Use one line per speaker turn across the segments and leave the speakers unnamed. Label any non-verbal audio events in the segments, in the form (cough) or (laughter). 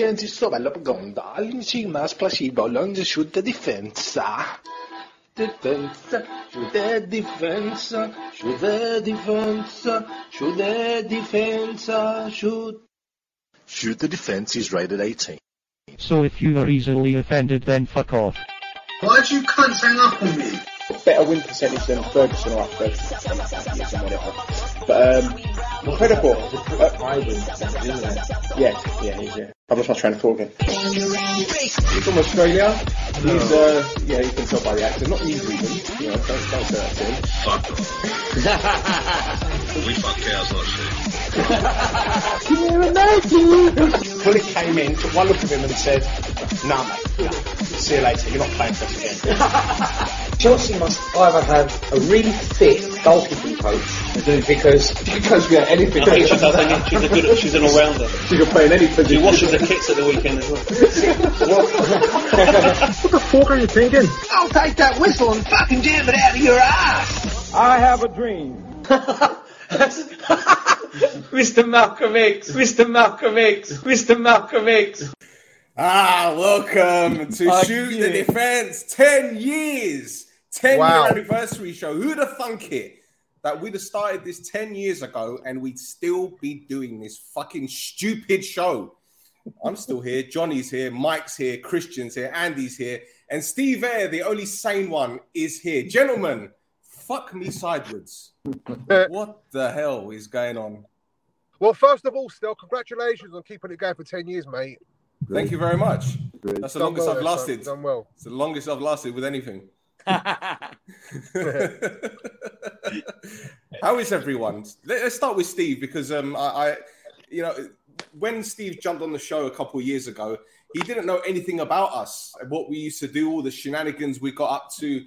Genesi sto bello profonda, all'incima placebo, longe shoot difensa. Difensa, shoot difensa, shoot difensa, shoot difensa, shoot. Shoot the defense is rated 18.
So if you are easily offended then fuck off.
Why'd you cunts hang up on me?
better win percentage than Ferguson or Ferguson whatever. But um, incredible. Uh, yeah, yeah, he's yeah. I lost my train of thought again. He's from Australia. He's uh, yeah, you can tell by the accent. Not easy, even. You know, don't, don't say that to him.
Fuck off. we fuck cows, not sheep.
Bullet came in, took one look at him and said, nah mate, see you later, you're not playing for us again.
Chelsea must either have a really fit goalkeeping coach because because yeah, anything.
I think she does. I think she's a good. She's an all-rounder.
She can play in any
She washes the kits at the weekend as well.
What the fuck are you thinking?
I'll take that whistle and fucking jam it out of your ass.
I have a dream. (laughs)
Mr. Malcolm X. Mr. Malcolm X. Mr. Malcolm X.
Ah, welcome to
Fuck
Shoot
you.
the Defense. 10 years. 10
Wow.
year anniversary show. Who'd have thunk it that we'd have started this 10 years ago and we'd still be doing this fucking stupid show? I'm still here. Johnny's here. Mike's here. Christian's here. Andy's here. And Steve Eyre, the only sane one, is here. Gentlemen, fuck me sideways. (laughs) what the hell is going on?
Well, first of all, still, congratulations on keeping it going for 10 years, mate.
Thank you very much. That's the
Done
longest
well
I've lasted.
Done well.
It's the longest I've lasted with anything. (laughs) How is everyone? Let- Let's start with Steve because um, I, I, you know, when Steve jumped on the show a couple of years ago, he didn't know anything about us, what we used to do, all the shenanigans we got up to.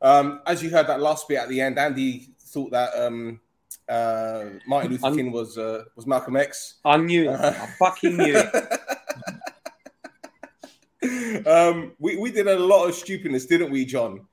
Um, as you heard that last bit at the end, Andy thought that um, uh, Martin Luther King was uh, was Malcolm X.
I knew it. I fucking knew it. (laughs)
um, we, we did a lot of stupidness, didn't we, John?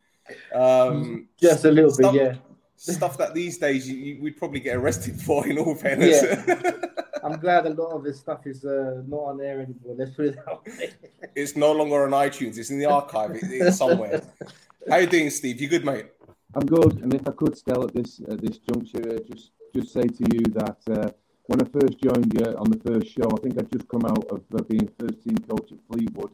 Um,
Just a little
stuff,
bit, yeah.
Stuff that these days you, you, we'd probably get arrested (laughs) for, in all fairness. (laughs)
I'm glad a lot of this stuff is uh, not on air anymore. Let's put it that way.
it's no longer on iTunes. It's in the archive. It, it's somewhere. (laughs) How you doing, Steve? You good, mate?
I'm good, and if I could still at this at this juncture, uh, just just say to you that uh, when I first joined you on the first show, I think I'd just come out of uh, being first team coach at Fleetwood.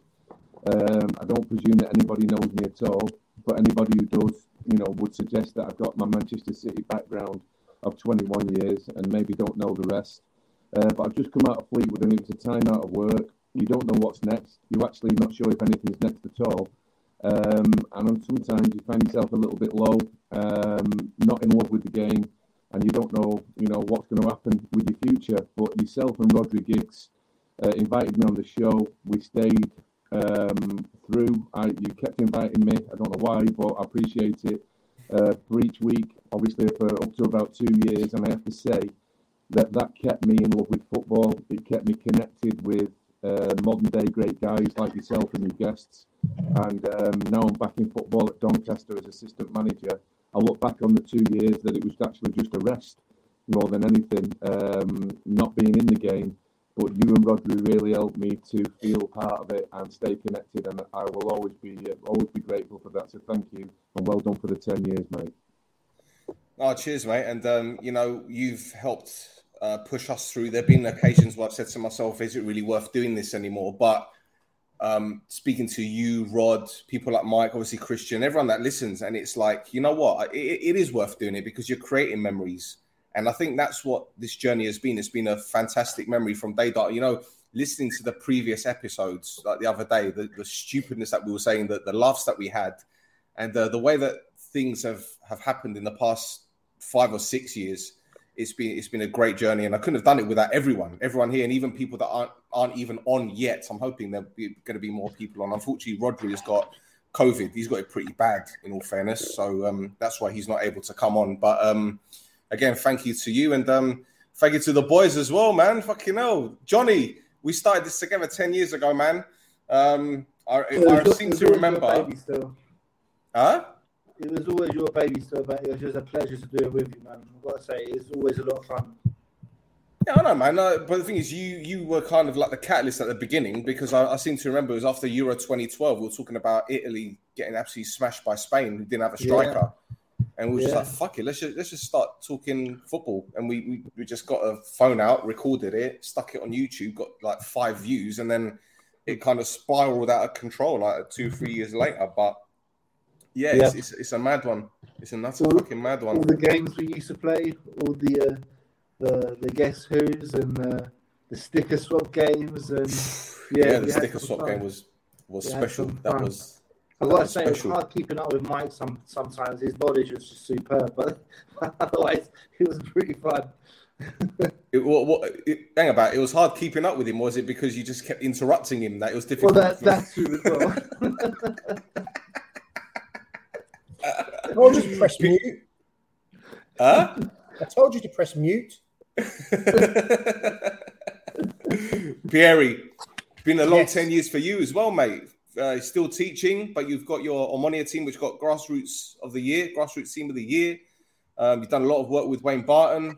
Um, I don't presume that anybody knows me at all, but anybody who does, you know, would suggest that I've got my Manchester City background of 21 years and maybe don't know the rest. Uh, but I've just come out of Fleetwood and it was a time out of work. You don't know what's next. You're actually not sure if anything's next at all. Um, and sometimes you find yourself a little bit low, um, not in love with the game, and you don't know, you know, what's going to happen with your future. But yourself and Rodri Giggs uh, invited me on the show. We stayed um, through. I, you kept inviting me. I don't know why, but I appreciate it. Uh, for each week, obviously for up to about two years, and I have to say that that kept me in love with football. It kept me connected with uh, modern day great guys like yourself and your guests. And um, now I'm back in football at Doncaster as assistant manager. I look back on the two years that it was actually just a rest more than anything, um, not being in the game. But you and Rodri really helped me to feel part of it and stay connected, and I will always be uh, always be grateful for that. So thank you, and well done for the ten years, mate.
Oh, cheers, mate. And um, you know, you've helped uh, push us through. There've been occasions where I've said to myself, "Is it really worth doing this anymore?" But um, speaking to you, Rod, people like Mike, obviously Christian, everyone that listens, and it's like, you know what, it, it is worth doing it because you're creating memories, and I think that's what this journey has been. It's been a fantastic memory from day dot. You know, listening to the previous episodes, like the other day, the, the stupidness that we were saying, the, the laughs that we had, and uh, the way that things have have happened in the past five or six years. It's been it's been a great journey, and I couldn't have done it without everyone, everyone here, and even people that aren't aren't even on yet. I'm hoping there'll be going to be more people on. Unfortunately, Rodri has got COVID. He's got it pretty bad, in all fairness. So um, that's why he's not able to come on. But um, again, thank you to you, and um, thank you to the boys as well, man. Fucking hell, Johnny. We started this together ten years ago, man. Um, I, I seem to remember. Huh?
It was always your baby still, but it was just a pleasure to do it with you, man. I've got to say, it's always a lot of fun.
Yeah, I know, man. Uh, but the thing is, you you were kind of like the catalyst at the beginning because I, I seem to remember it was after Euro 2012. We were talking about Italy getting absolutely smashed by Spain, who didn't have a striker, and we were just like, "Fuck it, let's just let's just start talking football." And we, we we just got a phone out, recorded it, stuck it on YouTube, got like five views, and then it kind of spiraled out of control like two three years later. But yeah, It's,
Yeah.
it's it's a mad one. It's a nuts fucking mad one.
All the games we used to play, all the uh, the the guess who's and uh, the sticker swap games, and (laughs) yeah,
Yeah, the sticker swap
fun.
game was was
had
special. That was
I
that
gotta
was
say, it's
special.
hard keeping up with Mike. Some sometimes his knowledge was just superb, but (laughs) otherwise it was pretty fun. (laughs)
It, what, what, it, hang about. It was hard keeping up with him. Was it because you just kept interrupting him that it was
Well,
difficult?
that that's true as well.
I told you to press mute.
Huh?
I told you to press mute. (laughs)
Pierre, been a long
Yes.
ten years for you as well, mate. Uh, still teaching, but you've got your Omonia team, which got grassroots of the year, grassroots team of the year. Um, you've done a lot of work with Wayne Barton.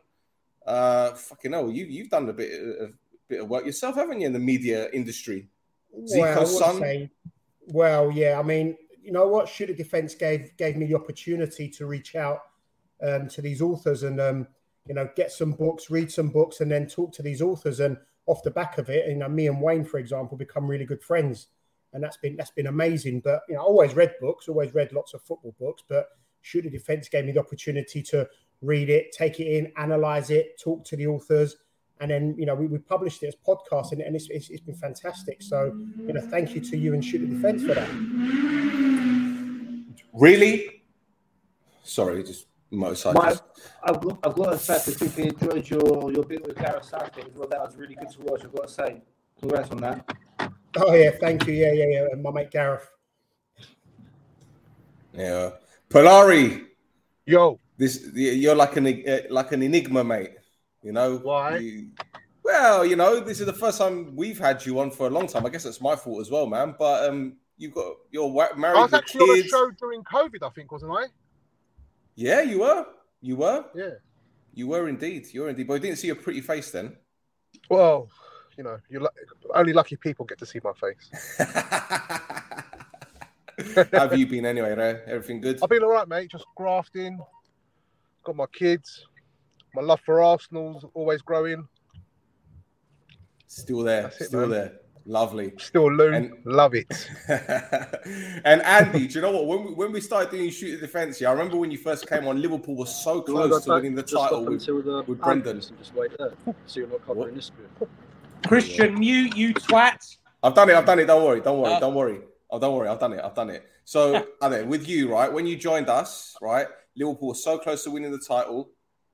Uh, fucking hell, you you've done a bit of, bit of work yourself, haven't you, in the media industry?
Well, I
Zico's
would
son.
well, yeah. I mean, you know what? Shoot the Defence gave gave me the opportunity to reach out um, to these authors and um, you know get some books, read some books, and then talk to these authors. And off the back of it, you know, me and Wayne, for example, become really good friends, and that's been that's been amazing. But you know, I always read books, always read lots of football books, but Shoot the Defence gave me the opportunity to read it, take it in, analyze it, talk to the authors, and then you know we, we published it as podcast, and, and it's, it's, it's been fantastic. So you know, thank you to you and Shoot the Defence for that.
Really? Sorry, just motorcycle.
My, I've, got, I've got to say, I particularly enjoyed your, your bit with Gareth Southgate as well. That was really good to watch. I've got to say, congrats on that.
Oh yeah, thank you. Yeah, yeah, yeah. And my mate Gareth.
Yeah, Polari.
Yo,
this you're like an uh, like an enigma, mate. You know
why?
well, you know, this is the first time we've had you on for a long time. I guess it's my fault as well, man. But um, you've got you're wa- married
I was
with
actually on a
kids.
show during COVID, I think, wasn't I?
Yeah, you were. You were.
Yeah.
You were indeed. You were indeed. But I didn't see your pretty face then.
Well, you know, you lu- only lucky people get to see my face. (laughs)
How have you been anyway? Ray? Everything good?
I've been all right, mate. Just grafting. Got my kids. My love for Arsenal's always growing.
Still there.
It,
Still
man.
there. Lovely.
Still Lou.
And-
Love it. (laughs)
and Andy, do you know what? When we, when we started doing Shoot the defense, yeah, I remember when you first came on, Liverpool was so close to winning the title with, with Brendan.
Just wait there. So you're not covering this bit. (laughs)
Christian, mute you twat.
I've done it. I've done it. Don't worry. Don't worry.
Uh,
don't worry. Oh, don't worry. I've done it. I've done it. So, Ade, with you, right? When you joined us, right? Liverpool was so close to winning the title.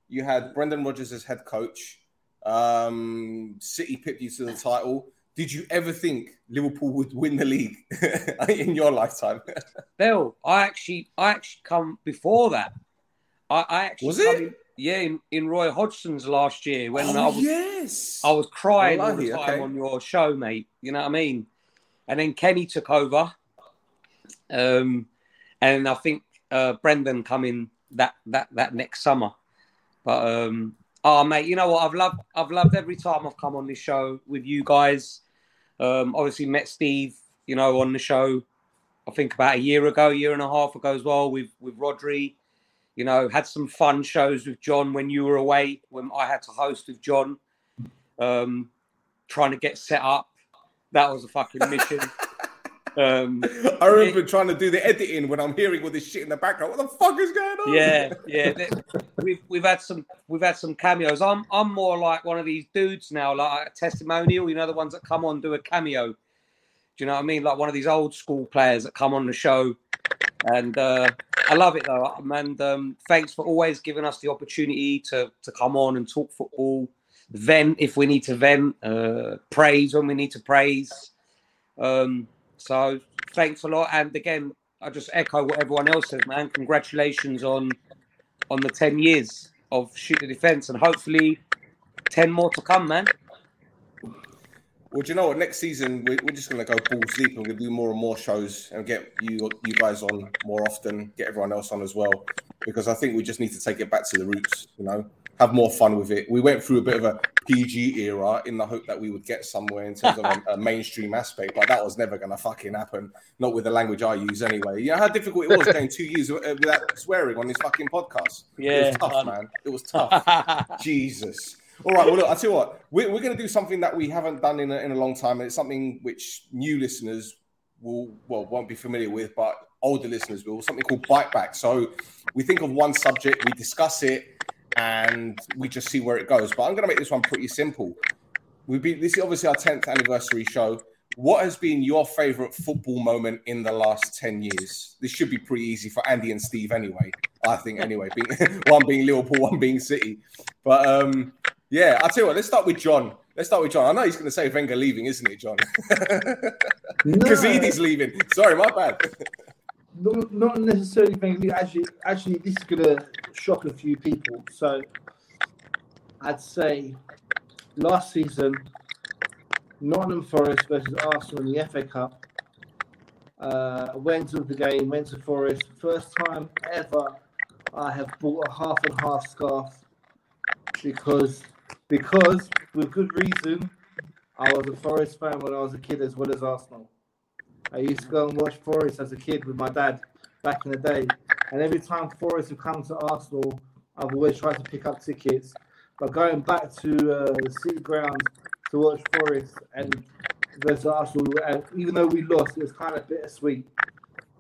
You had Brendan Rodgers as head coach. Um, City pipped you to the title. Did you ever think Liverpool would win the league (laughs) in your lifetime? (laughs)
Bill, I actually, I actually come before that. I, I actually
Was it?
In, yeah, in, in Roy Hodgson's last year when
Oh,
I was,
yes.
I was crying all the time
okay.
on your show, mate. You know what I mean? And then Kenny took over, um, and I think uh, Brendan come in that that that next summer. But um, oh, mate, you know what? I've loved I've loved every time I've come on this show with you guys. Um, obviously met Steve, you know, on the show. I think about a year ago, year and a half ago as well with with Rodri. You know, had some fun shows with John when you were away. When I had to host with John, um, trying to get set up. That was a fucking mission. (laughs) um,
I remember trying to do the editing when I'm hearing all this shit in the background. What the fuck is going on?
yeah, (laughs) yeah. We've we've had some we've had some cameos. I'm I'm more like one of these dudes now, like a testimonial. You know, the ones that come on do a cameo. Do you know what I mean? Like one of these old school players that come on the show, and uh, I love it though. And um, thanks for always giving us the opportunity to to come on and talk football, vent if we need to vent, uh, praise when we need to praise. Um, so thanks a lot. And again, I just echo what everyone else says, man. Congratulations on on the ten years of shoot the defense, and hopefully ten more to come, man.
Well, do you know what? Next season, we- we're just going to go balls deep and we'll do more and more shows and get you you guys on more often, get everyone else on as well, because I think we just need to take it back to the roots. You know, have more fun with it. We went through a bit of a PG era in the hope that we would get somewhere in terms of a, a mainstream aspect, but that was never going to fucking happen. Not with the language I use anyway. You know how difficult it was going two years uh, without swearing on this fucking podcast.
Yeah,
it was tough, man. It was tough. (laughs) Jesus. All right. Well, look, I tell you what, we're, we're going to do something that we haven't done in a, in a long time, and it's something which new listeners will well won't be familiar with, but older listeners will. Something called bite back. So we think of one subject, we discuss it, and we just see where it goes. But I'm going to make this one pretty simple. We've been this is obviously our 10th anniversary show. What has been your favorite football moment in the last 10 years? This should be pretty easy for Andy and Steve anyway. I think anyway, being, (laughs) one being Liverpool, one being City. But um, yeah, I'll tell you what, let's start with John. Let's start with John. I know he's going to say Wenger leaving, isn't it, John? (laughs) Because Edie's leaving. Sorry, my bad. (laughs)
Not, not necessarily things. Actually, actually, this is gonna shock a few people. So, I'd say last season, Nottingham Forest versus Arsenal in the FA Cup. Uh, went to the game, went to Forest. First time ever I have bought a half and half scarf because because with good reason I was a Forest fan when I was a kid as well as Arsenal. I used to go and watch Forest as a kid with my dad back in the day. And every time Forest have come to Arsenal, I've always tried to pick up tickets. But going back to uh, the City ground to watch Forest and versus Arsenal, and even though we lost, it was kind of bittersweet.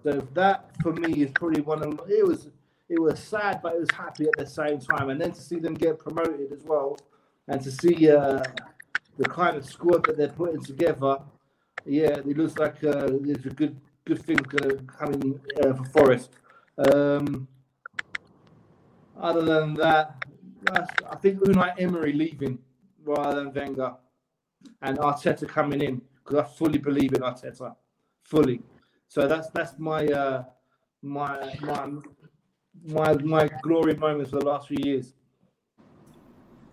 So that for me is probably one of it was it was sad, but it was happy at the same time. And then to see them get promoted as well, and to see uh, the kind of squad that they're putting together, yeah, it looks like uh, there's a good good thing in uh, for Forest. Um, other than that, I think Unai Emery leaving rather than Wenger, and Arteta coming in because I fully believe in Arteta, fully. So that's that's my uh, my my my my glory moments for the last few years.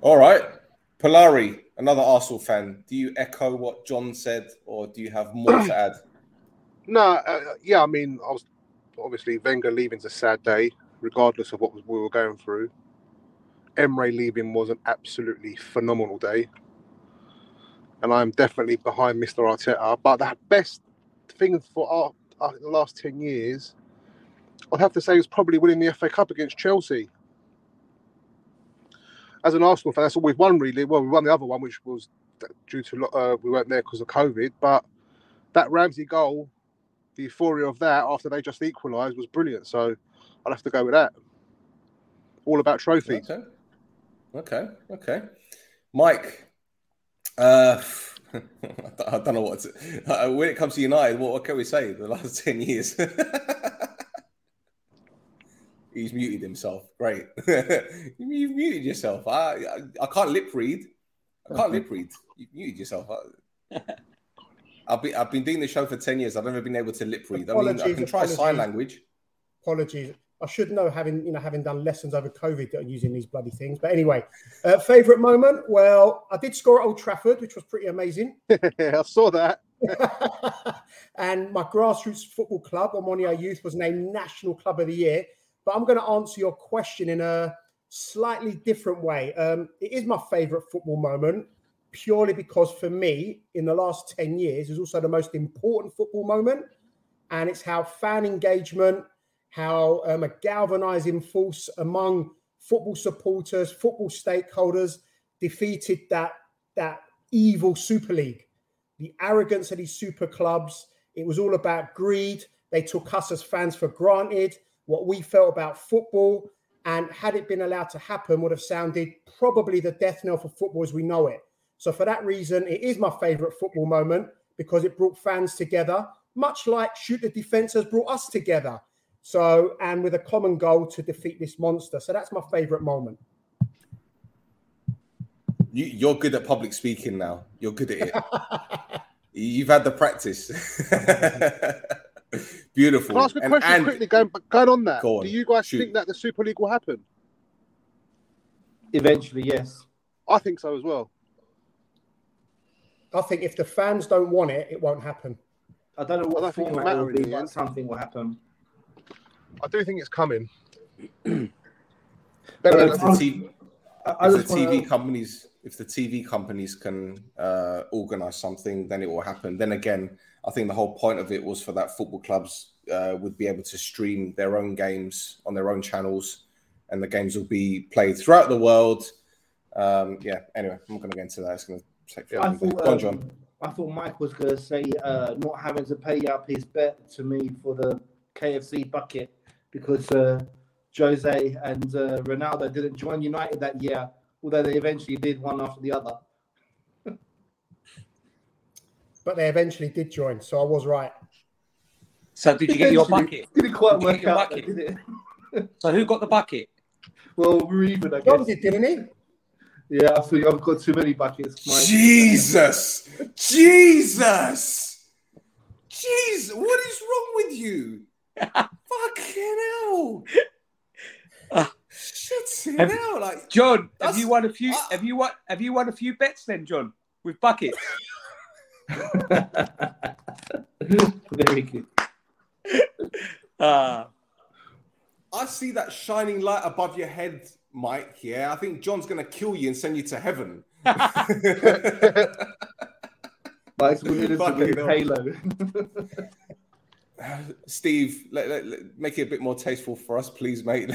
All right. Polari, another Arsenal fan. Do you echo what John said, or do you have more to add? (clears throat)
No, uh, yeah, I mean, I was obviously Wenger leaving's a sad day, regardless of what we were going through. Emery leaving was an absolutely phenomenal day, and I'm definitely behind Mr. Arteta. But the best thing for our, our the last ten years, I'd have to say, was probably winning the FA Cup against Chelsea. As an Arsenal fan, that's all we've won, really. Well, we won the other one, which was due to uh, we weren't there because of COVID. But that Ramsey goal the euphoria of that after they just equalised was brilliant. So I'll have to go with that. All about trophies.
Okay. Okay. Okay. Mike, uh, (laughs) I don't know what to, uh, when it comes to United. What, what can we say? The last (laughs) ten years, (laughs) he's muted himself. Great, (laughs) you've muted yourself. I, I, I can't lip read. I can't lip read. You've muted yourself. (laughs) I've been I've been doing the show for ten years. I've never been able to lip read. I mean, I can try
apologies.
sign language.
Apologies. I should know having you know having done lessons over COVID that are using these bloody things. But anyway, uh, favorite moment. Well, I did score at Old Trafford, which was pretty amazing. (laughs)
I saw that.
and my grassroots football club, Omonia Youth, was named National Club of the Year. But I'm going to answer your question in a slightly different way. Um, it is my favorite football moment purely because for me, in the last 10 years, is also the most important football moment. And it's how fan engagement, how um, a galvanizing force among football supporters, football stakeholders defeated that, that evil Super League. The arrogance of these super clubs. It was all about greed. They took us as fans for granted, what we felt about football. And had it been allowed to happen, would have sounded probably the death knell for football as we know it. So for that reason, it is my favourite football moment because it brought fans together, much like Shoot the Defence has brought us together. So, and with a common goal to defeat this monster. So that's my favourite moment.
You, you're good at public speaking now. You're good at it. (laughs) You've had the practice. (laughs) (laughs) Beautiful.
Can I ask a
And-
question
and-
quickly? Going, going on that,
Go on,
do you guys
shoot.
think that the Super League will happen?
Eventually, yes.
I think so as well.
I think if the fans don't want it, it won't happen.
I don't know what
don't think
format it will be, but something will happen.
I do think it's coming.
Better (clears throat)
But
than
the
the
problem-
team.
I, I
if the TV
wanna-
companies, if the TV companies can uh, organize something, then it will happen. Then again, I think the whole point of it was for that football clubs uh, would be able to stream their own games on their own channels, and the games will be played throughout the world. Um, yeah. Anyway, I'm not going to get into that. It's going to take
I thought,
on,
um,
John.
I thought Mike was going to say uh, not having to pay up his bet to me for the KFC bucket because uh, Jose and uh, Ronaldo didn't join United that year, although they eventually did one after the other.
But they eventually did join, so I was right.
So did you get your
Eventually,
bucket?
Didn't quite
Did
work out,
bucket?
did it?
So who got the bucket?
Well, we're even, I
John
guess.
did, didn't he?
Yeah, I think I've got too many buckets. Mike.
Jesus, Jesus, Jesus! What is wrong with you? (laughs) Fucking hell! Shit,
Have-
hell! Like
John, have
That's-
you won a few? Have you won? Have you won a few bets then, John, with buckets? (laughs)
Very good.
Ah,
I see that shining light above your head, Mike. Yeah, I think John's gonna kill you and send you to heaven. (laughs)
Mike's winning us (laughs)
Fucking.
Halo.
Steve, let, let- let- make it a bit more tasteful for us, please, mate.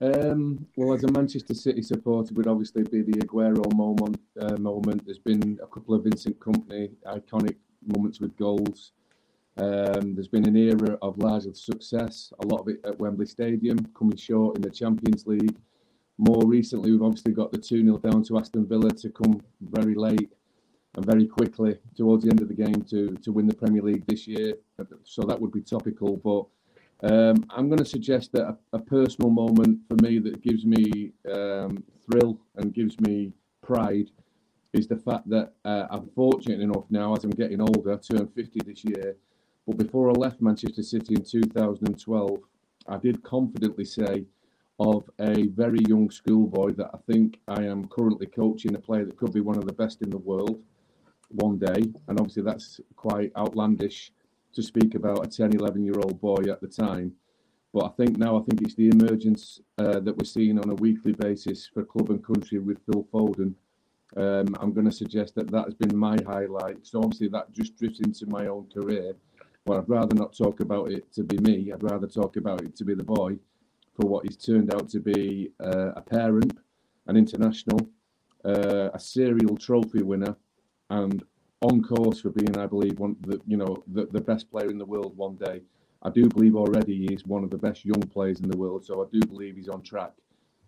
Um, well, as a Manchester City supporter, would obviously be the Aguero moment. Uh, moment. There's been a couple of Vincent Kompany iconic moments with goals. Um, there's been an era of larger success, a lot of it at Wembley Stadium, coming short in the Champions League. More recently, we've obviously got the 2 0 down to Aston Villa to come very late and very quickly towards the end of the game to, to win the Premier League this year. So that would be topical. But um, I'm going to suggest that a, a personal moment for me that gives me um, thrill and gives me pride is the fact that uh, I'm fortunate enough now, as I'm getting older, I turned 50 this year. But before I left Manchester City in 2012, I did confidently say of a very young schoolboy that I think I am currently coaching a player that could be one of the best in the world one day. And obviously, that's quite outlandish to speak about a 10, 11 year old boy at the time. But I think now, I think it's the emergence uh, that we're seeing on a weekly basis for club and country with Phil Foden. Um, I'm going to suggest that that has been my highlight. So obviously, that just drifts into my own career. But I'd rather not talk about it to be me. I'd rather talk about it to be the boy for what he's turned out to be uh, a parent, an international, uh, a serial trophy winner, and on course for being, I believe, one the you know the, the best player in the world one day. I do believe already he is one of the best young players in the world, so I do believe he's on track.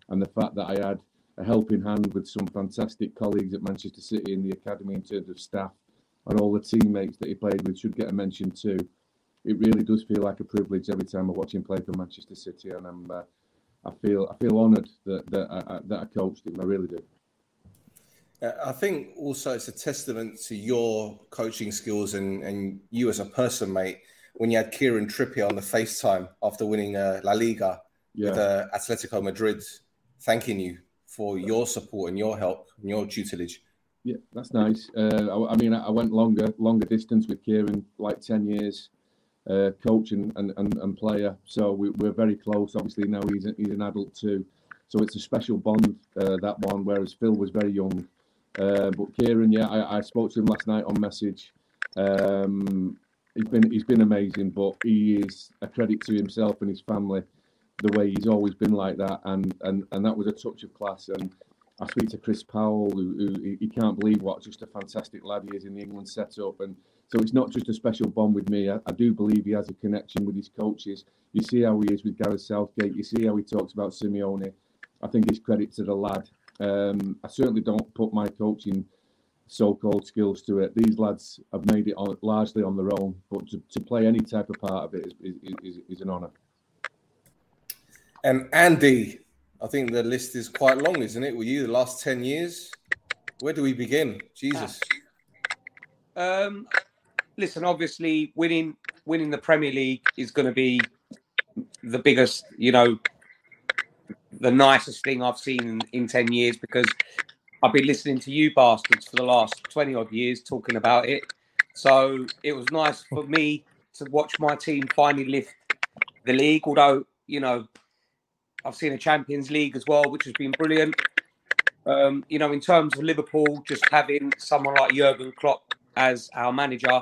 And the fact that I had a helping hand with some fantastic colleagues at Manchester City in the academy in terms of staff and all the teammates that he played with should get a mention too. It really does feel like a privilege every time I watch him play for Manchester City, and I'm uh, I feel I feel honoured that that I- that I coached him. I really do.
Uh, I think also it's a testament to your coaching skills and, and you as a person, mate. When you had Kieran Trippier on the FaceTime after winning uh, La Liga with
Yeah.
uh, Atletico Madrid, thanking you for your support and your help and your tutelage.
Yeah, that's nice. Uh, I, I mean, I went longer, longer distance with Kieran, like ten years, uh, coach and, and, and, and player. So we, we're very close. Obviously now he's a, he's an adult too, so it's a special bond uh, that one. Whereas Phil was very young, uh, but Kieran, yeah, I, I spoke to him last night on message. Um, he's been he's been amazing, but he is a credit to himself and his family, the way he's always been like that, and and and that was a touch of class and. I speak to Chris Powell, who, who he- can't believe what just a fantastic lad he is in the England setup, and so it's not just a special bond with me. I, I do believe he has a connection with his coaches. You see how he is with Gareth Southgate. You see how he talks about Simeone. I think it's credit to the lad. Um, I certainly don't put my coaching so-called skills to it. These lads have made it on, largely on their own, but to, to play any type of part of it is, is, is, is an honour.
And Andy, I think the list is quite long, isn't it? With you, the last 10 years? Where do we begin? Jesus.
Um, listen, obviously, winning winning the Premier League is going to be the biggest, you know, the nicest thing I've seen in, in ten years because I've been listening to you bastards for the last twenty odd years talking about it. So it was nice for me to watch my team finally lift the league. Although you know, I've seen a Champions League as well, which has been brilliant. Um, you know, in terms of Liverpool, just having someone like Jurgen Klopp as our manager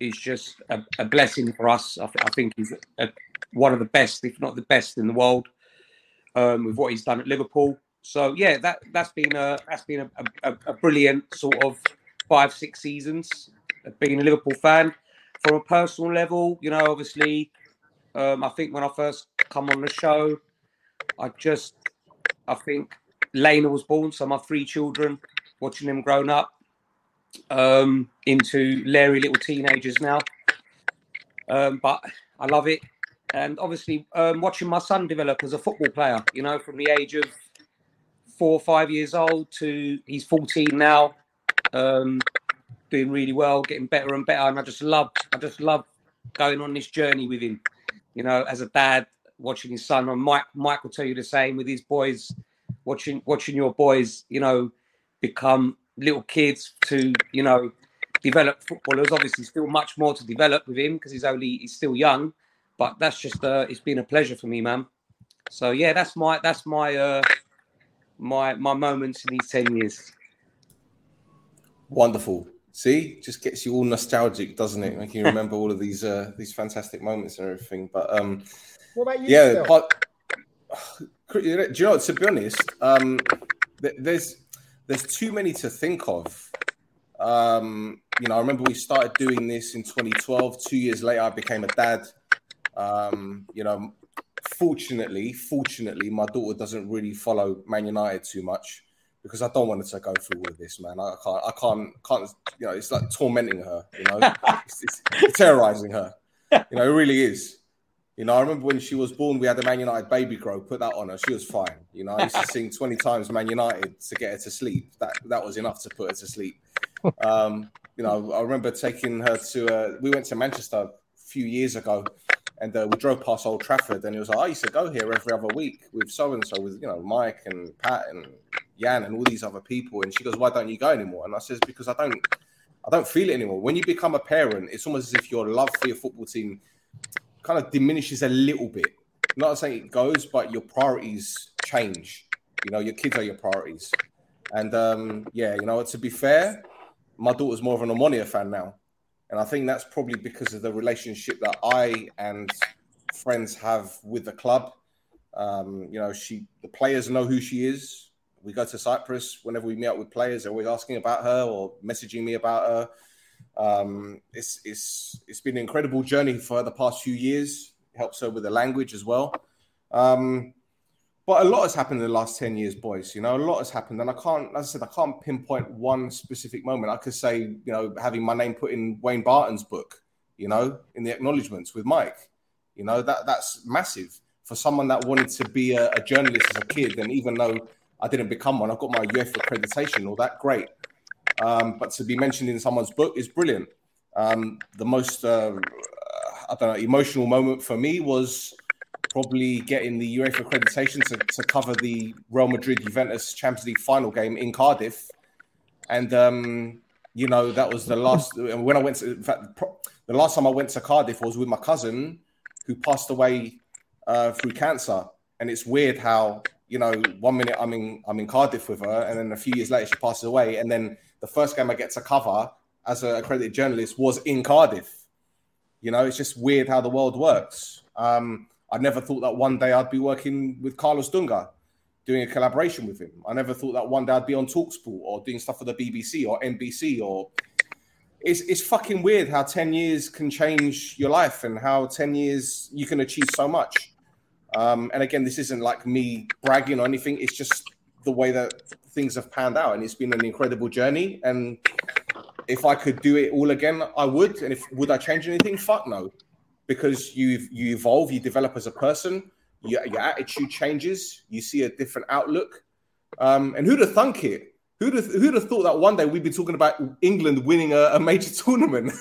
is just a, a blessing for us. I, th- I think he's a, one of the best, if not the best, in the world um, with what he's done at Liverpool. So yeah, that that's been a that's been a, a, a brilliant sort of five six seasons of being a Liverpool fan. From a personal level, you know, obviously, um, I think when I first come on the show, I just I think Lena was born, so my three children, watching them grown up um, into Larry little teenagers now. Um, but I love it, and obviously um, watching my son develop as a football player. You know, from the age of four or five years old to he's 14 now, um, doing really well, getting better and better. And I just love, I just love going on this journey with him. You know, as a dad, watching his son, and Mike, Mike will tell you the same with his boys, watching, watching your boys, you know, become little kids to, you know, develop footballers. Obviously, still much more to develop with him because he's only he's still young. But that's just uh, it's been a pleasure for me, man. So yeah, that's my that's my uh, my my moments in these ten years.
Wonderful. See, just gets you all nostalgic, doesn't it? Making you remember all of these uh, these fantastic moments and everything. But um,
what about you?
Yeah, but, (sighs) do you know? To be honest, um, there's there's too many to think of. Um, you know, I remember we started doing this in 2012. Two years later, I became a dad. Um, you know, fortunately, fortunately, my daughter doesn't really follow Man United too much because I don't want her to go through all of this, man. I can't, I can't, can't. You know, it's like tormenting her. You know, (laughs) it's, it's, it's terrorizing her. You know, it really is. You know, I remember when she was born, we had a Man United baby grow, put that on her. She was fine. You know, I used to sing 20 times Man United to get her to sleep. That that was enough to put her to sleep. Um, you know, I remember taking her to, uh, we went to Manchester a few years ago and uh, we drove past Old Trafford and it was like, I used to go here every other week with so and so, with, you know, Mike and Pat and Jan and all these other people. And she goes, Why don't you go anymore? And I says, Because I don't. I don't feel it anymore. When you become a parent, it's almost as if your love for your football team kind of diminishes a little bit. not saying it goes, but your priorities change. You know, your kids are your priorities. And um, yeah, you know, to be fair, my daughter's more of an Omonia fan now. And I think that's probably because of the relationship that I and friends have with the club. Um, you know, she the players know who she is. We go to Cyprus whenever we meet up with players, they're always asking about her or messaging me about her. Um, it's it's it's been an incredible journey for the past few years. It helps her with the language as well. Um, but a lot has happened in the last 10 years, boys. You know, a lot has happened. And I can't, as I said, I can't pinpoint one specific moment. I could say, you know, having my name put in Wayne Barton's book, you know, in the acknowledgements with Mike. You know, that that's massive for someone that wanted to be a, a journalist as a kid. And even though I didn't become one, I've got my UEFA accreditation, all that great. Um, but to be mentioned in someone's book is brilliant. Um, the most, uh, I don't know, emotional moment for me was probably getting the UEFA accreditation to, to cover the Real Madrid Juventus Champions League final game in Cardiff. And, um, you know, that was the last, when I went to, in fact, the last time I went to Cardiff was with my cousin who passed away uh, through cancer. And it's weird how, you know, one minute I'm in, I'm in Cardiff with her, and then a few years later she passes away. And then the first game I get to cover as an accredited journalist was in Cardiff. You know, it's just weird how the world works. Um, I never thought that one day I'd be working with Carlos Dunga, doing a collaboration with him. I never thought that one day I'd be on Talksport or doing stuff for the BBC or NBC or. It's, it's fucking weird how 10 years can change your life and how 10 years you can achieve so much. Um, and again, this isn't like me bragging or anything. It's just the way that things have panned out, and it's been an incredible journey. And if I could do it all again, I would. And if would I change anything? Fuck no, because you you evolve, you develop as a person, your, your attitude changes, you see a different outlook. Um, and who'd have thunk it? Who'd have, who'd have thought that one day we'd be talking about England winning a, a major (laughs) tournament?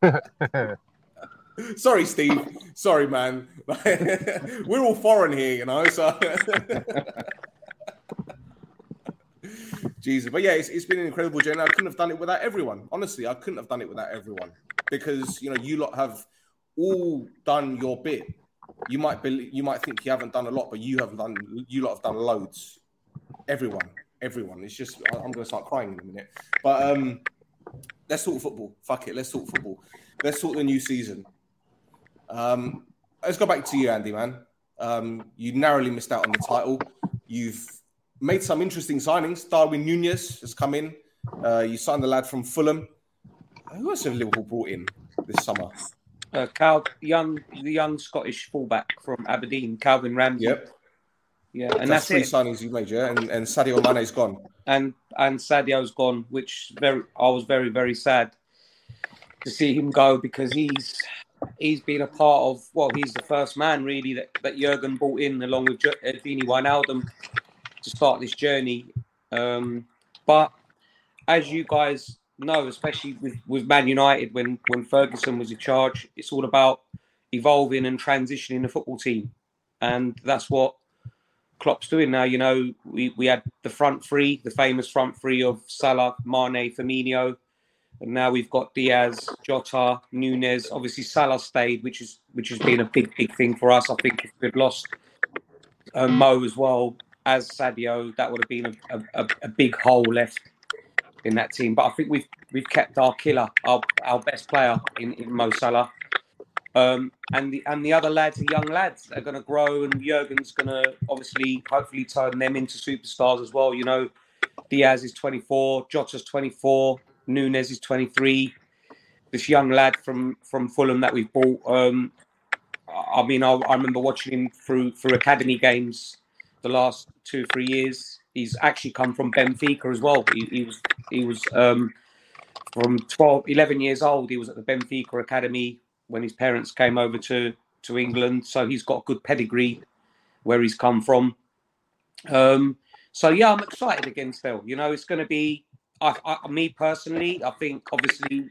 (laughs) Sorry, Steve. Sorry, man. (laughs) We're all foreign here, you know. So Jesus. But yeah, it's, it's been an incredible journey. I couldn't have done it without everyone. Honestly, I couldn't have done it without everyone because you know you lot have all done your bit. you might be, you might think you haven't done a lot, but you have done, you lot have done loads. Everyone, everyone. It's just I'm going to start crying in a minute. But um, let's talk football. Fuck it, let's talk football. Let's talk the new season. Um, let's go back to you, Andy. Man, um, you narrowly missed out on the title. You've made some interesting signings. Darwin Nunez has come in. Uh, you signed the lad from Fulham. Who else have Liverpool brought in this summer?
Uh, Cal, young, the young Scottish fullback from Aberdeen, Calvin Ramsay.
Yep.
Yeah,
And that's,
that's,
three
it.
signings you made, yeah. And, and Sadio Mane's gone.
And and Sadio's gone, which very I was very very sad to see him go because he's he's been a part of well he's the first man really that, that Jurgen brought in along with Jo- Edvini Wijnaldum to start this journey. Um, but as you guys know, especially with, with Man United when when Ferguson was in charge, it's all about evolving and transitioning the football team, and that's what Klopp's doing now. You know, we, we had the front three, the famous front three of Salah, Mane, Firmino, and now we've got Diaz, Jota, Nunez. Obviously, Salah stayed, which is which has been a big big thing for us. I think if we'd lost uh, Mo as well as Sadio, that would have been a, a- a big hole left in that team. But I think we've we've kept our killer, our our best player in, in Mo Salah. Um, and the and the other lads are young lads are going to grow, and Jurgen's going to obviously, hopefully, turn them into superstars as well. You know, Diaz is 24, Jota's 24, Nunez is 23. This young lad from from Fulham that we've bought. Um, I I mean, I, I remember watching him through through academy games the last two three years. He's actually come from Benfica as well. He, he was he was um, from 12, 11 years old. He was at the Benfica academy when his parents came over to to England. So he's got a good pedigree where he's come from. Um, so yeah, I'm excited again. Still, you know, it's going to be. I, I, me personally, I think obviously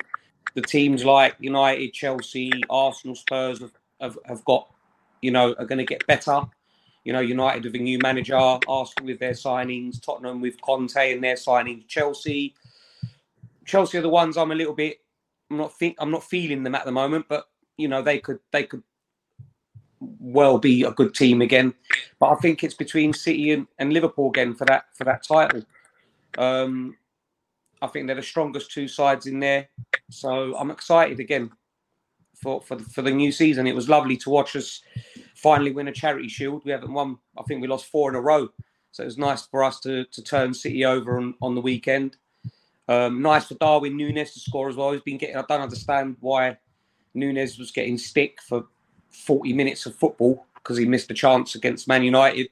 the teams like United, Chelsea, Arsenal, Spurs have, have, have got, you know, are going to get better. You know, United with a new manager, Arsenal with their signings, Tottenham with Conte and their signings, Chelsea. Chelsea are the ones I'm a little bit. I'm not think I'm not feeling them at the moment, but you know they could they could well be a good team again. But I think it's between City and, and Liverpool again for that for that title. Um, I think they're the strongest two sides in there, so I'm excited again for for the, for the new season. It was lovely to watch us finally win a charity shield. We haven't won. I think we lost four in a row, so it was nice for us to to turn City over on, on the weekend. Um, nice for Darwin Nunez to score as well. He's been getting. I don't understand why Nunez was getting stick for 40 minutes of football because he missed a chance against Man United.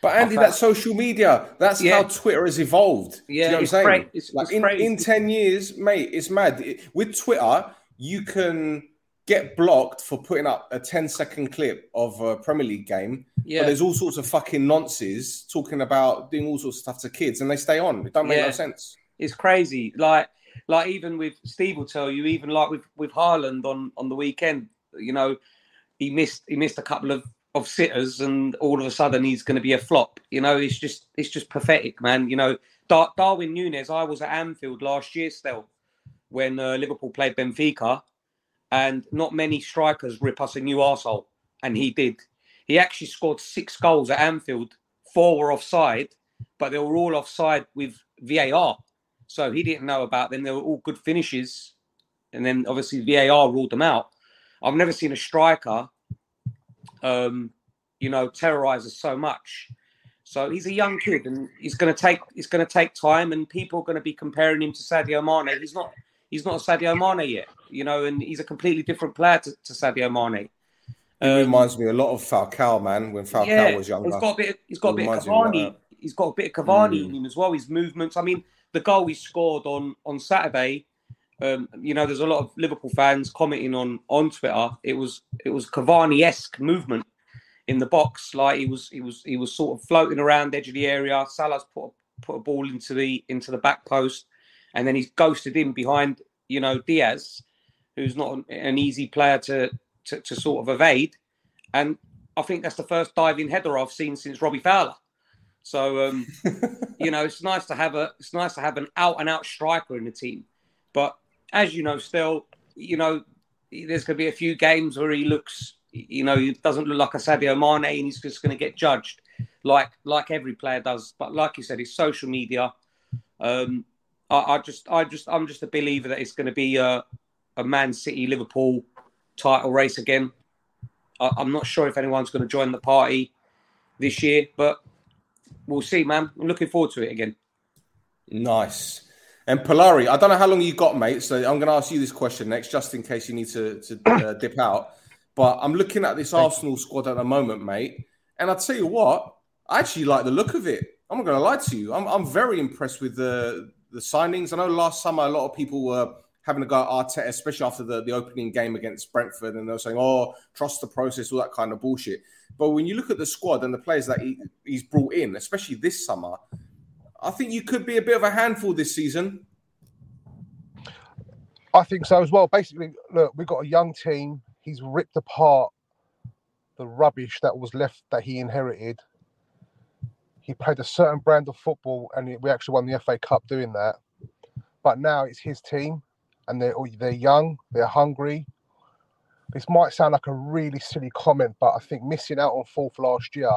But Andy, that's social media. That's
Yeah.
how Twitter has evolved. Do you
Yeah,
know what I'm
it's
saying?
cra- it's-
like
it's
in,
crazy.
in 10 years, mate, it's mad. It- with Twitter, you can get blocked for putting up a 10 second clip of a Premier League game.
Yeah.
But there's all sorts of fucking nonsense talking about doing all sorts of stuff to kids and they stay on. It don't make no sense.
It's crazy. Like like even with Steve will tell you, even like with with Haaland on on the weekend, you know, he missed he missed a couple of of sitters, and all of a sudden he's going to be a flop. You know, it's just it's just pathetic, man. You know, Dar- Darwin Nunez. I was at Anfield last year still when uh, Liverpool played Benfica, and not many strikers rip us a new arsehole, and he did. He actually scored six goals at Anfield. Four were offside, but they were all offside with VAR. So he didn't know about them. They were all good finishes. And then obviously VAR ruled them out. I've never seen a striker, um, you know, terrorize us so much. So he's a young kid and he's going to take, it's going to take time and people are going to be comparing him to Sadio Mane. He's not, he's not a Sadio Mane yet, you know, and he's a completely different player to, to Sadio Mane.
It reminds me a lot of Falcao, man, when Falcao was younger.
He's got a bit. He's got a bit of Cavani. He's got a bit of Cavani
Mm.
in him as well. His movements. I mean, the goal he scored on on Saturday. Um, you know, there's a lot of Liverpool fans commenting on on Twitter. It was it was Cavani esque movement in the box. Like he was he was he was sort of floating around the edge of the area. Salah's put a, put a ball into the into the back post, and then he's ghosted in behind. You know, Diaz, who's not an, easy player to, to to sort of evade. And I think that's the first diving header I've seen since Robbie Fowler. So um, (laughs) you know, it's nice to have a it's nice to have an out and out striker in the team. But as you know, still, you know, there's going to be a few games where he looks you know, he doesn't look like a Sadio Mane, and he's just going to get judged like like every player does. But like you said, it's social media. Um, I, I just, I just, I'm just a believer that it's going to be a, a Man City Liverpool title race again. I, I'm not sure if anyone's going to join the party this year, but we'll see, man. I'm looking forward to it again.
Nice. And Polari, I don't know how long you got, mate. So I'm going to ask you this question next, just in case you need to, to uh, (coughs) dip out. But I'm looking at this Arsenal squad at the moment, mate. And I tell you what, I actually like the look of it. I'm not going to lie to you. I'm, I'm very impressed with the the signings. I know last summer a lot of people were having to go at Arteta, especially after the, the opening game against Brentford, and they were saying, "Oh, trust the process," all that kind of bullshit. But when you look at the squad and the players that he, he's brought in, especially this summer, I think you could be a bit of a handful this season.
I think so as well. Basically, look, we've got a young team. He's ripped apart the rubbish that was left that he inherited. He played a certain brand of football, and we actually won the FA Cup doing that. But now it's his team, and they're they're young, they're hungry. This might sound like a really silly comment, but I think missing out on fourth last year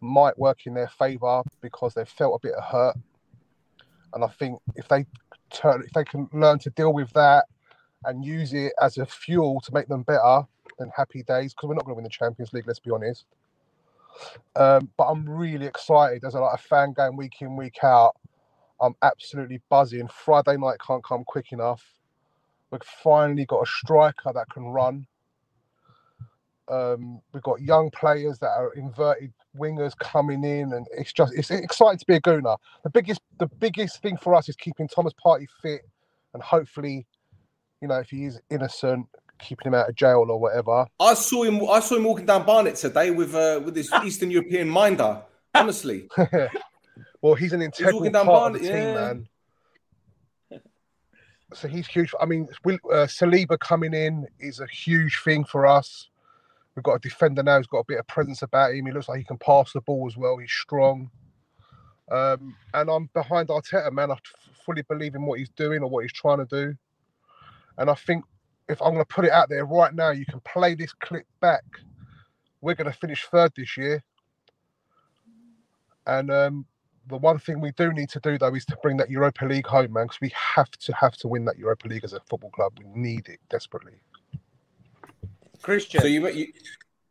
might work in their favour because they felt a bit of hurt. And I think if they turn, if they can learn to deal with that and use it as a fuel to make them better, then happy days. Because we're not going to win the Champions League, let's be honest. Um, but I'm really excited There's a, like of fan going week in week out. I'm absolutely buzzing. Friday night can't come quick enough. We've finally got a striker that can run. Um, we've got young players that are inverted wingers coming in, and it's just it's exciting to be a Gooner. The biggest the biggest thing for us is keeping Thomas Partey fit, and hopefully, you know, if he is innocent, keeping him out of jail or whatever.
I saw him. I saw him walking down Barnet today with uh, with his (laughs) Eastern European minder. Honestly. (laughs)
well, he's an integral he's part Barnet, of the team, yeah. man. So he's huge. I mean, uh, Saliba coming in is a huge thing for us. We've got a defender now who's got a bit of presence about him. He looks like he can pass the ball as well. He's strong. Um, and I'm behind Arteta, man. I fully believe in what he's doing or what he's trying to do. And I think if I'm going to put it out there right now, you can play this clip back. We're going to finish third this year. And um, the one thing we do need to do, though, is to bring that Europa League home, man, because we have to have to win that Europa League as a football club. We need it desperately.
Christian.
So you, you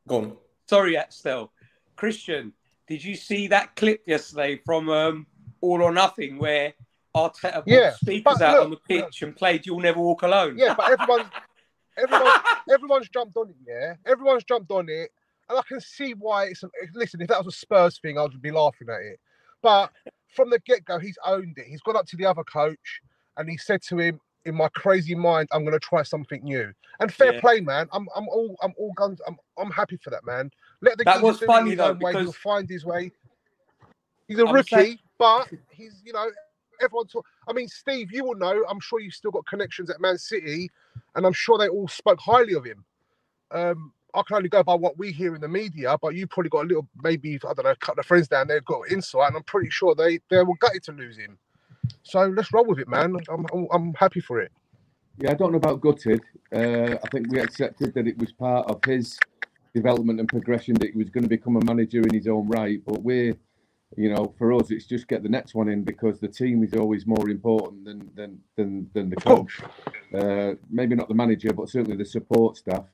go on.
Sorry, still, Christian. Did you see that clip yesterday from um, All or Nothing where Arteta yeah, speakers out look, on the pitch and played "You'll Never Walk Alone"?
Yeah, but everyone, (laughs) everyone, everyone's jumped on it. Yeah, everyone's jumped on it, and I can see why. It's listen. If that was a Spurs thing, I would be laughing at it. But from the get go, he's owned it. He's gone up to the other coach and he said to him, in my crazy mind, I'm going to try something new. And fair yeah. play, man. I'm I'm all I'm all guns. I'm I'm happy for that, man. Let the
that was funny though
way. He'll find his way. He's a I'm rookie, saying... but he's you know everyone. Talk, I mean, Steve, you will know. I'm sure you've still got connections at Man City, and I'm sure they all spoke highly of him. Um, I can only go by what we hear in the media, but you probably got a little, maybe I don't know, a couple of friends down there got insight, and I'm pretty sure they they were gutted to lose him. So let's roll with it, man. I'm I'm, happy for it.
Yeah, I don't know about gutted. Uh, I think we accepted that it was part of his development and progression that he was going to become a manager in his own right. But we're, you know, for us, it's just get the next one in because the team is always more important than than than, than the coach. Uh, maybe not the manager, but certainly the support staff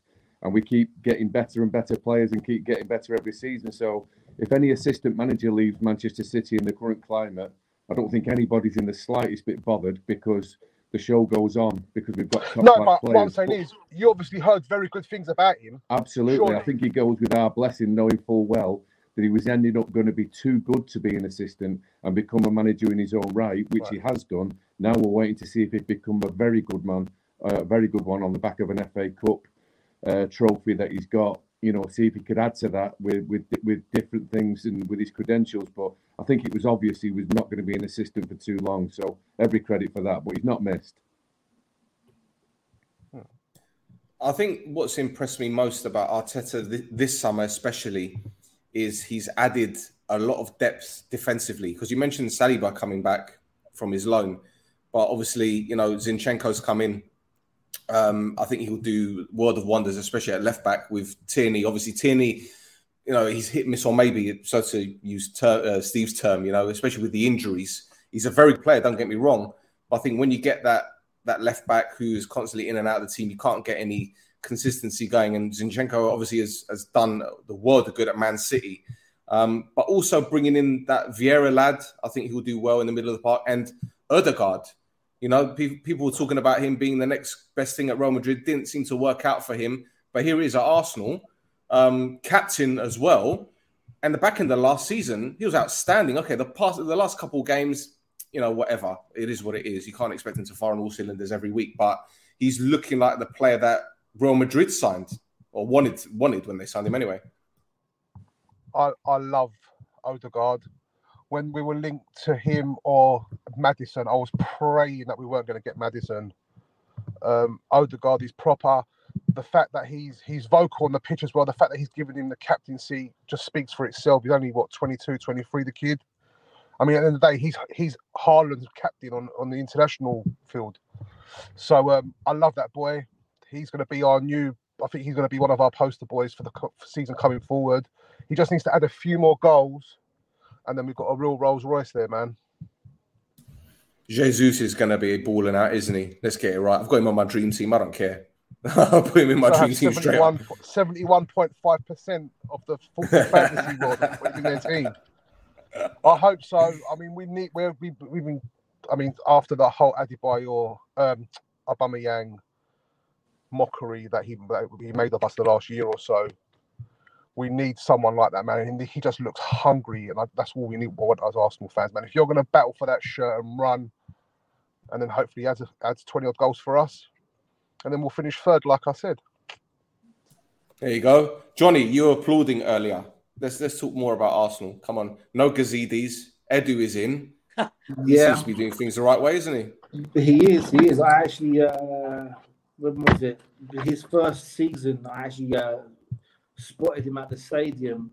and we keep getting better and better players and keep getting better every season. So if any assistant manager leaves Manchester City in the current climate, I don't think anybody's in the slightest bit bothered because the show goes on because we've got top
no. But players. what I'm saying but, is, you obviously heard very good things about him.
Absolutely, Surely. I think he goes with our blessing, knowing full well that he was ending up going to be too good to be an assistant and become a manager in his own right, which right. he has done. Now we're waiting to see if he'd become a very good man, uh, a very good one on the back of an FA Cup uh, trophy that he's got. You know, see if he could add to that with with with different things and with his credentials. But I think it was obvious he was not going to be an assistant for too long. So every credit for that. But he's not missed.
I think what's impressed me most about Arteta th- this summer, especially, is he's added a lot of depth defensively. Because you mentioned Saliba coming back from his loan, but obviously, you know, Zinchenko's come in Um, I think he'll do world of wonders, especially at left back with Tierney. Obviously, Tierney, you know, he's hit miss or maybe so to use ter- uh, Steve's term, you know, especially with the injuries. He's a very good player. Don't get me wrong, but I think when you get that that left back who's constantly in and out of the team, you can't get any consistency going. And Zinchenko obviously has, has done the world of good at Man City. Um, but also bringing in that Vieira lad, I think he'll do well in the middle of the park. And Odegaard, you know, pe- people were talking about him being the next best thing at Real Madrid. Didn't seem to work out for him. But here he is at Arsenal, um, captain as well. And the back end of last season, he was outstanding. Okay, the past, the last couple games, you know, whatever. It is what it is. You can't expect him to fire on all cylinders every week. But he's looking like the player that Real Madrid signed or wanted wanted when they signed him anyway.
I, I love Odegaard. When we were linked to him or Maddison, I was praying that we weren't going to get Maddison. Um, Odegaard is proper. The fact that he's he's vocal on the pitch as well, the fact that he's given him the captaincy just speaks for itself. He's only what 22, 23, the kid. I mean, at the end of the day, he's he's Haaland's captain on, on the international field. So um, I love that boy. He's going to be our new. I think he's going to be one of our poster boys for the season coming forward. He just needs to add a few more goals, and then we've got a real Rolls Royce there, man.
Jesus is going to be balling out, isn't he? Let's get it right. I've got him on my dream team. I don't care. (laughs) I'll put him in my
So
dream team straight up.
71.5 percent of the full (laughs) fantasy world in their team. I hope so. I mean, we need. We're, we, we've been. I mean, after the whole Adebayor, um, Aubameyang mockery that he that he made of us the last year or so, we need someone like that, man. And he just looks hungry, and I, that's all we need. What as Arsenal fans, man. If you're going to battle for that shirt and run, and then hopefully adds adds twenty odd goals for us, and then we'll finish third, like I said.
There you go, Johnny. You were applauding earlier. Let's let's talk more about Arsenal. Come on, no Gazidis. Edu is in. (laughs) He
Yeah.
seems to be doing things the right way, isn't he?
He is. He is. I actually, uh, when was it? His first season, I actually uh, spotted him at the stadium.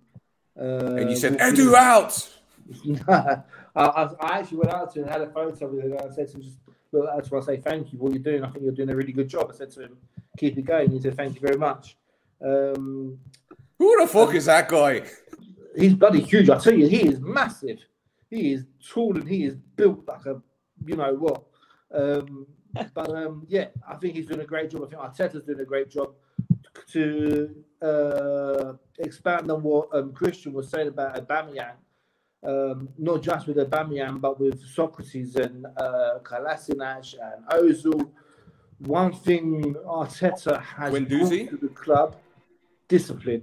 Uh,
And you said, "Edu out." (laughs)
I, I, I actually went out to him and had a photo with him. And I said to him, just, look, that's why I say thank you for what you're doing. I think you're doing a really good job. I said to him, keep it going. He said, thank you very much. Um,
Who the fuck is that guy?
He's bloody huge. I tell you, he is massive. He is tall and he is built like a, you know what. Um, but um, yeah, I think he's doing a great job. I think Arteta's doing a great job to uh, expand on what um, Christian was saying about Aubameyang. Um, not just with Aubameyang, but with Sokratis and uh, and Ozil. One thing Arteta has brought
Guendouzi?
to the club: discipline.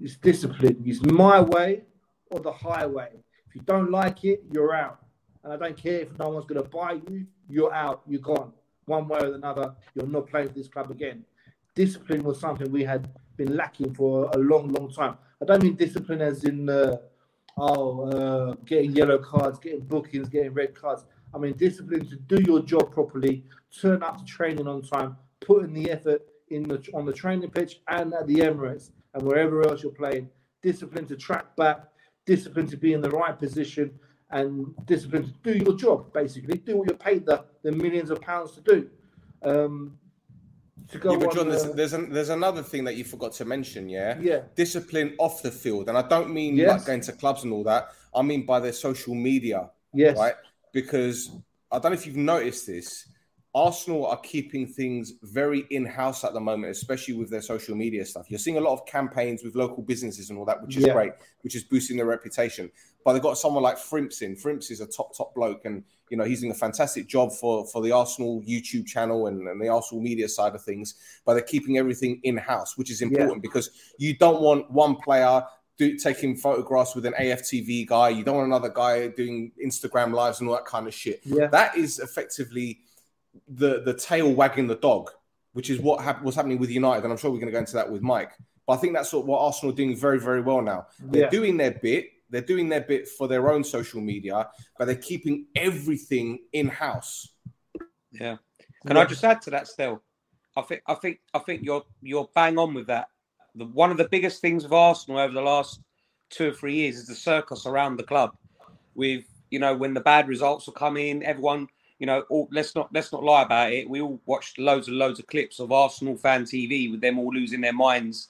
It's discipline. It's my way or the highway. If you don't like it, you're out. And I don't care if no one's going to buy you, you're out, you're gone. One way or another, you're not playing for this club again. Discipline was something we had been lacking for a long, long time. I don't mean discipline as in, uh, oh, uh, getting yellow cards, getting bookings, getting red cards. I mean discipline to do your job properly, turn up to training on time, put in the effort in the on the training pitch and at the Emirates and wherever else you're playing. Discipline to track back, discipline to be in the right position, and discipline to do your job. Basically, do what you're paid the, the millions of pounds to do. Um, to go
Yeah, but
on,
John, there's,
uh,
there's, an, there's another thing that you forgot to mention, yeah?
Yeah.
Discipline off the field. And I don't mean
Yes.
like going to clubs and all that. I mean by their social media.
Yes.
Right? Because I don't know if you've noticed this. Arsenal are keeping things very in house at the moment, especially with their social media stuff. You're seeing a lot of campaigns with local businesses and all that, which is
Yeah.
great, which is boosting their reputation. But they've got someone like Frimps in. Frimps is a top, top bloke, and you know he's doing a fantastic job for for the Arsenal YouTube channel and, and the Arsenal media side of things. But they're keeping everything in house, which is important because you don't want one player do, taking photographs with an AFTV guy. You don't want another guy doing Instagram lives and all that kind of shit.
Yeah.
That is effectively the the tail wagging the dog, which is what hap- was happening with United, and I'm sure we're going to go into that with Mike. But I think that's sort of what Arsenal are doing very, very well now. They're
Yeah.
doing their bit. They're doing their bit for their own social media, but they're keeping everything in house.
Yeah. Can I just add to that still? I think I think I think you're you're bang on with that. The, one of the biggest things of Arsenal over the last two or three years is the circus around the club. With you know when the bad results will come in, everyone you know, all, let's not let's not lie about it. We all watched loads and loads of clips of Arsenal fan TV with them all losing their minds,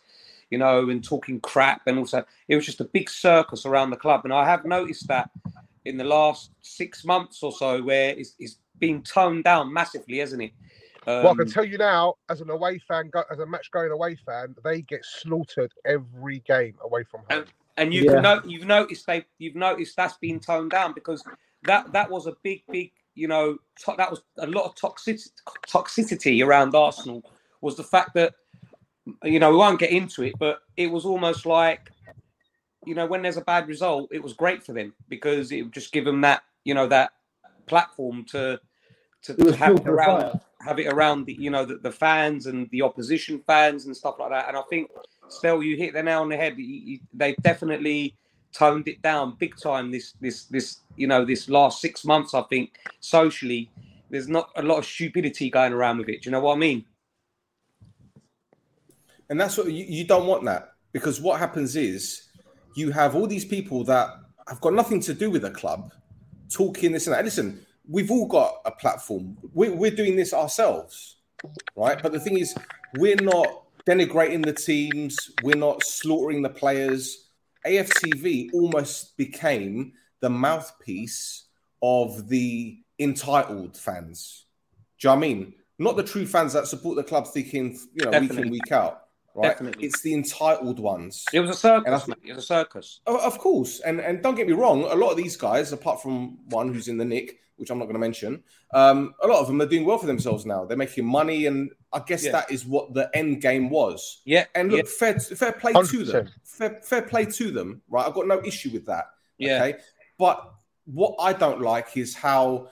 you know, and talking crap, and also it was just a big circus around the club. And I have noticed that in the last six months or so, where it's, it's been toned down massively, hasn't it? Um,
well, I can tell you now, as an away fan, as a match going away fan, they get slaughtered every game away from home.
and you can know you've noticed they you've noticed that's been toned down because that that was a big big you know to, that was a lot of toxicity toxicity around Arsenal was the fact that you know we won't get into it but it was almost like you know when there's a bad result it was great for them because it would just give them that you know that platform to to, to have it
fuel for the
around
fire.
have it around the you know the, the fans and the opposition fans and stuff like that and I think Stel you hit the nail on the head You- you- they definitely toned it down big time this this this you know this last six months I think socially there's not a lot of stupidity going around with it do you know what I mean
And that's what you, you don't want that because what happens is you have all these people that have got nothing to do with the club talking this and that. Listen, we've all got a platform. We're, we're doing this ourselves, right? But the thing is, we're not denigrating the teams, we're not slaughtering the players. AFTV almost became the mouthpiece of the entitled fans. Do you know what I mean? Not the true fans that support the club thinking, you know, week in, week out. Right?
Definitely.
It's the entitled ones.
it was a circus mate. it was a circus
Oh, of course, and and don't get me wrong. A lot of these guys, apart from one who's in the nick, which I'm not going to mention, um, a lot of them are doing well for themselves now. They're making money, and I guess
Yeah.
that is what the end game was.
yeah
And look,
yeah,
fair fair play to them. Fair, fair play to them. Right, I've got no issue with that.
yeah.
Okay, but what I don't like is how.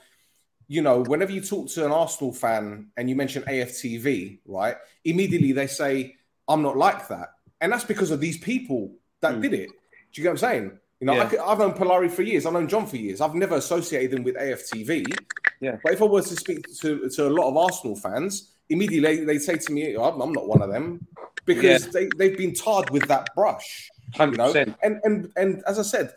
You know, whenever you talk to an Arsenal fan and you mention AFTV, right? Immediately they say, I'm not like that. And that's because of these people that did it. Do you get what I'm saying? You know, I.
Yeah.
could, I've known Polari for years. I've known John for years. I've never associated them with AFTV.
Yeah.
But if I was to speak to, to a lot of Arsenal fans, immediately they say to me, oh, I'm, I'm not one of them because
Yeah.
they, they've been tarred with that brush. You
hundred
know? And, and, and as I said,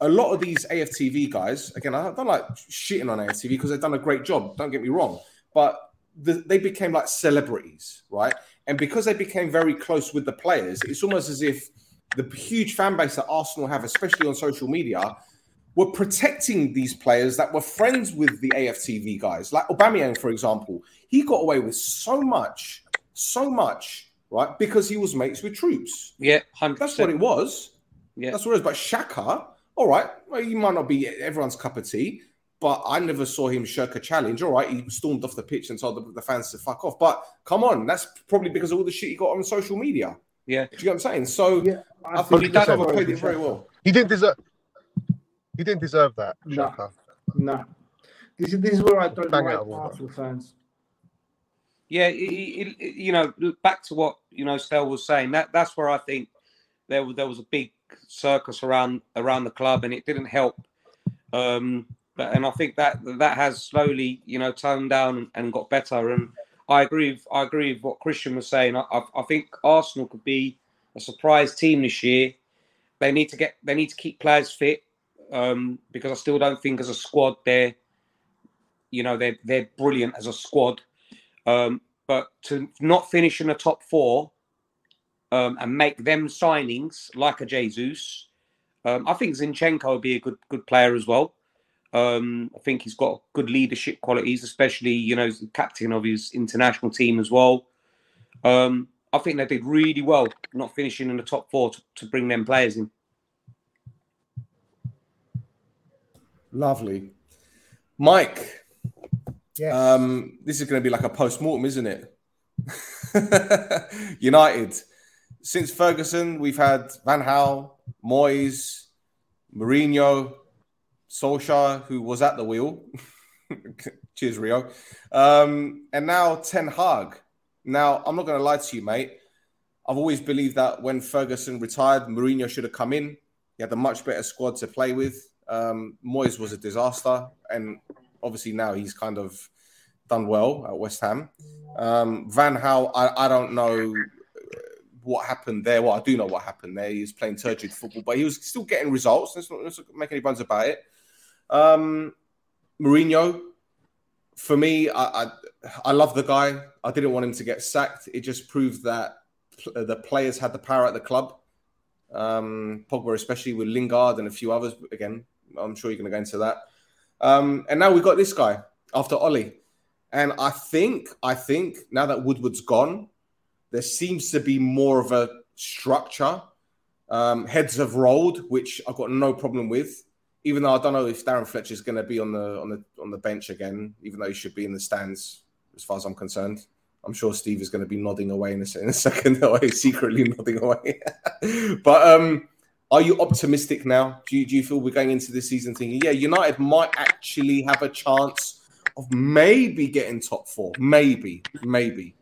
a lot of these AFTV guys, again, I don't like shitting on AFTV because they've done a great job. Don't get me wrong. But the, they became like celebrities, right? And because they became very close with the players, it's almost as if the huge fan base that Arsenal have, especially on social media, were protecting these players that were friends with the AFTV guys. Like Aubameyang, for example, he got away with so much, so much, right? Because he was mates with Troopz.
yeah hundred
That's what it was.
yeah
That's what it was. But Xhaka, all right, well, he might not be everyone's cup of tea, but I never saw him shirk a challenge. All right, he stormed off the pitch and told the, the fans to fuck off. But come on, that's probably because of all the shit he got on social media.
Yeah
Do you get what I'm saying? So
Yeah,
I think he
think so.
played it very well.
He didn't deserve. He didn't deserve that.
No.
Xhaka.
No. This is this is where I don't
Bang
like
out of order.
Arsenal fans.
Yeah, it, it, it- you know, back to what you know Stel was saying. That that's where I think there was there was a big circus around around the club, and it didn't help. Um, but and I think that that has slowly, you know, toned down and got better. And I agree. With, I agree with what Christian was saying. I, I, I think Arsenal could be a surprise team this year. They need to get they need to keep players fit um, because I still don't think as a squad they're you know they're they're brilliant as a squad. Um, but to not finish in the top four um, and make them signings like a Jesus, um, I think Zinchenko would be a good good player as well. Um, I think he's got good leadership qualities, especially you know he's the captain of his international team as well. Um, I think they did really well not finishing in the top four to, to bring them players in.
Lovely. Mike,
Yes.
um, this is going to be like a post mortem, isn't it? (laughs) United. Since Ferguson, we've had Van Gaal, Moyes, Mourinho, Solskjaer, who was at the wheel. (laughs) Cheers, Rio. Um, and now Ten Hag. Now, I'm not going to lie to you, mate. I've always believed that when Ferguson retired, Mourinho should have come in. He had a much better squad to play with. Um, Moyes was a disaster, and obviously now he's kind of done well at West Ham. Um, Van Gaal, I, I don't know what happened there. Well, I do know what happened there. He was playing turgid football, but he was still getting results. Let's not, let's not make any bones about it. Um, Mourinho, for me, I, I I love the guy. I didn't want him to get sacked. It just proved that the players had the power at the club. Um, Pogba, especially with Lingard and a few others. Again, I'm sure you're going to go into that. Um, and now we've got this guy after Ollie. And I think, I think now that Woodward's gone, there seems to be more of a structure. Um, heads have rolled, which I've got no problem with. Even though I don't know if Darren Fletcher is going to be on the on the on the bench again, even though he should be in the stands, as far as I'm concerned. I'm sure Steve is going to be nodding away in a, in a (laughs) second, he's secretly nodding away. (laughs) but um, are you optimistic now? Do you, do you feel we're going into this season thinking, yeah, United might actually have a chance of maybe getting top four? Maybe, maybe.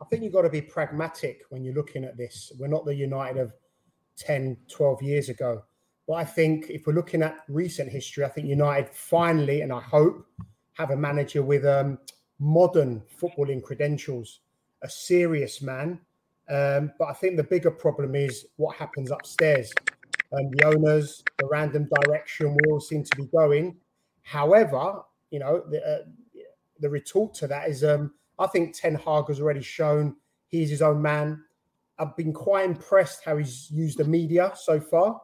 I think you've got to be pragmatic when you're looking at this. We're not the United of 10, 12 years ago. But I think if we're looking at recent history, I think United finally, and I hope, have a manager with um, modern footballing credentials, a serious man. Um, but I think the bigger problem is what happens upstairs. Um, the owners, the random direction we all seem to be going. However, you know, the, uh, the retort to that is um, I think Ten Hag has already shown he's his own man. I've been quite impressed how he's used the media so far.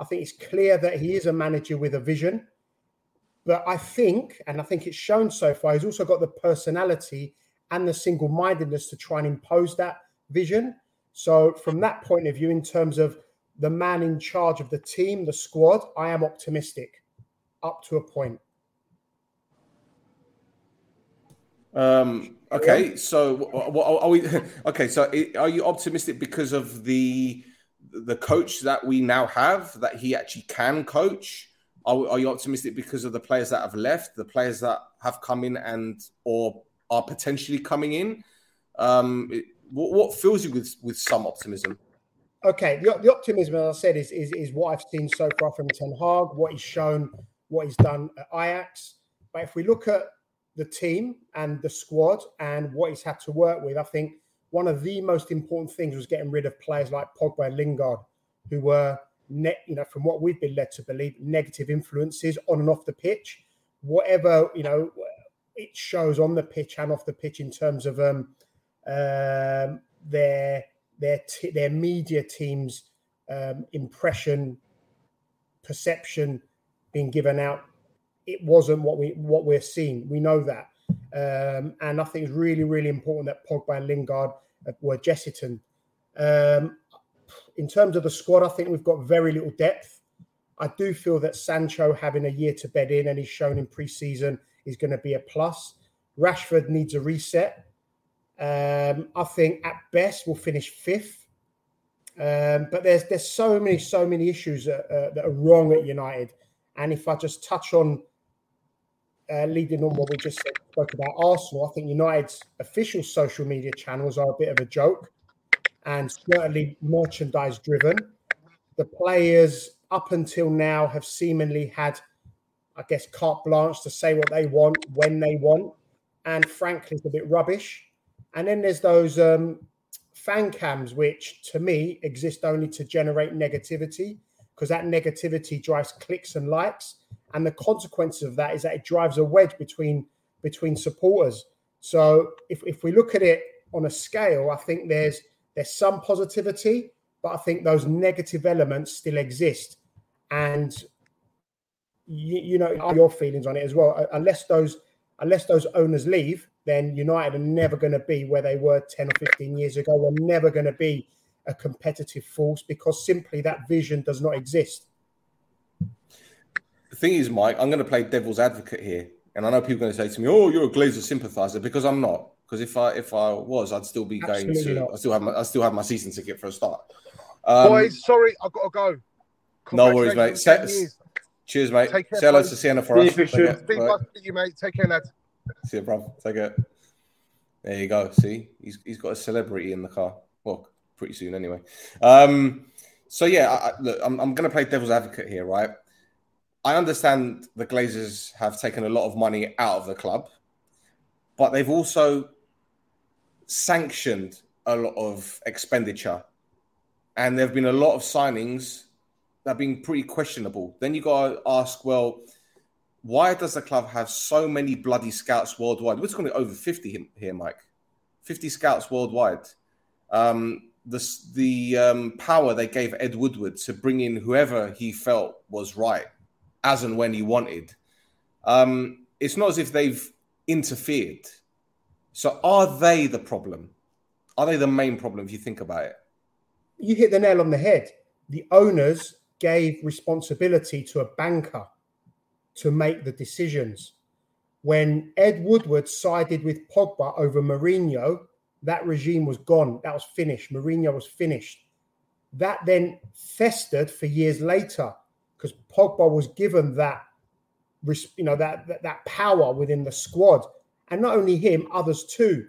I think it's clear that he is a manager with a vision. But I think, and I think it's shown so far, he's also got the personality and the single mindedness to try and impose that vision. So, from that point of view, in terms of the man in charge of the team, the squad, I am optimistic up to a point.
Um, okay, so what are we? (laughs) Okay, so are you optimistic because of the the coach that we now have that he actually can coach? Are, are, you optimistic because of the players that have left, the players that have come in and or are potentially coming in? Um, it, what, what, fills you with with some optimism?
Okay, the, the optimism, as I said, is, is is what I've seen so far from Ten Hag, what he's shown, what he's done at Ajax. But if we look at the team and the squad and what he's had to work with, I think one of the most important things was getting rid of players like Pogba and Lingard, who were net, you know, from what we've been led to believe, negative influences on and off the pitch. Whatever you know, it shows on the pitch and off the pitch in terms of um, um their their t- their media teams' um, impression, perception being given out. It wasn't what we what we're seeing. We know that, um, and I think it's really really important that Pogba and Lingard were Jessiton. Um, in terms of the squad, I think we've got very little depth. I do feel that Sancho having a year to bed in and he's shown in pre-season is going to be a plus. Rashford needs a reset. Um, I think at best we'll finish fifth. Um, but there's there's so many so many issues that, uh, that, are wrong at United. And if I just touch on uh, leading on what we just spoke about Arsenal, I think United's official social media channels are a bit of a joke and certainly merchandise driven. The players up until now have seemingly had, I guess, carte blanche to say what they want when they want, and frankly, it's a bit rubbish. And then there's those um, fan cams, which to me exist only to generate negativity, because that negativity drives clicks and likes, and the consequences of that is that it drives a wedge between between supporters. So if, if we look at it on a scale, I think there's there's some positivity, but I think those negative elements still exist. And you, you know your feelings on it as well. Uh, unless those unless those owners leave, then United are never going to be where they were 10 or 15 years ago. We're never going to be a competitive force because simply that vision does not exist.
The thing is, Mike, I'm going to play devil's advocate here. And I know people are going to say to me, "Oh, you're a Glazer sympathizer," because I'm not. Because if I if I was, I'd still be going to. Not. I still have my I still have my season ticket for a start.
Um, Boys, sorry, I've got to go.
No worries, mate. Se- cheers, mate. Take care, Say hello to Sienna for us.
Steve, you, mate. Take care, lad.
See you, bro. Take care. There you go. See, he's he's got a celebrity in the car. Well, pretty soon anyway. Um, so yeah, I, look, I'm I'm going to play devil's advocate here, right? I understand the Glazers have taken a lot of money out of the club, but they've also sanctioned a lot of expenditure. And there have been a lot of signings that have been pretty questionable. Then you got to ask, well, why does the club have so many bloody scouts worldwide? We're talking over 50 here, Mike. 50 scouts worldwide. Um, the the um, power they gave Ed Woodward to bring in whoever he felt was right, as and when he wanted. Um, it's not as if they've interfered. So, are they the problem? Are they the main problem if you think about it?
You hit the nail on the head. The owners gave responsibility to a banker to make the decisions. When Ed Woodward sided with Pogba over Mourinho, that regime was gone. That was finished. Mourinho was finished. That then festered for years later because Pogba was given that, you know, that, that that power within the squad, and not only him, others too.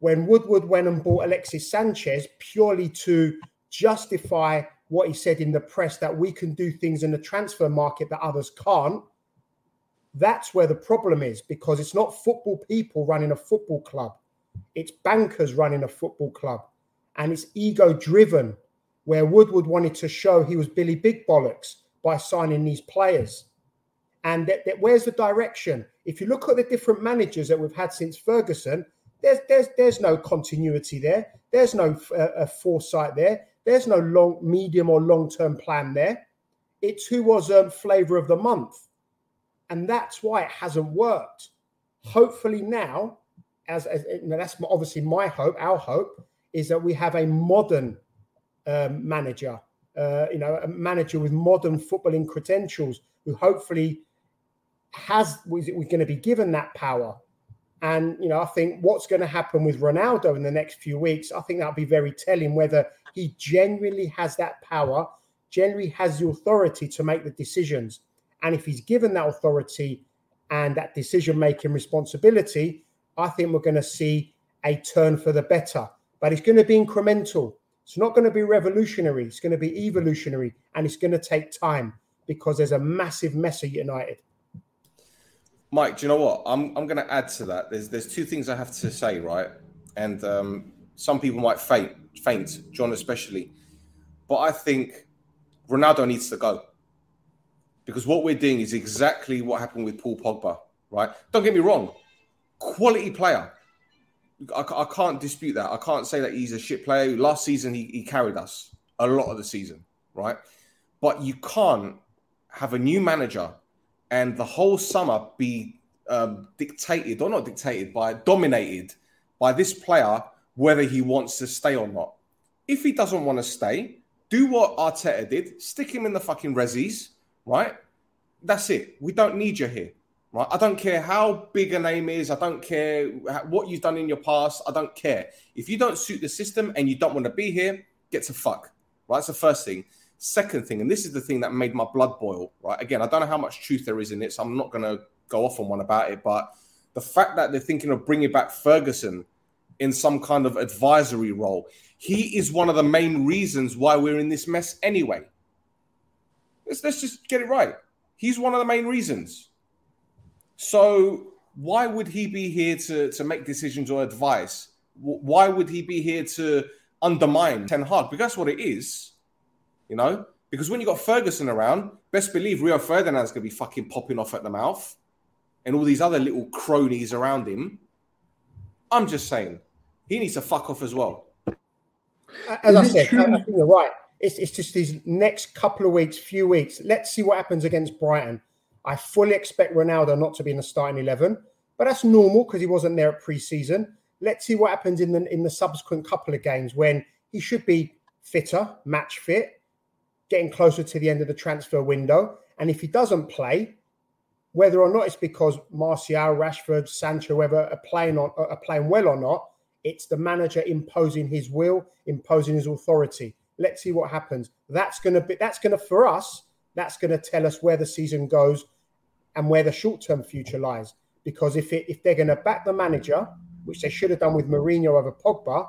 When Woodward went and bought Alexis Sanchez purely to justify what he said in the press that we can do things in the transfer market that others can't. That's where the problem is because it's not football people running a football club. It's bankers running a football club and it's ego driven, where Woodward wanted to show he was Billy Big Bollocks by signing these players. And that, that, where's the direction? If you look at the different managers that we've had since Ferguson, there's there's there's no continuity there. There's no uh, foresight there. There's no long, medium, or long term plan there. It's who was um, flavour of the month, and that's why it hasn't worked. Hopefully now as, as that's obviously my hope. Our hope is that we have a modern um, manager, uh, you know, a manager with modern footballing credentials, who hopefully has we're going to be given that power. And you know, I think what's going to happen with Ronaldo in the next few weeks, I think that'll be very telling whether he genuinely has that power, genuinely has the authority to make the decisions. And if he's given that authority and that decision making responsibility, I think we're going to see a turn for the better. But it's going to be incremental. It's not going to be revolutionary. It's going to be evolutionary, and it's going to take time because there's a massive mess at United.
Mike, do you know what? I'm I'm going to add to that. There's there's two things I have to say, right? And um, some people might faint, faint, John especially, but I think Ronaldo needs to go because what we're doing is exactly what happened with Paul Pogba, right? Don't get me wrong quality player. I, I, can't dispute that. I can't say that he's a shit player. Last season, he, he carried us a lot of the season, right? But you can't have a new manager and the whole summer be um, dictated or not dictated by dominated by this player whether he wants to stay or not. If he doesn't want to stay, do what Arteta did, stick him in the fucking resis, right? That's it. We don't need you here. Right? I don't care how big a name is. I don't care what you've done in your past. I don't care. If you don't suit the system and you don't want to be here, get to fuck. Right? That's the first thing. Second thing, and this is the thing that made my blood boil. Right? Again, I don't know how much truth there is in it, so I'm not going to go off on one about it. But the fact that they're thinking of bringing back Ferguson in some kind of advisory role, he is one of the main reasons why we're in this mess anyway. Let's, let's just get it right. He's one of the main reasons. So why would he be here to, to make decisions or advice? Why would he be here to undermine Ten Hag? Because that's what it is, you know. Because when you got Ferguson around, best believe Rio Ferdinand's gonna be fucking popping off at the mouth, and all these other little cronies around him. I'm just saying, he needs to fuck off as well.
As I said, I think you're right. It's, it's just these next couple of weeks, few weeks. Let's see what happens against Brighton. I fully expect Ronaldo not to be in the starting 11, but that's normal because he wasn't there at pre-season. Let's see what happens in the in the subsequent couple of games when he should be fitter, match fit, getting closer to the end of the transfer window. And if he doesn't play, whether or not it's because Martial, Rashford, Sancho, whoever are playing on are playing well or not, it's the manager imposing his will, imposing his authority. Let's see what happens. That's gonna be that's gonna for us that's to tell us where the season goes and where the short term future lies. Because if it, if they're going to back the manager, which they should have done with Mourinho over Pogba,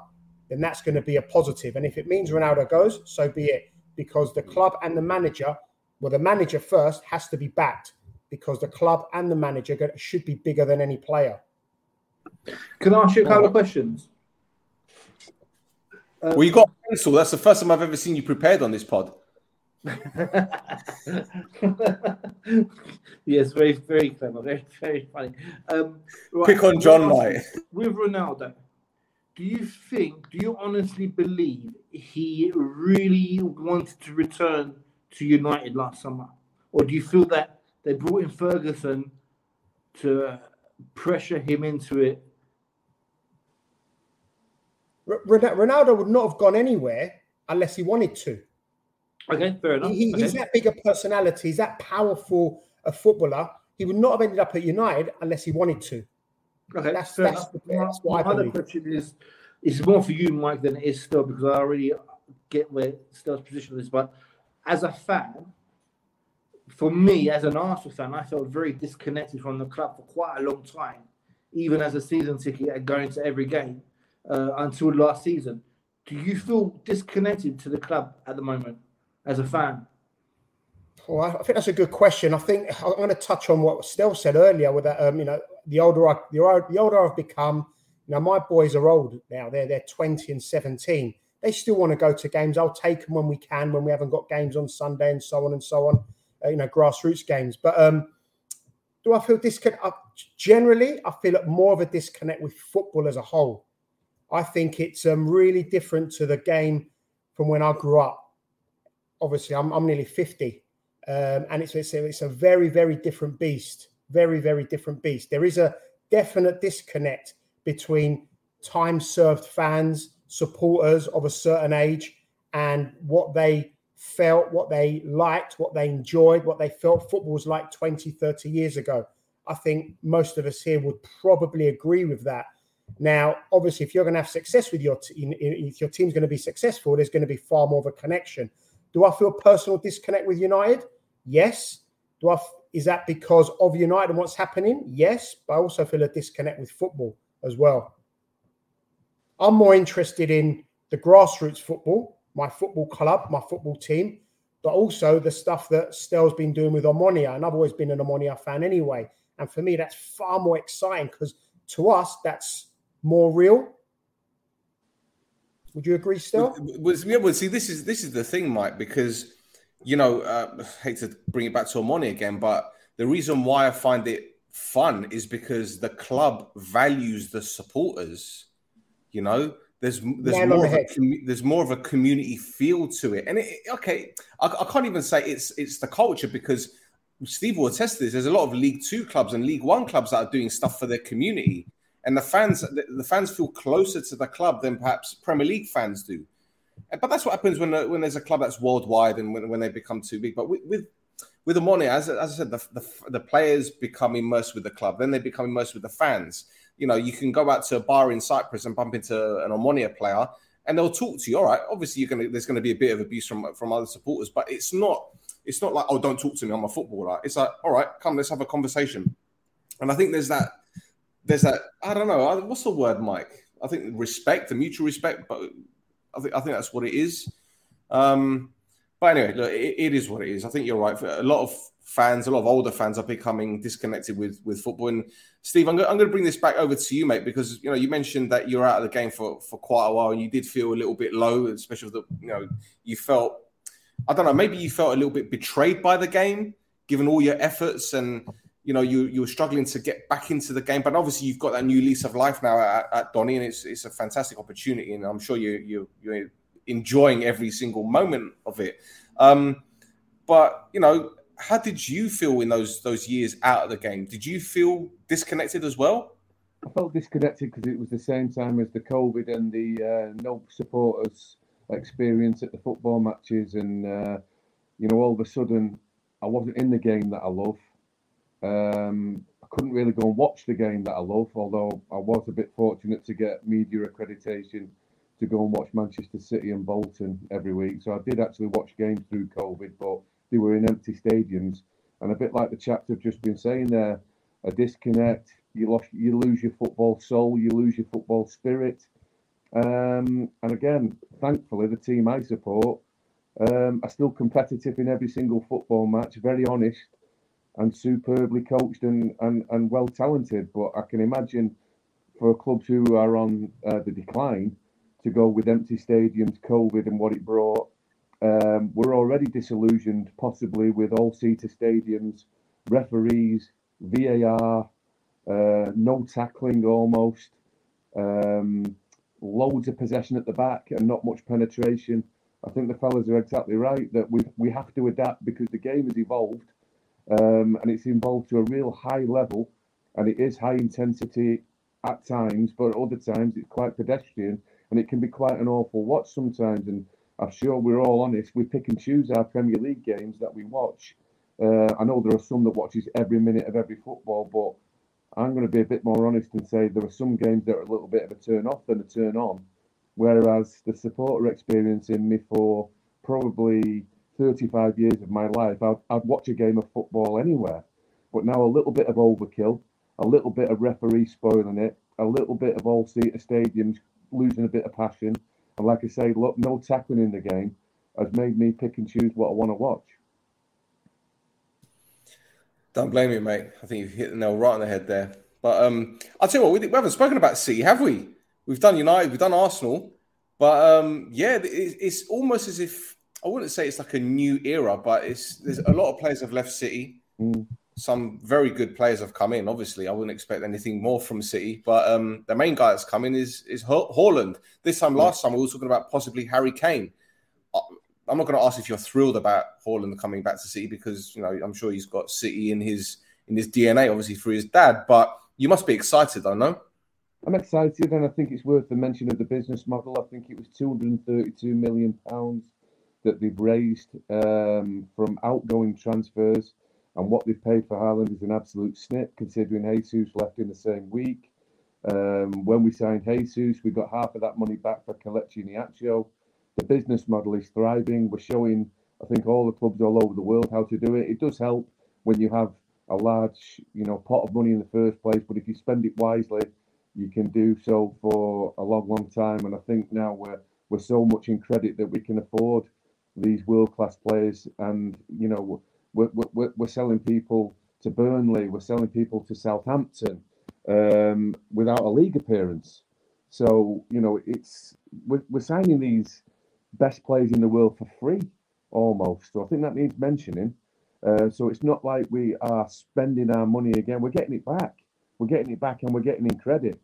then that's going to be a positive. And if it means Ronaldo goes, so be it. Because the club and the manager, well, the manager first has to be backed because the club and the manager should be bigger than any player.
Can I ask you a couple of questions?
well, you got a pencil. That's the first time I've ever seen you prepared on this pod. (laughs)
yes, very, very clever, very, very funny. Um, right,
Quick on John,
with-
mate.
With Ronaldo, do you think, do you honestly believe he really wanted to return to United last summer? Or do you feel that they brought in Ferguson to pressure him into it?
R- Ronaldo would not have gone anywhere unless he wanted to.
Okay, fair enough.
He, he's
Okay.
that big a personality. He's that powerful a footballer. He would not have ended up at United unless he wanted to.
Okay,
that's
fair
that's, the, that's
My other question is, it's more for you, Mike, than it is still because I already get where Stel's position is. But as a fan, for me, as an Arsenal fan, I felt very disconnected from the club for quite a long time, even as a season ticket and going to every game uh, until last season. Do you feel disconnected to the club at the moment as a fan?
Well, I think that's a good question. I think I'm going to touch on what Stel said earlier. With that, um, you know, the older I, the, older- the older I've become, you know, my boys are old now. They're they're 20 and 17. They still want to go to games. I'll take them when we can, when we haven't got games on Sunday and so on and so on. Uh, you know, grassroots games. But um, do I feel disconnect? Uh, generally, I feel more of a disconnect with football as a whole. I think it's um, really different to the game from when I grew up. Obviously, I'm, I'm nearly 50, um, and it's, it's, a, it's a very, very different beast. Very, very different beast. There is a definite disconnect between time served fans, supporters of a certain age, and what they felt, what they liked, what they enjoyed, what they felt football was like 20, 30 years ago. I think most of us here would probably agree with that. Now, obviously, if you're going to have success with your team, if your team's going to be successful, there's going to be far more of a connection. Do I feel personal disconnect with United? Yes. Do I? f- Is that because of United and what's happening? Yes, but I also feel a disconnect with football as well. I'm more interested in the grassroots football, my football club, my football team, but also the stuff that Stel's been doing with Omonia. And I've always been an Omonia fan anyway. And for me, that's far more exciting because to us, that's more real. Would you agree, Stel?
Was yeah, well, see, this is this is the thing, Mike, because you know, uh, I hate to bring it back to Omoni again, but the reason why I find it fun is because the club values the supporters. You know, there's there's
on
more
the
of a commu- there's more of a community feel to it, and it, okay, I, I can't even say it's it's the culture because Steve will attest to this. There's a lot of League Two clubs and League One clubs that are doing stuff for their community, and the fans the, fans feel closer to the club than perhaps Premier League fans do. But that's what happens when uh, when there's a club that's worldwide and when, when they become too big. But with with, with as, as I said, the, the the players become immersed with the club, then they become immersed with the fans. You know, you can go out to a bar in Cyprus and bump into an Omonia player, and they'll talk to you. All right, obviously, you're gonna there's gonna be a bit of abuse from from other supporters, but it's not it's not like oh, don't talk to me, I'm a footballer. It's like all right, come, let's have a conversation. And I think there's that there's that I don't know what's the word, Mike. I think respect, the mutual respect, but I think I think that's what it is. Um, but anyway, look, it, it is what it is. I think you're right. A lot of fans, a lot of older fans, are becoming disconnected with with football. And Steve, I'm, go- I'm going to bring this back over to you, mate, because you know you mentioned that you're out of the game for for quite a while, and you did feel a little bit low, especially the you know you felt I don't know, maybe you felt a little bit betrayed by the game, given all your efforts and you know you you were struggling to get back into the game. But obviously you've got that new lease of life now at, at Donny, and it's it's a fantastic opportunity, and I'm sure you you you're enjoying every single moment of it. Um, but you know, how did you feel in those those years out of the game? Did you feel disconnected as well?
I felt disconnected because it was the same time as the COVID and the uh, no supporters experience at the football matches, and uh, you know, all of a sudden, I wasn't in the game that I love. Um, I couldn't really go and watch the game that I love, although I was a bit fortunate to get media accreditation to go and watch Manchester City and Bolton every week. So I did actually watch games through COVID, but they were in empty stadiums. And a bit like the chaps have just been saying there, a disconnect. You lost, you lose your football soul, you lose your football spirit. Um, and again, thankfully, the team I support um, are still competitive in every single football match. Very honest and superbly coached and, and, and well talented. But I can imagine for clubs who are on uh, the decline to go with empty stadiums, COVID, and what it brought, Um, we're already disillusioned, possibly with all-seater stadiums, referees, VAR, uh, no tackling almost, um, loads of possession at the back and not much penetration. I think the fellas are exactly right that we we have to adapt because the game has evolved, um, and it's involved to a real high level, and it is high intensity at times, but at other times it's quite pedestrian, and it can be quite an awful watch sometimes. And I'm sure we're all honest, we pick and choose our Premier League games that we watch. Uh, I know there are some that watches every minute of every football, but I'm going to be a bit more honest and say there are some games that are a little bit of a turn off than a turn on. Whereas the supporter experience in me for probably 35 years of my life, I'd, I'd watch a game of football anywhere. But now a little bit of overkill, a little bit of referee spoiling it, a little bit of all seater stadiums losing a bit of passion, and like I say, look, no tackling in the game has made me pick and choose what I want to watch.
Don't blame me, mate. I think you've hit the nail right on the head there. But um, I'll tell you what, we, we haven't spoken about City, have we? We've done United, we've done Arsenal, but um, yeah, it, it's almost as if I wouldn't say it's like a new era, but it's there's a lot of players have left City.
Mm.
Some very good players have come in. Obviously, I wouldn't expect anything more from City, but um, the main guy that's coming is is Haaland. This time last time we were talking about possibly Harry Kane. I'm not going to ask if you're thrilled about Haaland coming back to City because you know I'm sure he's got City in his in his DNA, obviously through his dad. But you must be excited, I know.
I'm excited, and I think it's worth the mention of the business model. I think it was 232 million pounds that they've raised um, from outgoing transfers, and what they've paid for Haaland is an absolute snip, considering Jesus left in the same week. Um, when we signed Jesus, we got half of that money back for Kelechi Iheanacho. The business model is thriving. We're showing, I think, all the clubs all over the world how to do it. It does help when you have a large, you know, pot of money in the first place, but if you spend it wisely, you can do so for a long, long time. And I think now we're we're so much in credit that we can afford these world class players. And you know, we're, we're, we're selling people to Burnley, we're selling people to Southampton um, without a league appearance. So you know, it's we're, we're signing these best players in the world for free almost. So I think that needs mentioning. Uh, so it's not like we are spending our money again. We're getting it back. We're getting it back and we're getting in credit.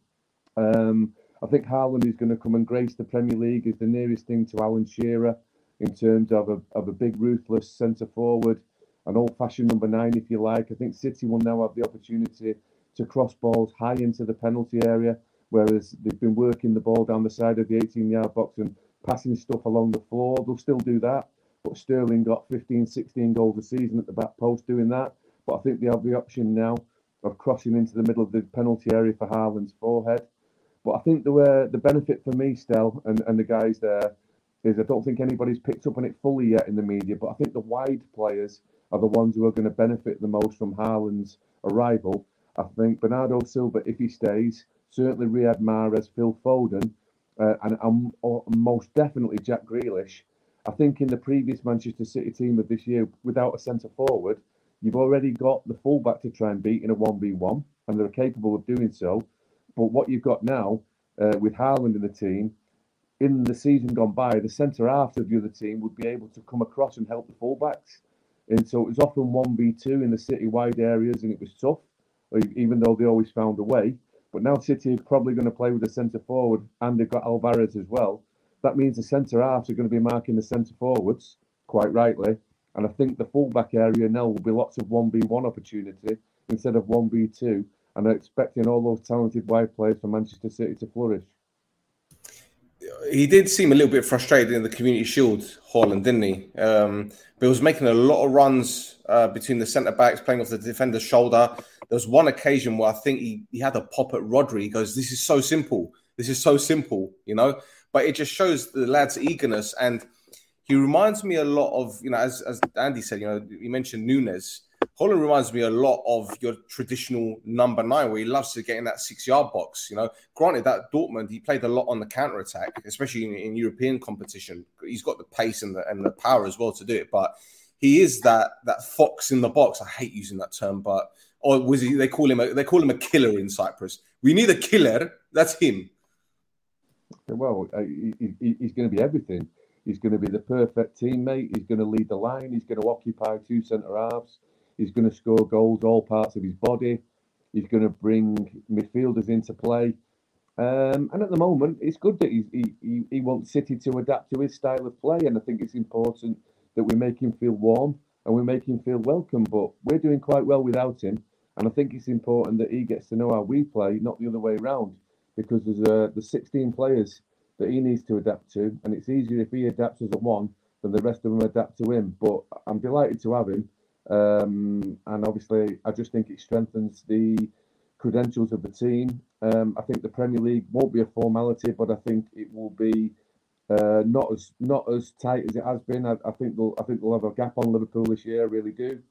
Um, I think Haaland is going to come and grace the Premier League is the nearest thing to Alan Shearer in terms of a, of a big, ruthless centre forward, an old fashioned number nine, if you like. I think City will now have the opportunity to cross balls high into the penalty area, whereas they've been working the ball down the side of the 18 yard box and passing stuff along the floor. They'll still do that. But Sterling got 15, 16 goals a season at the back post doing that. But I think they have the option now of crossing into the middle of the penalty area for Haaland's forehead. But I think the uh, the benefit for me, Stel, and, and the guys there, is I don't think anybody's picked up on it fully yet in the media. But I think the wide players are the ones who are going to benefit the most from Haaland's arrival. I think Bernardo Silva, if he stays, certainly Riyad Mahrez, Phil Foden, uh, and um, most definitely Jack Grealish. I think in the previous Manchester City team of this year, without a centre forward, you've already got the fullback to try and beat in a 1v1, and they're capable of doing so. But what you've got now uh, with Haaland in the team, in the season gone by, the centre half of the other team would be able to come across and help the fullbacks. And so it was often 1v2 in the city wide areas, and it was tough, even though they always found a way. But now City are probably going to play with a centre forward, and they've got Alvarez as well. That means the centre halves are going to be marking the centre forwards, quite rightly. And I think the fullback area now will be lots of 1v1 opportunity instead of 1v2 and are expecting all those talented wide players for Manchester City to flourish.
He did seem a little bit frustrated in the Community Shield, Haaland, didn't he? Um, but he was making a lot of runs uh, between the centre backs, playing off the defender's shoulder. There was one occasion where I think he, he had a pop at Rodri. He goes, This is so simple. This is so simple, you know? But it just shows the lad's eagerness. And he reminds me a lot of, you know, as, as Andy said, you know, he mentioned Nunez. Haaland reminds me a lot of your traditional number nine, where he loves to get in that six yard box. You know, granted that Dortmund, he played a lot on the counter attack, especially in, in, European competition. He's got the pace and the and the power as well to do it, but he is that that fox in the box. I hate using that term, but or was he? They call him a, they call him a killer in Cyprus. We need a killer. That's him.
Well, uh, he, he, he's going to be everything. He's going to be the perfect teammate. He's going to lead the line. He's going to occupy two centre halves. He's going to score goals all parts of his body. He's going to bring midfielders into play. Um, and at the moment, it's good that he, he, he wants City to adapt to his style of play. And I think it's important that we make him feel warm and we make him feel welcome. But we're doing quite well without him. And I think it's important that he gets to know how we play, not the other way around, because there's uh, the 16 players that he needs to adapt to. And it's easier if he adapts as a one than the rest of them adapt to him. But I'm delighted to have him. Um, and obviously, I just think it strengthens the credentials of the team. Um, I think the Premier League won't be a formality, but I think it will be uh, not as not as tight as it has been. I, I, think they'll I think they'll have a gap on Liverpool this year, really do,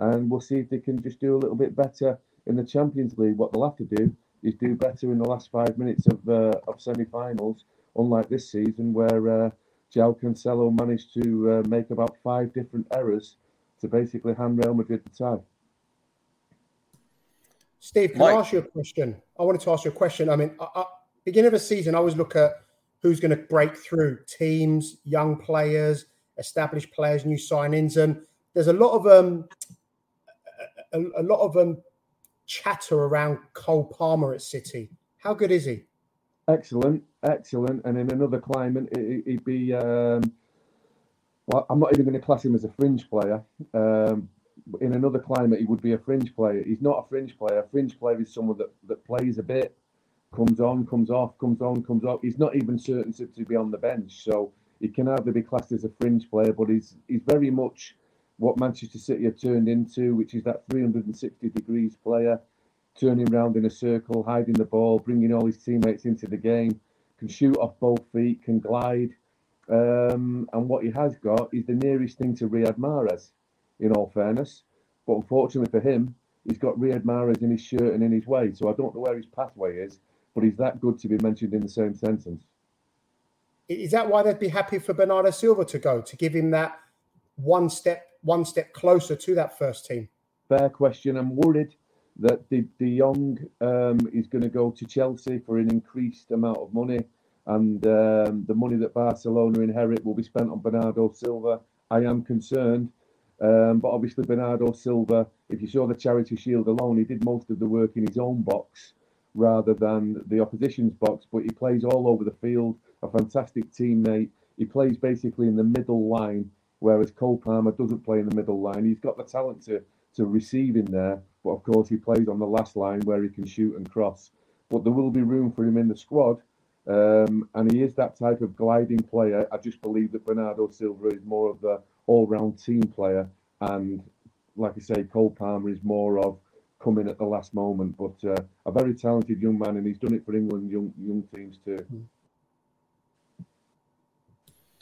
and we'll see if they can just do a little bit better in the Champions League. What they'll have to do is do better in the last five minutes of uh, of semi-finals, unlike this season where uh, João Cancelo managed to uh, make about five different errors to basically hand Real Madrid the tie.
Steve, can Mike. I ask you a question? I wanted to ask you a question. I mean, I, I, beginning of a season, I always look at who's going to break through teams, young players, established players, new signings, and there's a lot of um, a, a lot of um, chatter around Cole Palmer at City. How good is he?
Excellent, excellent. And in another climate, it, would be. Um, well, I'm not even going to class him as a fringe player. Um, in another climate, he would be a fringe player. He's not a fringe player. A fringe player is someone that, that plays a bit, comes on, comes off, comes on, comes off. He's not even certain to, to be on the bench. So he can hardly be classed as a fringe player, but he's he's very much what Manchester City have turned into, which is that 360 degrees player, turning around in a circle, hiding the ball, bringing all his teammates into the game, can shoot off both feet, can glide. Um, and what he has got is the nearest thing to Riyad Mahrez in all fairness. But unfortunately for him, he's got Riyad Mahrez in his shirt and in his way. So I don't know where his pathway is, but he's that good to be mentioned in the same sentence.
Is that why they'd be happy for Bernardo Silva to go to give him that one step one step closer to that first team?
Fair question. I'm worried that the De Jong um, is going to go to Chelsea for an increased amount of money, and um, the money that Barcelona inherit will be spent on Bernardo Silva. I am concerned um, but obviously, Bernardo Silva, if you saw the Charity Shield alone, he did most of the work in his own box rather than the opposition's box. But he plays all over the field, a fantastic teammate. He plays basically in the middle line, whereas Cole Palmer doesn't play in the middle line. He's got the talent to, to receive in there, but of course, he plays on the last line where he can shoot and cross. But there will be room for him in the squad. Um, and he is that type of gliding player. I just believe that Bernardo Silva is more of the all-round team player, and like I say, Cole Palmer is more of coming at the last moment. But uh, a very talented young man, and he's done it for England young young teams too.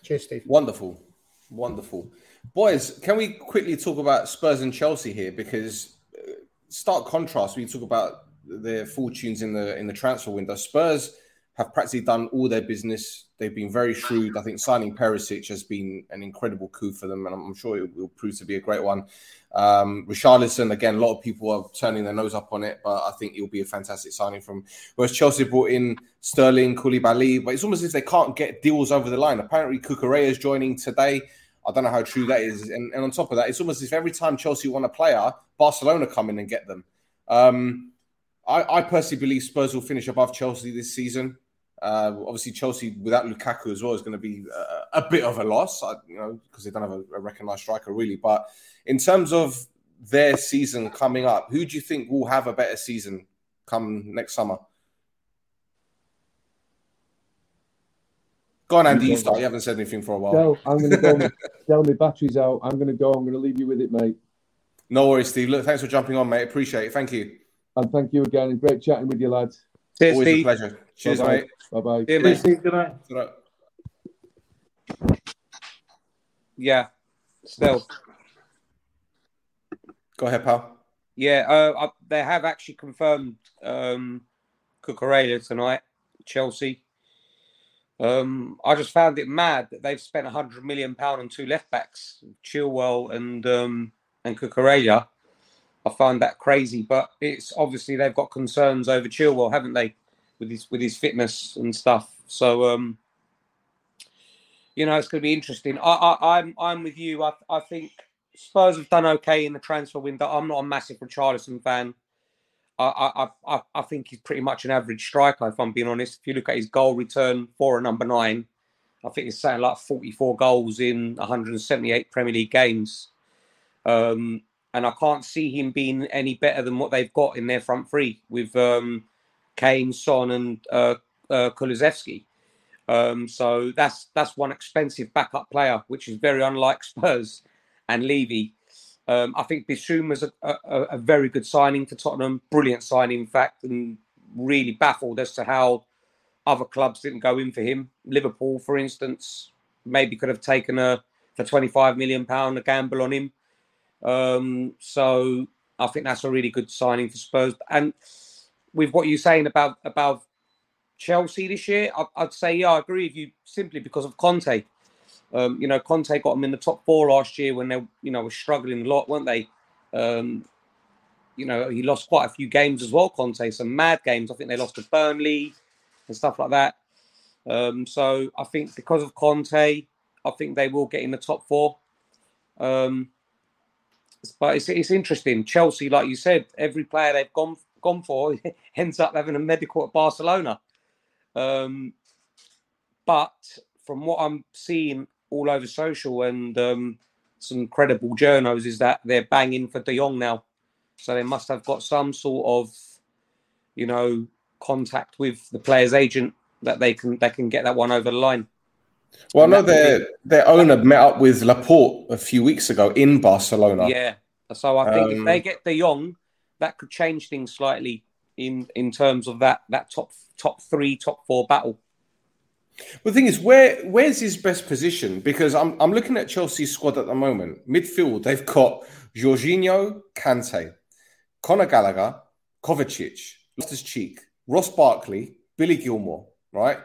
Cheers, Steve.
Wonderful, wonderful, boys. Can we quickly talk about Spurs and Chelsea here? Because uh, stark contrast. We talk about their fortunes in the in the transfer window. Spurs have practically done all their business. They've been very shrewd. I think signing Perisic has been an incredible coup for them, and I'm sure it will prove to be a great one. Um, Richarlison, again, a lot of people are turning their nose up on it, but I think it will be a fantastic signing from. Whereas Chelsea brought in Sterling, Koulibaly, but it's almost as if they can't get deals over the line. Apparently, Cucurella is joining today. I don't know how true that is. And, and, on top of that, it's almost as if every time Chelsea want a player, Barcelona come in and get them. Um, I, I, personally believe Spurs will finish above Chelsea this season. Uh, obviously, Chelsea without Lukaku as well is going to be a, a bit of a loss, you know, because they don't have a, a recognised striker really. But in terms of their season coming up, who do you think will have a better season come next summer? Go on, Andy. You start. You haven't said anything for a while.
No, I'm going to go. (laughs) Tell me battery's out. I'm going to go. I'm going to leave you with it, mate.
No worries, Steve. Look, thanks for jumping on, mate. Appreciate it. Thank you.
And thank you again. Great chatting with you, lads.
Cheers, Always Steve. a pleasure. Cheers, Bye-bye. mate.
Bye bye.
Yeah, mate. Steve, good night.
Yeah. Stel.
Go ahead, pal.
Yeah, uh, they have actually confirmed um, Cucurella tonight, Chelsea. Um, I just found it mad that they've spent a hundred million pound on two left backs, Chilwell and um, and Cucurella. I find that crazy, but it's obviously they've got concerns over Chilwell, haven't they, with his with his fitness and stuff. So um, you know, it's going to be interesting. I, I, I'm I'm with you. I, I think Spurs have done okay in the transfer window. I'm not a massive Richarlison fan. I, I, I, I think he's pretty much an average striker, if I'm being honest. If you look at his goal return for a number nine, I think he's saying like 44 goals in 178 Premier League games. Um, and I can't see him being any better than what they've got in their front three with um, Kane, Son, and uh, uh, Kulusevski. Um, so that's that's one expensive backup player, which is very unlike (laughs) Spurs and Levy. Um, I think Bissouma's a, a, a very good signing for Tottenham, brilliant signing, in fact, and really baffled as to how other clubs didn't go in for him. Liverpool, for instance, maybe could have taken a for twenty five million pound a gamble on him. Um, so I think that's a really good signing for Spurs. And with what you're saying about about Chelsea this year, I, would say yeah, I agree with you simply because of Conte. Um, you know, Conte got them in the top four last year when they, you know, were struggling a lot, weren't they? Um, you know, he lost quite a few games as well. Conte, some mad games. I think they lost to Burnley and stuff like that. Um, so I think because of Conte, I think they will get in the top four. Um, but it's, it's interesting. Chelsea, like you said, every player they've gone gone for (laughs) ends up having a medical at Barcelona. Um, but from what I'm seeing all over social and um, some credible journals, is that they're banging for De Jong now. So they must have got some sort of, you know, contact with the player's agent that they can they can get that one over the line.
Well, I know their their owner met up with Laporta a few weeks ago in Barcelona.
Yeah, so I think
Um,
if they get De Jong, that could change things slightly in in terms of that that top top three, top four battle.
Well, the thing is, where where's his best position? Because I'm I'm looking at Chelsea's squad at the moment. Midfield, they've got Jorginho, Kante, Conor Gallagher, Kovacic, Loftus Cheek, Ross Barkley, Billy Gilmour. Right.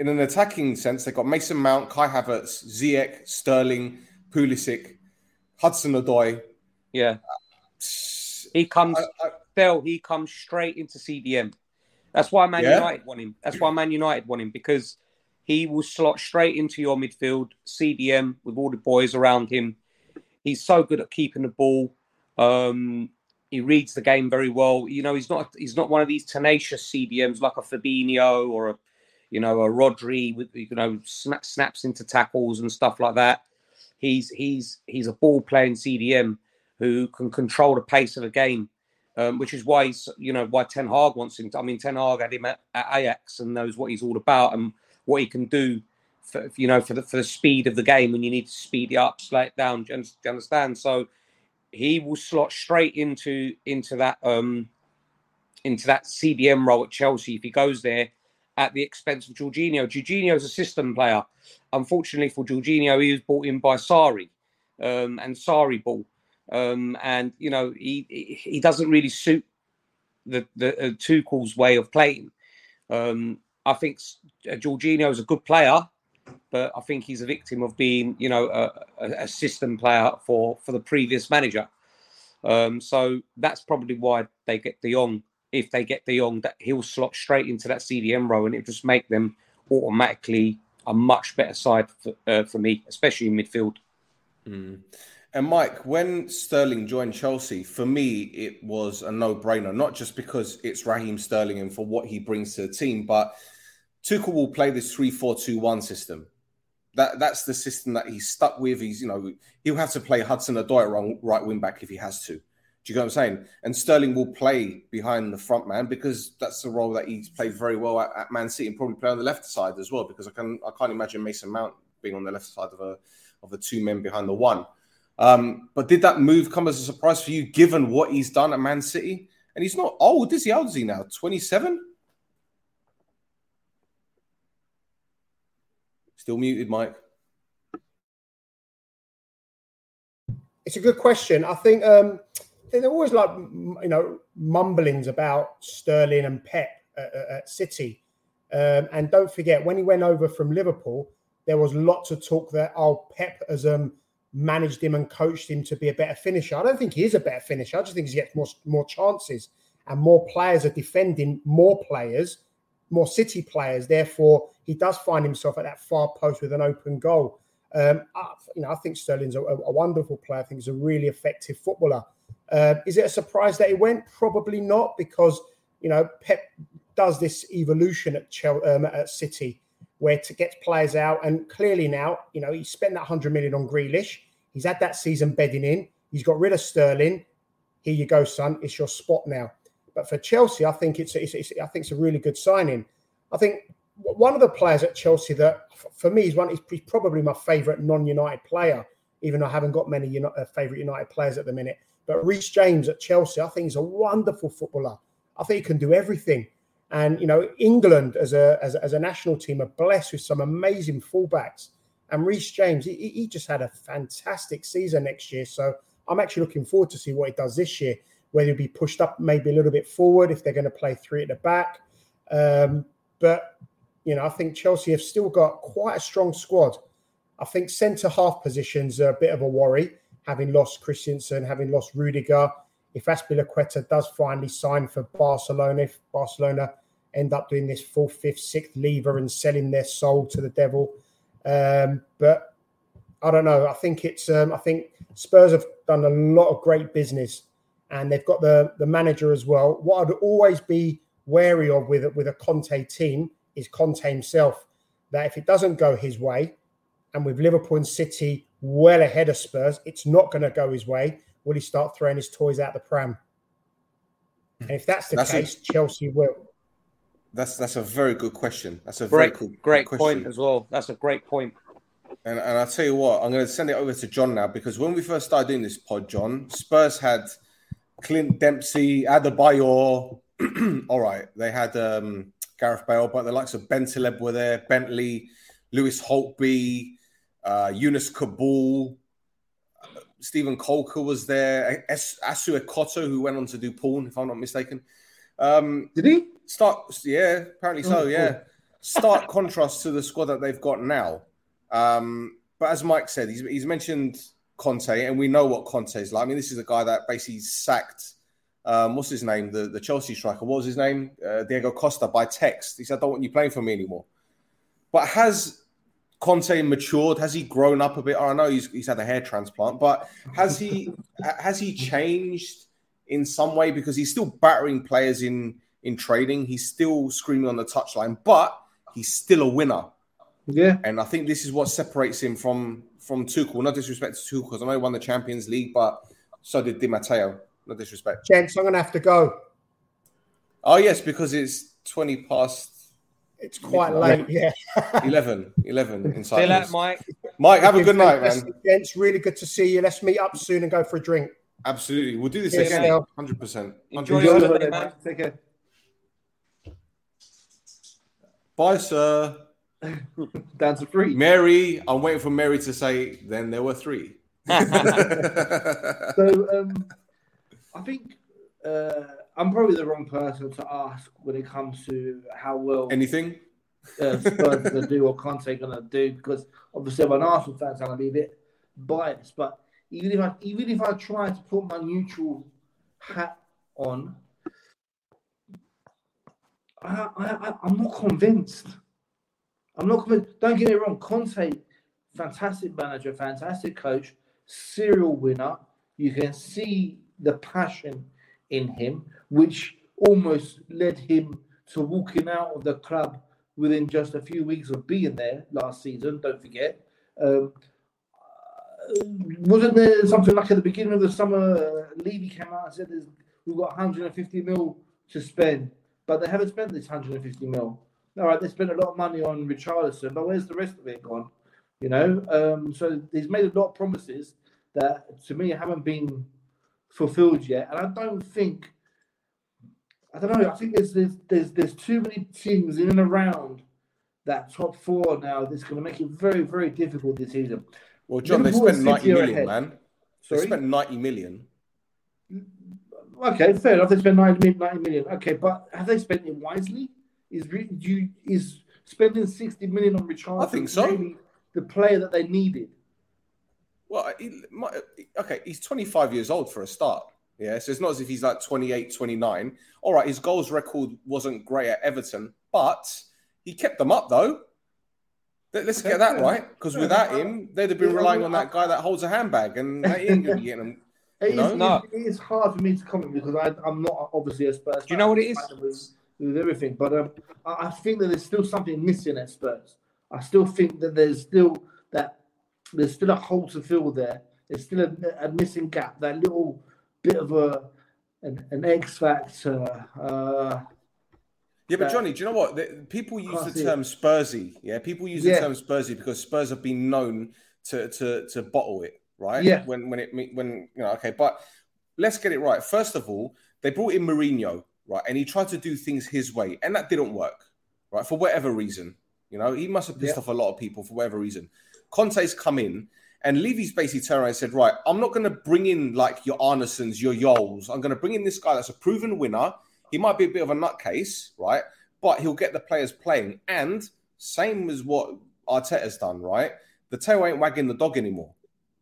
In an attacking sense, they've got Mason Mount, Kai Havertz, Ziyech, Sterling, Pulisic, Hudson Odoi.
Yeah, he comes still. He comes straight into CDM. That's why Man
Yeah?
United want him. That's why Man United want him because he will slot straight into your midfield, CDM with all the boys around him. He's so good at keeping the ball. Um, he reads the game very well. You know, he's not he's not one of these tenacious CDMs like a Fabinho or a you know a Rodri with you know snap, snaps into tackles and stuff like that. He's he's he's a ball playing CDM who can control the pace of a game, um, which is why he's you know why Ten Hag wants him. To, I mean, Ten Hag had him at, at Ajax and knows what he's all about and what he can do. For, you know, for the for the speed of the game, when you need to speed it up, slow it down. Do you understand? So he will slot straight into into that um into that CDM role at Chelsea if he goes there at the expense of Jorginho. Jorginho's a system player. Unfortunately for Jorginho, he was brought in by Sarri um, and Sarri ball. Um, and you know he he doesn't really suit the the uh, Tuchel's way of playing. Um, I think uh, Jorginho is a good player, but I think he's a victim of being you know a, a, a system player for for the previous manager. Um, so that's probably why they get De Jong. If they get De Jong, that he'll slot straight into that CDM row, and it'll just make them automatically a much better side for, uh, for me, especially in midfield.
Mm. And Mike, when Sterling joined Chelsea, for me, it was a no-brainer. Not just because it's Raheem Sterling and for what he brings to the team, but Tuchel will play this three-four-two-one system. That that's the system that he's stuck with. He's you know he'll have to play Hudson Odoi right wing back if he has to. Do you get what I'm saying? And Sterling will play behind the front man because that's the role that he's played very well at, at Man City and probably play on the left side as well. Because I can I can't imagine Mason Mount being on the left side of a of the two men behind the one. Um, but did that move come as a surprise for you, given what he's done at Man City? And he's not old, is he? How old is he now? Twenty seven. Still muted, Mike.
It's a good question. I think um, There always like you know mumblings about Sterling and Pep at, at- at City, um, and don't forget when he went over from Liverpool, there was lots of talk that oh Pep has um, managed him and coached him to be a better finisher. I don't think he is a better finisher. I just think he gets more more chances and more players are defending more players more City players. Therefore, he does find himself at that far post with an open goal. Um, I, you know, I think Sterling's a, a wonderful player. I think he's a really effective footballer. Uh, is it a surprise that he went? Probably not, because you know Pep does this evolution at Chel- um, at City, where to get players out, and clearly now, you know, he spent that hundred million on Grealish. He's had that season bedding in. He's got rid of Sterling. Here you go, son. It's your spot now. But for Chelsea, I think it's, it's, it's I think it's a really good signing. I think one of the players at Chelsea that for me is one is probably my favourite non-United player, even though I haven't got many uh, favourite United players at the minute. But Reece James at Chelsea, I think he's a wonderful footballer. I think he can do everything. And you know, England as a as, as a national team are blessed with some amazing fullbacks. And Reece James, he, he just had a fantastic season next year. So I'm actually looking forward to see what he does this year. Whether he'll be pushed up maybe a little bit forward if they're going to play three at the back. Um, but you know, I think Chelsea have still got quite a strong squad. I think centre half positions are a bit of a worry, having lost Christensen, having lost Rudiger. If Azpilicueta does finally sign for Barcelona, if Barcelona end up doing this fourth, fifth, sixth lever and selling their soul to the devil. Um, but I don't know. I think it's. Um, I think Spurs have done a lot of great business, and they've got the the manager as well. What I'd always be wary of with with a Conte team is Conte himself. That if it doesn't go his way, and with Liverpool and City well ahead of Spurs, it's not going to go his way. Will he start throwing his toys out the pram? And if that's the
That's
case,
a-
Chelsea will.
That's that's a very good question. That's a
Great,
very cool,
great
good
point as well. That's a great point.
And and I tell you what, I'm going to send it over to John now because when we first started doing this pod, John, Spurs had Clint Dempsey, Adebayor. (clears throat) All right, they had um, Gareth Bale, but the likes of Bentaleb were there, Bentley, Lewis Holtby, uh, Younes Kaboul, uh, Steven Caulker was there, Es- Assou-Ekotto, who went on to do porn, if I'm not mistaken. Um,
Did he?
Start, yeah, apparently so,
Oh,
yeah.
cool.
Stark contrast to the squad that they've got now. Um, but as Mike said, he's, he's mentioned Conte, and we know what Conte is like. I mean, this is a guy that basically sacked, um, what's his name, the, the Chelsea striker. What was his name? Uh, Diego Costa by text. He said, I don't want you playing for me anymore. But has Conte matured? Has he grown up a bit? I know he's, he's had a hair transplant, but has he (laughs) has he changed in some way? Because he's still battering players in in trading. He's still screaming on the touchline, but he's still a winner.
Yeah.
And I think this is what separates him from from Tuchel. No disrespect to Tuchel, because I know he won the Champions League, but so did Di Matteo. No disrespect.
Gents, I'm going to have to go.
Oh yes, because it's twenty past.
It's quite late. Yeah. (laughs)
11, 11 in
See you later, Mike.
Mike, have a good night, man.
fantastic, Gents, really good to see you. Let's meet up soon and go for a drink.
Absolutely, we'll do this
Cheers,
again.
Phil.
Hundred percent.
Enjoy your holiday, man.
Take care.
Bye, sir. (laughs)
Down to three.
Mary, I'm waiting for Mary to say. Then there were three. (laughs)
so um, I think uh, I'm probably the wrong person to ask when it comes to how well
Anything?
uh, Spurs going to do or Conte going to do because obviously I'm an Arsenal fan, so I'm to be a bit biased. But even if I even if I try to put my neutral hat on, I, I, I I'm not convinced. I'm not convinced. Don't get me wrong, Conte, fantastic manager, fantastic coach, serial winner. You can see the passion in him, which almost led him to walking out of the club within just a few weeks of being there last season. Don't forget. Um, uh, wasn't there something like at the beginning of the summer, uh, Levy came out and said we've got 150 mil to spend, but they haven't spent this 150 mil. All right, they spent a lot of money on Richarlison, but where's the rest of it gone? You know, um, so he's made a lot of promises that to me haven't been fulfilled yet, and I don't think. I don't know. I think there's there's there's, there's too many teams in and around that top four now. That's going to make it very very difficult this season.
Well, John, they spent
and City
90
are
million,
ahead.
man.
Sorry?
They spent 90 million.
Okay, fair enough. They spent 90 million, 90 million. Okay, but have they spent it wisely? Is you, is spending 60 million on Richard?
I think so.
Really the player that they needed.
Well, he, my, okay, he's 25 years old for a start. Yeah, so it's not as if he's like 28, 29. All right, his goals record wasn't great at Everton, but he kept them up though. Let- Let's get that right, because without him, they'd have been relying on that guy that holds a handbag, and (laughs) they ain't going to be getting them.
It
You
is, it is hard for me to comment because I, I'm not obviously a Spurs.
Do you know what it is?
With, with everything, but um, I, I think that there's still something missing at Spurs. I still think that there's still that there's still a hole to fill there. There's still a, a missing gap. That little bit of a an, an X factor. Uh,
Yeah, but Johnny, do you know what? The, people use the
see it.
term Spursy. Yeah, people use
Yeah.
the term Spursy because Spurs have been known to to to bottle it, right?
Yeah.
When when it when you know, okay, but let's get it right. First of all, they brought in Mourinho, right, and he tried to do things his way, and that didn't work, right, for whatever reason. You know, he must have pissed
Yeah.
off a lot of people for whatever reason. Conte's come in. And Levy's basically turned around and said, Right, I'm not going to bring in like your Arnesens, your Jols. I'm going to bring in this guy that's a proven winner. He might be a bit of a nutcase, right? But he'll get the players playing. And same as what Arteta's done, right? The tail ain't wagging the dog anymore,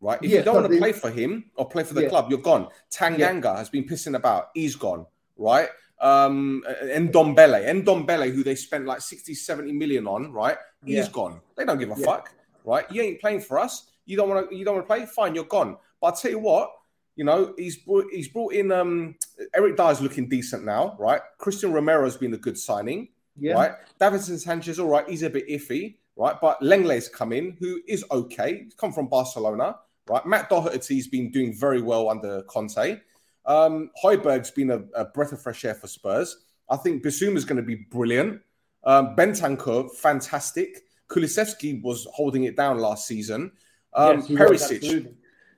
right? If
Yeah,
you don't want to play for him or play for the
Yeah.
club, you're gone. Tanganga has been pissing about. He's gone, right? Um, and Dombele, and Dombele, who they spent like 60, 70 million on, right? He's
Yeah.
gone. They don't give a
Yeah.
fuck, right? You ain't playing for us. You don't want to. You don't want to play. Fine, you're gone. But I'll tell you what. You know, he's brought, he's brought in um, Eric Dier's looking decent now, right? Christian Romero's been a good signing,
Yeah.
right? Davinson Sanchez, all right, he's a bit iffy, right? But Lenglet's come in, who is okay. He's come from Barcelona, right? Matt Doherty's been doing very well under Conte. Um, Hojbjerg's been a, a breath of fresh air for Spurs. I think Bissouma's going to be brilliant. Um, Bentancur, fantastic. Kulusevski was holding it down last season. Um,
Yes, he was,
Perisic.
This is-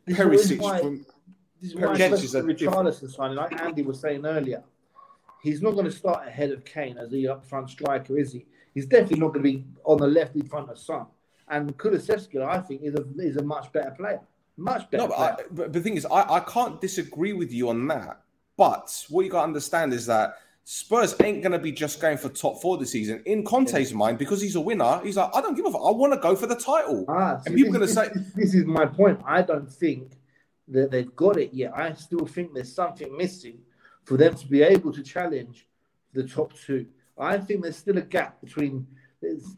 this is
Perisic
why- is
Perisic is a
Richarlison signing, like Andy was saying earlier, he's not going to start ahead of Kane as the up front striker, is he? He's definitely not going to be on the left in front of Son. And Kulusevski, I think, is a is a much better player. Much better.
No, but. I, but the thing is, I, I can't disagree with you on that. But what you got to understand is that Spurs ain't going to be just going for top four this season. In Conte's mind, because he's a winner, he's like, I don't give a fuck. I want to go for the title.
Ah,
and people are going to say,
this, (laughs) this is my point. I don't think that they've got it yet. I still think there's something missing for them to be able to challenge the top two. I think there's still a gap between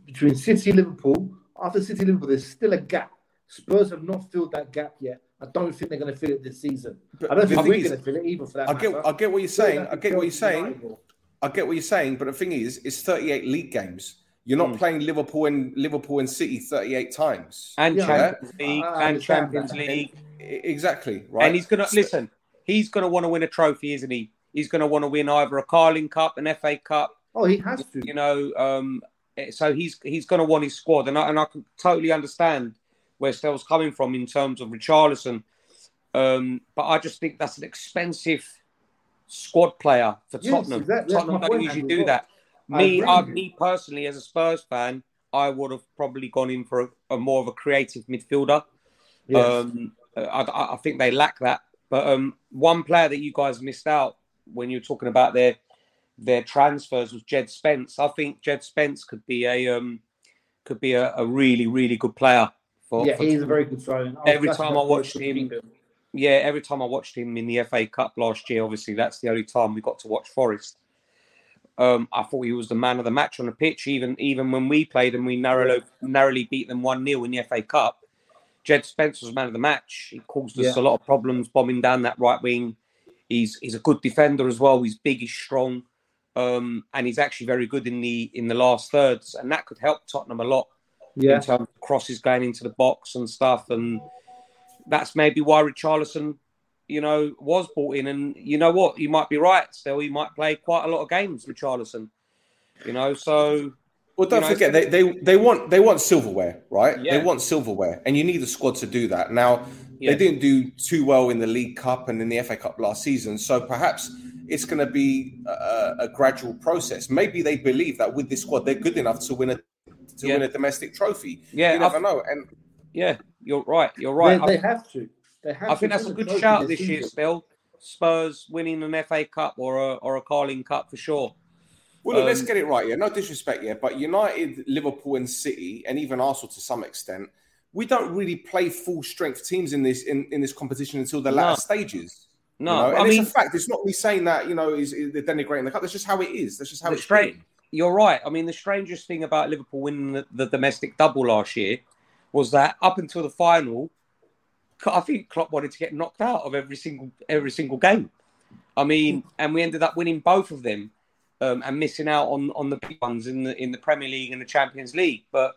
between City Liverpool. After City Liverpool, there's still a gap. Spurs have not filled that gap yet. I don't think they're going to feel it this season.
But
I don't think
thing
we're
is-
going to feel it either. For that
I get,
matter.
I get what you're saying. I get what you're saying. I get what you're saying. But the thing is, it's 38 league games. You're not playing Liverpool and Liverpool and City 38 times.
and
Yeah,
Champions League
I
and Champions
that.
League.
Exactly. Right.
And he's gonna listen. He's gonna want to win a trophy, isn't he? He's gonna want to win either a Carling Cup, an FA Cup.
Oh, he has to.
You know, um, so he's he's gonna want his squad, and I, and I can totally understand where Stel's coming from in terms of Richarlison. Um, but I just think that's an expensive squad player for
Yes,
Tottenham.
exactly.
Tottenham don't
point,
usually do that. Me,
agree
I, me personally, as a Spurs fan, I would have probably gone in for a, a more of a creative midfielder.
Yes.
Um, I, I I think they lack that. But um, one player that you guys missed out when you were talking about their their transfers was Jed Spence. I think Jed Spence could be a um, could be a, a really really good player. For,
yeah,
for
he's a very good signing. Oh,
every time I watched him, yeah, every time I watched him in the FA Cup last year, obviously that's the only time we got to watch Forest. Um, I thought he was the man of the match on the pitch. Even even when we played and we narrowly narrowly beat them one 0 in the FA Cup, Jed Spence was man of the match. He caused us
Yeah.
a lot of problems bombing down that right wing. He's he's a good defender as well. He's big, he's strong, um, and he's actually very good in the in the last thirds, and that could help Tottenham a lot
Yeah.
in terms of crosses going into the box and stuff. And that's maybe why Richarlison, you know, was brought in. And you know what? You might be right. Still, he might play quite a lot of games, Richarlison. You know, so
Well, don't
you know,
forget they, they they want they want silverware, right?
Yeah.
They want silverware, and you need a squad to do that. Now
Yeah.
they didn't do too well in the League Cup and in the FA Cup last season, so perhaps it's going to be a, a gradual process. Maybe they believe that with this squad they're good enough to win a to
Yeah.
win a domestic trophy.
Yeah,
you never
I-
know. And
yeah, you're right. You're right.
They, they
I,
have to. They have
I
to
think that's a good
trophy
shout this year.
season.
Spurs winning an FA Cup or a or a Carling Cup for sure.
Well, look, let's
Um,
get it right. Yeah, no disrespect, yeah, but United, Liverpool, and City, and even Arsenal to some extent, we don't really play full strength teams in this in, in this competition until the latter
No.
stages. you
No,
know? and
I
it's
mean
a fact. It's not me saying that you know is, is they're denigrating the cup. That's just how it is. That's just how it's
straight
been.
You're right. I mean, the strangest thing about Liverpool winning the, the domestic double last year was that up until the final, I think Klopp wanted to get knocked out of every single every single game. I mean, and we ended up winning both of them um, and missing out on on the big ones in the in the Premier League and the Champions League. But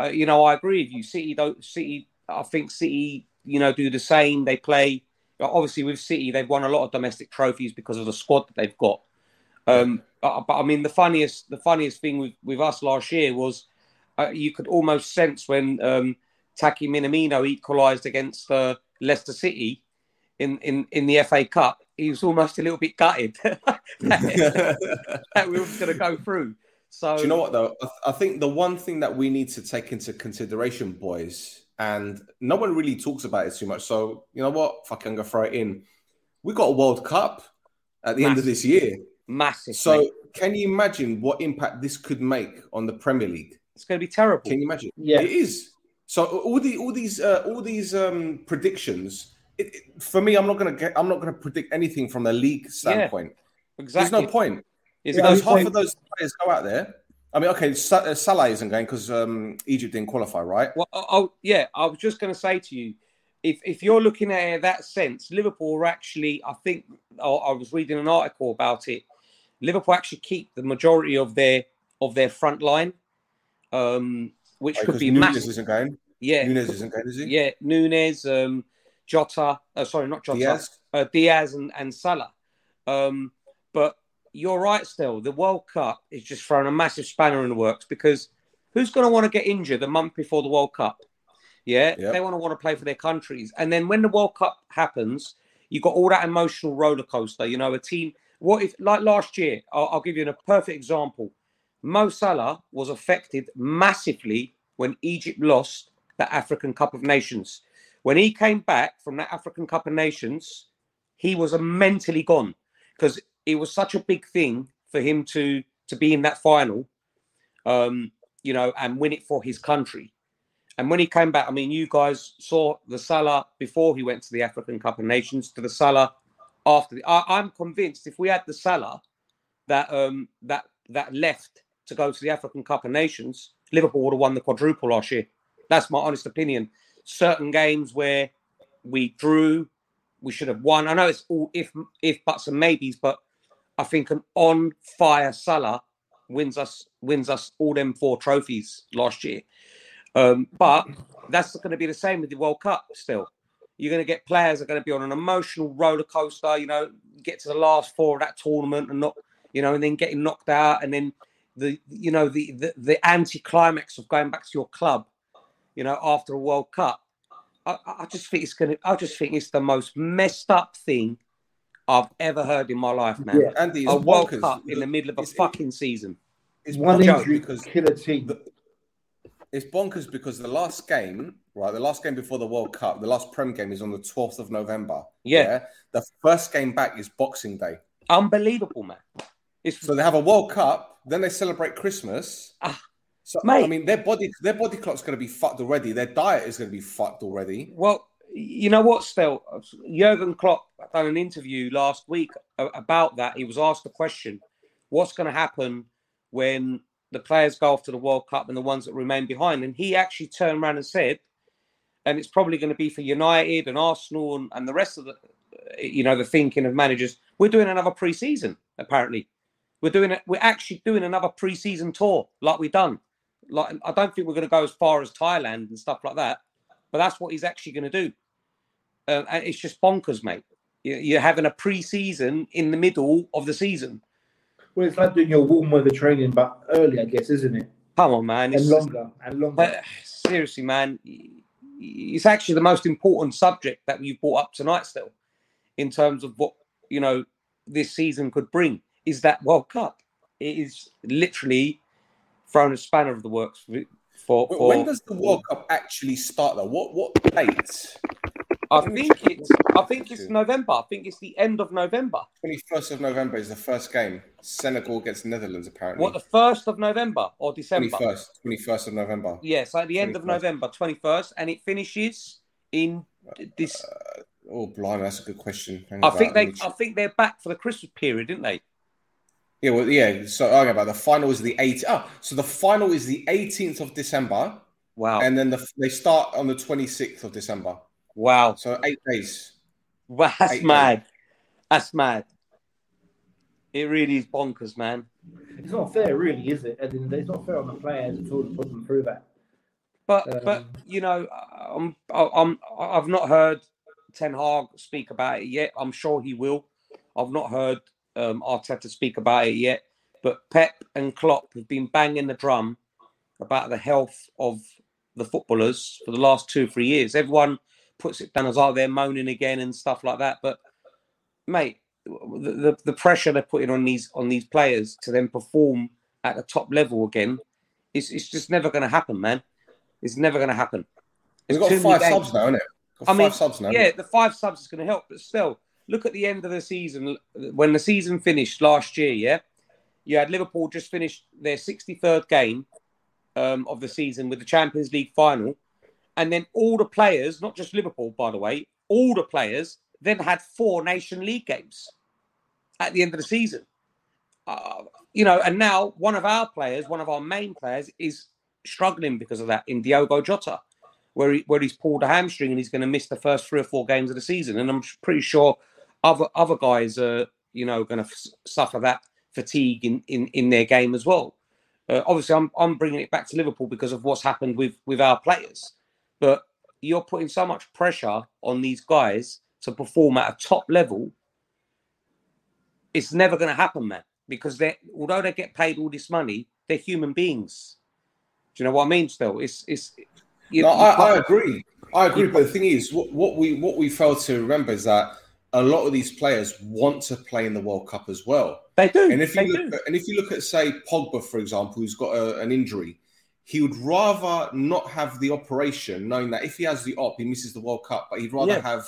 uh, you know, I agree with you. City don't City. I think City, you know, do the same. They play obviously with City. They've won a lot of domestic trophies because of the squad that they've got. Um, but, but I mean, the funniest the funniest thing with with us last year was uh, you could almost sense when um, Taki Minamino equalised against uh, Leicester City in, in, in the FA Cup. He was almost a little bit gutted (laughs) (laughs) that we were going to go through. So,
Do you know what though? I, th- I think the one thing that we need to take into consideration, boys, and no one really talks about it too much. So you know what? I'm gonna throw it in. We got a World Cup at the end of this year.
Massive.
So
mate.
can you imagine what impact this could make on the Premier League?
It's going to be terrible.
Can you imagine?
Yeah.
it is. So all the all these uh, all these um, predictions. It, it- for me, I'm not gonna get. I'm not gonna predict anything from a league standpoint.
exactly.
There's no point
There's
because
no
half
point.
of those players go out there. I mean, okay, Sa- uh, Salah isn't going because um, Egypt didn't qualify, right?
Well, oh, oh, yeah, I was just going to say to you, if if you're looking at it in that sense, Liverpool are actually, I think, I I was reading an article about it. Liverpool actually keep the majority of their of their front line, um, which
Right,
could be
Nunez
massive.
isn't going.
Yeah,
Nunez isn't going, is he?
Yeah, Nunez, um, Jota, uh, sorry, not Jota,
Diaz.
Uh, Diaz and, and Salah. Um, but you're right, Stel. The World Cup is just throwing a massive spanner in the works because who's going to want to get injured the month before the World Cup? Yeah,
Yep.
they want to want to play for their countries. And then when the World Cup happens, you've got all that emotional roller coaster. You know, a team. What if, like last year, I'll, I'll give you a perfect example. Mo Salah was affected massively when Egypt lost the African Cup of Nations. When he came back from that African Cup of Nations, he was mentally gone because it was such a big thing for him to to be in that final, um, you know, and win it for his country. And when he came back, I mean, you guys saw the Salah before he went to the African Cup of Nations to the Salah after. The, I, I'm convinced if we had the Salah that um, that that left to go to the African Cup of Nations, Liverpool would have won the quadruple last year. That's my honest opinion. Certain games where we drew, we should have won. I know it's all if if buts and maybes, but I think an on fire Salah wins us wins us all them four trophies last year. Um, but that's going to be the same with the World Cup. Still, you're going to get players that are going to be on an emotional roller coaster. You know, get to the last four of that tournament and not, you know, and then getting knocked out, and then the you know the the, the anti climax of going back to your club. You know, after a World Cup, I, I I just think it's going to. I just think it's the most messed up thing I've ever heard in my life, man.
Yeah.
Andy, it's
a World
bonkers.
Cup in the middle of a fucking season.
It's
One
bonkers
injury
because
kill a team.
it's bonkers because the last game, right, the last game before the World Cup, the last Prem game is on the 12th of November.
Yeah.
The first game back is Boxing Day.
Unbelievable, man. It's
So they have a World Cup, then they celebrate Christmas.
Ah,
so
mate.
I mean, their body, their body clock's going to be fucked already. Their diet is going to be fucked already.
Well, you know what, Stel, Jurgen Klopp done an interview last week about that. He was asked the question, what's going to happen when the players go off to the World Cup and the ones that remain behind? And he actually turned around and said, and it's probably going to be for United and Arsenal and, and the rest of the, you know, the thinking of managers. We're doing another pre-season, apparently. We're doing it. We're actually doing another pre-season tour, like we've done. Like I don't think we're going to go as far as Thailand and stuff like that, but that's what he's actually going to do. Um, and it's just bonkers, mate. You- You're having a pre-season in the middle of the season.
Well, it's like doing your warm weather training, but early, I guess, isn't it?
Come on, man.
And
It's
longer and longer.
But seriously, man, it's actually the most important subject that you've brought up tonight. Still, in terms of what you know this season could bring, is that World Cup. It is literally thrown a spanner of the works for. for,
when does the World Cup actually start, though? What what date?
I think it's. I think it's November. I think it's the end of November.
Twenty first of November is the first game. Senegal against Netherlands, apparently.
What the first of November or December?
Twenty first. Twenty first of November.
Yes, at the end of November, twenty first, and it finishes in this.
Oh, blimey, that's a good question. Hang
I think they. I think they're back for the Christmas period, didn't they?
Yeah, well, yeah. So okay, about the final is the 8th. Ah, so the final is the 18th of December.
Wow.
And then the, they start on the 26th of December.
Wow.
So eight days.
Wow, that's
Eight
mad. That's mad. It really is bonkers, man.
It's not fair, really, is it? At the end of the day, It's not fair on the players at all to put them through that.
But
Um,
but you know, I'm I'm I've not heard Ten Hag speak about it yet. I'm sure he will. I've not heard um, Arteta speak about it yet. But Pep and Klopp have been banging the drum about the health of the footballers for the last two three years. Everyone puts it down as oh they're moaning again and stuff like that. But mate, the, the, the pressure they're putting on these on these players to then perform at the top level again, it's it's just never going to happen, man. It's never going to happen. It's
got five subs now, isn't it? Got
I
five
mean,
subs now.
yeah, the five subs is going to help, but still, look at the end of the season. When the season finished last year, yeah, you had Liverpool just finished their 63rd game um, of the season with the Champions League final, and then all the players, not just Liverpool, by the way, all the players then had four Nation League games at the end of the season. Uh, you know, and now one of our players, one of our main players, is struggling because of that in Diogo Jota, where he, where he's pulled a hamstring and he's going to miss the first three or four games of the season. And I'm pretty sure other other guys are, you know, going to f- suffer that fatigue in, in, in their game as well. Uh, obviously, I'm I'm bringing it back to Liverpool because of what's happened with with our players, but you're putting so much pressure on these guys to perform at a top level. It's never going to happen, man, because they although they get paid all this money, they're human beings. Do you know what I mean? Still, it's it's. You,
no,
you
I, I agree. I agree. But the thing is, what, what we what we fail to remember is that a lot of these players want to play in the World Cup as well.
They do.
And if you
they
look
do.
and if you look at say Pogba, for example, who's got a, an injury, he would rather not have the operation, knowing that if he has the op, he misses the World Cup. But he'd rather
Yeah.
have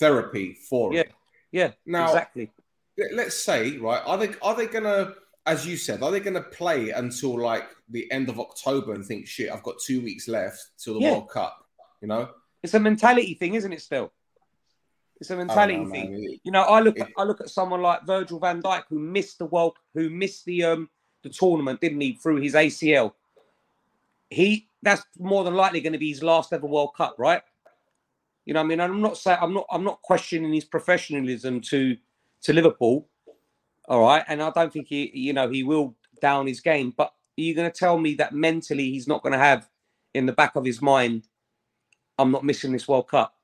therapy for
Yeah,
it.
yeah,
Now,
exactly.
let- let's say, right, are they are they gonna, as you said, are they gonna play until like the end of October and think, shit, I've got two weeks left till the
Yeah.
World Cup? You know,
It's a mentality thing, isn't it? Still, it's a mentality
know,
thing.
man.
You know, I look at I look at someone like Virgil Van Dijk who missed the world, who missed the um the tournament, didn't he, through his ACL. He that's more than likely going to be his last ever World Cup, right? You know, I mean, I'm not saying I'm not I'm not questioning his professionalism to to Liverpool, all right, and I don't think he you know he will down his game, but are you going to tell me that mentally he's not going to have in the back of his mind, I'm not missing this World Cup.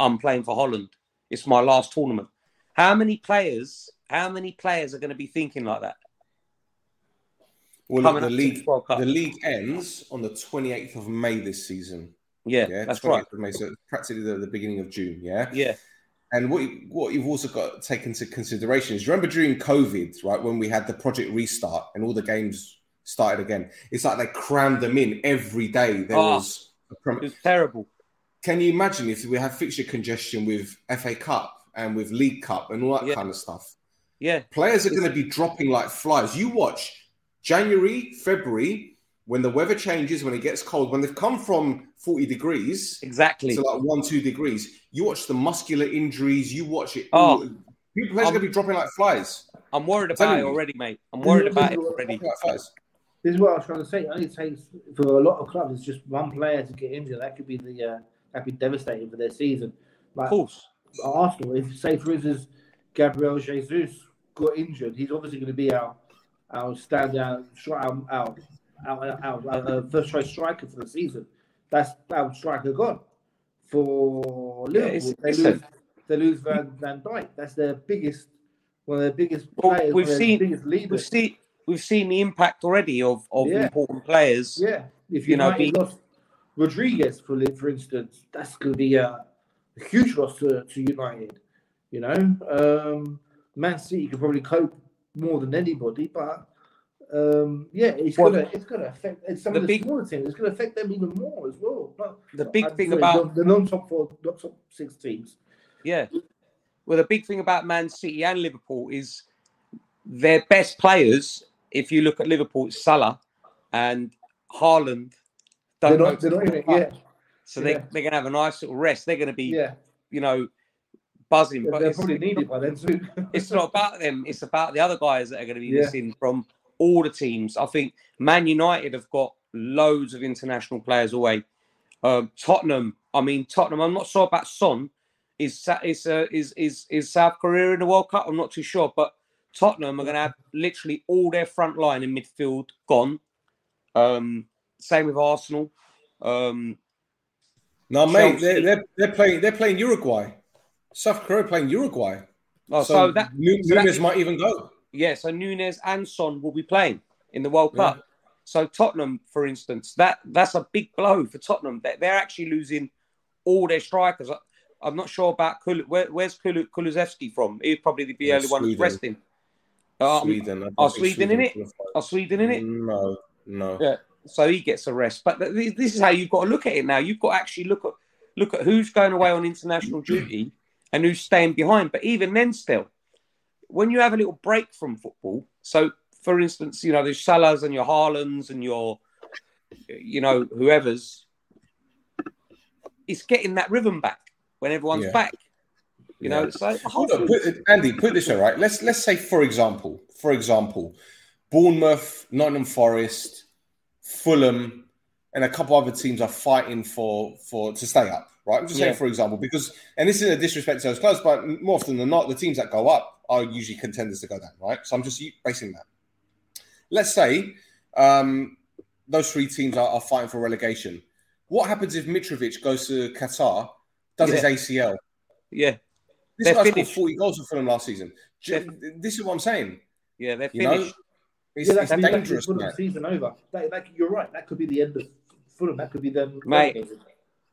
I'm playing for Holland. It's my last tournament. How many players? How many players are going to be thinking like that?
Well, look, the league
this World Cup.
the league ends on the 28th of May this season.
Yeah,
yeah,
that's
28th
right.
May, so practically the, the beginning of June. Yeah,
Yeah,
And what you, what you've also got to take into consideration is remember during COVID, right, when we had the project restart and all the games started again. It's like they crammed them in every day. There
Oh,
was a prom-
it was terrible.
Can you imagine if we had fixture congestion with FA Cup and with League Cup and all that
Yeah.
kind of stuff?
Yeah,
Players are going to be dropping like flies. You watch January, February, when the weather changes, when it gets cold, when they've come from 40 degrees
exactly.
to like one, two degrees, you watch the muscular injuries, you watch it.
Oh.
all. People players are going to be dropping like flies.
I'm worried about it already, mate. I'm worried about it already.
Like.
This is what I was trying to say. It only takes for a lot of clubs. It's just one player to get injured. That could be the uh, that could be devastating for their season. Like
Of course.
Arsenal, if say for instance Gabriel Jesus got injured, he's obviously going to be our our standout our our, our, our, uh, first choice striker for the season. That's our striker gone for Liverpool. they lose they lose Van Van Dijk. That's their biggest one of their biggest players.
we've seen
biggest
we've seen we've seen the impact already of of
Yeah.
important players.
Yeah, if
you know,
lost Rodriguez for for instance, that's going to be a, a huge loss to, to United. You know, um, Man City could probably cope more than anybody, but um, yeah, it's
Well,
gonna it's gonna affect it's some
the
of the
big-
smaller teams. It's gonna affect them even more as well. Not-
The big
I'd
thing
say
about-
the, non-top four, not top six teams.
Yeah. Well, the big thing about Man City and Liverpool is their best players. If you look at Liverpool, Salah and Haaland.
They're
Don't
not, they're not
the
in it
World
yet.
Cup. So they, they're going to have a nice little rest. They're going to be,
Yeah,
you know, buzzing. But
they're
it's,
probably needed by then too. (laughs)
it's not about them. It's about the other guys that are going to be
Yeah.
missing from all the teams. I think Man United have got loads of international players away. Um, Tottenham. I mean, Tottenham. I'm not sure about Son. Is is uh, is is is South Korea in the World Cup? I'm not too sure, but Tottenham are going to have literally all their front line in midfield gone. Um, same with Arsenal. Um,
No, mate, they're, they're they're playing they're playing Uruguay. South Korea playing Uruguay.
Oh, so that-
Nu-
so that-
might even go.
Yeah, so Nunez and Son will be playing in the World
Yeah.
Cup. So Tottenham, for instance, that that's a big blow for Tottenham. They- They're actually losing all their strikers. I- I'm not sure about Kul- where, where's Kul- Kulusevski from. He'd probably be the
Yeah,
only one
Sweden.
resting. Um,
Sweden.
Are
think
Sweden in it? Are Sweden in it?
No, no.
Yeah. So he gets a rest. But th- this is how you've got to look at it now. You've got to actually look at look at who's going away on international duty and who's staying behind. But even then, still, when you have a little break from football, so for instance, you know, there's Salahs and your Haalands and your, you know, whoever's, it's getting that rhythm back when everyone's
Yeah.
back. You know, so the whole
Hold on, put, Andy, put this right? Let's let's say, for example, for example, Bournemouth, Nottingham Forest, Fulham, and a couple other teams are fighting for for to stay up, right? I'm just saying, for example, because and this isn't a disrespect to those clubs, but more often than not, the teams that go up are usually contenders to go down, right? So I'm just basing that. Let's say um, those three teams are, are fighting for relegation. What happens if Mitrovic goes to Qatar, does
Yeah.
his ACL?
yeah,
This
They're
guy's scored 40 goals for them last season. J- This is what I'm saying.
yeah, they're
You know,
finished.
it's,
yeah,
it's
that be- that
dangerous,
Fulham's
man.
season over. That, that, you're right. That could be the end of Fulham. That could be them.
Mate,
relegated.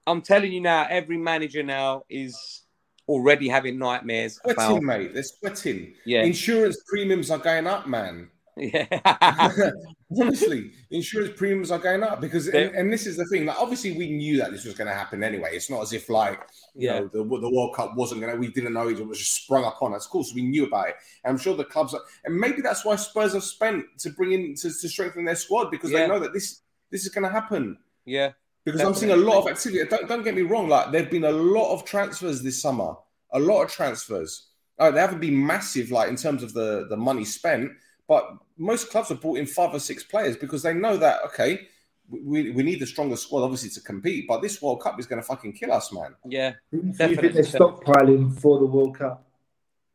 I'm telling you now, every manager now is already having nightmares
Sweating,
about.
mate. They're sweating.
Yeah.
Insurance premiums are going up, man.
Yeah. (laughs)
Honestly, insurance premiums are going up because, and, and this is the thing. Like, obviously, we knew that this was going to happen anyway. It's not as if like you
Yeah.
know the, the World Cup wasn't going to. We didn't know it, it was just sprung upon us. Of course, we knew about it. And I'm sure the clubs, are, and maybe that's why Spurs have spent to bring in to, to strengthen their squad because
Yeah.
they know that this this is going to happen.
yeah.
Because I'm seeing a lot of activity. Don't, don't get me wrong. Like there've been a lot of transfers this summer. A lot of transfers. Uh, they haven't been massive, like in terms of the the money spent. But most clubs have brought in five or six players because they know that okay, we, we need the strongest squad obviously to compete. But this World Cup is going to fucking kill us, man.
Yeah.
Do you think they're stockpiling for the World Cup?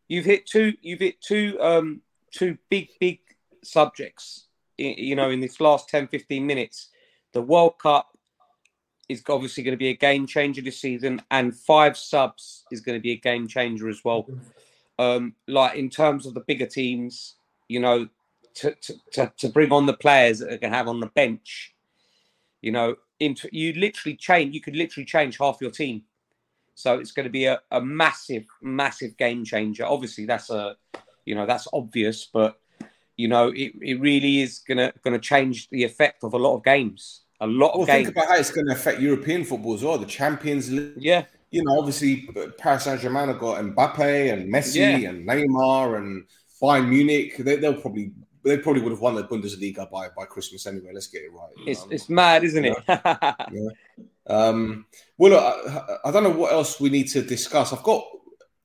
You've hit two. You've hit two. Um, two big, big subjects. You know, in this last 10, 15 minutes, the World Cup is obviously going to be a game changer this season, and five subs is going to be a game changer as well. Um, like in terms of the bigger teams, you know, to to, to, to bring on the players that they can have on the bench, you know, into you literally change. You could literally change half your team. So it's going to be a, a massive, massive game changer. Obviously, that's a, you know, that's obvious, but you know, it, it really is gonna gonna change the effect of a lot of games. A lot of
Well,
games.
think about how it's going to affect European football as well. The Champions League.
Yeah.
You know, obviously Paris Saint Germain have got Mbappe and Messi
Yeah.
and Neymar and Bayern Munich. They, they'll probably they probably would have won the Bundesliga by by Christmas anyway. Let's get it right.
It's
know?
it's mad, isn't it? (laughs)
Yeah. Um, well, look, I, I don't know what else we need to discuss. I've got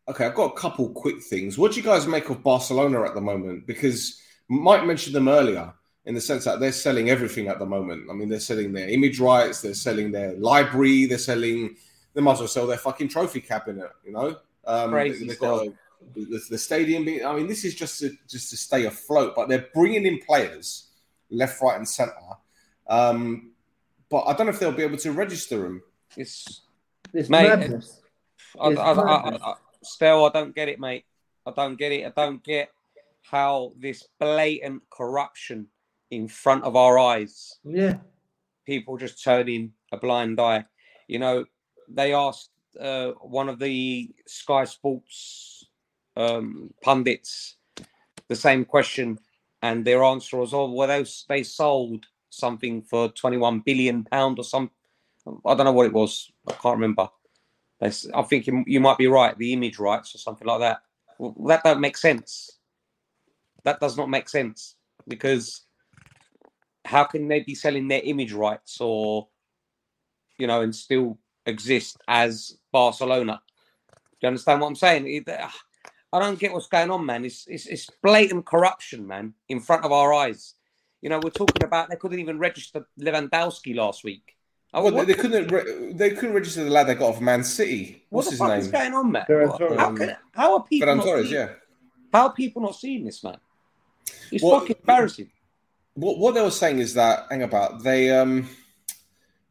okay. I've got a couple quick things. What do you guys make of Barcelona at the moment? Because Mike mentioned them earlier in the sense that they're selling everything at the moment. I mean, they're selling their image rights, they're selling their library, they're selling. They might as well sell their fucking trophy cabinet. You know, um,
Crazy
they've got a, the, the stadium. Being, I mean, this is just to just to stay afloat. But they're bringing in players left, right, and centre. Um, but I don't know if they'll be able to register them.
It's
It's
Mate,
madness.
I,
It's
I, I,
madness.
I, still, I don't get it, mate. I don't get it. I don't get how this blatant corruption in front of our eyes.
Yeah.
People just turning a blind eye. You know, they asked uh, one of the Sky Sports um, pundits the same question, and their answer was, "Oh, well, they, they sold something for twenty-one billion pound or some. I don't know what it was. I can't remember. They I think you, you might be right. The image rights or something like that. Well, that don't make sense. That does not make sense because how can they be selling their image rights or you know and still exist as Barcelona? Do you understand what I'm saying? It- ah, I don't get what's going on, man. It's, it's it's blatant corruption, man, in front of our eyes. You know, we're talking about they couldn't even register Lewandowski last week. Oh,
Well,
what,
they couldn't. Re- they couldn't register the lad they got off Man City.
what
What's
the
his
fuck
name?
is going on, man?
Ferran
What-
Torres.
How, can, how are people
Ferran
not
Torres,
seeing,
yeah.
How are people not seeing this, man? It's
Well,
fucking embarrassing.
What what they were saying is that hang about they um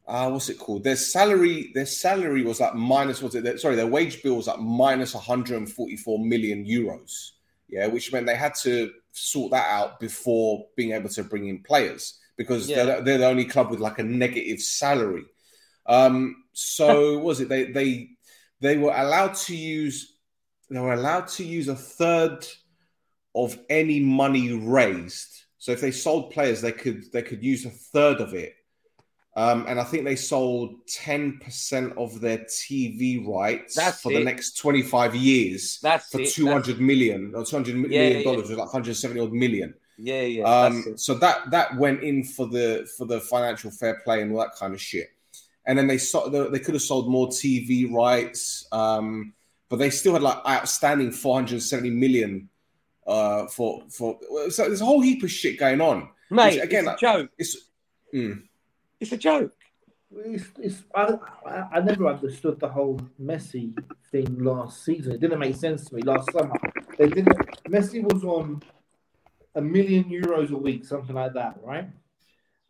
uh what's it called? Their salary their salary was like minus what's it? Their, sorry, their wage bill was like minus 144 million euros. Yeah, which meant they had to sort that out before being able to bring in players because
Yeah.
they're, they're the only club with like a negative salary. Um, so (laughs) was it they they they were allowed to use they were allowed to use a third of any money raised. So if they sold players, they could they could use a third of it. Um, and I think they sold ten percent of their TV rights
That's
for the next twenty five years.
That's
for
it,
two hundred million or two hundred million
Yeah, yeah,
dollars, was like one hundred seventy odd million.
Yeah, yeah.
Um, so that that went in for the for the financial fair play and all that kind of shit. And then they sold, they could have sold more TV rights, um, but they still had like outstanding 470 million uh, for for. So there's a whole heap of shit going on.
Mate,
Which, again,
it's a joke.
It's mm,
It's a joke.
It's, it's, I, I, I never understood the whole Messi thing last season. It didn't make sense to me last summer. They didn't. Messi was on a million euros a week, something like that, right?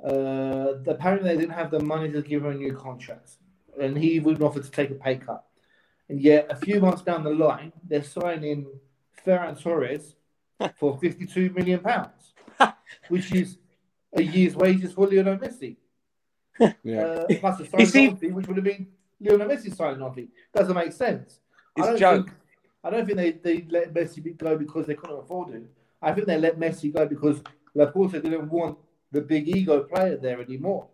Uh, apparently, they didn't have the money to give him a new contract, and he wouldn't offer to take a pay cut. And yet, a few months down the line, they're signing Ferran Torres for fifty-two million pounds, (laughs) which is a year's wages for Lionel Messi
yeah.
uh, plus a
You see-
signing fee, which would have been Lionel Messi signing on fee. Doesn't make sense.
It's
I don't
joke.
Think, I don't think they, they let Messi be- go because they couldn't afford him. I think they let Messi go because Laporta didn't want the big ego player there anymore.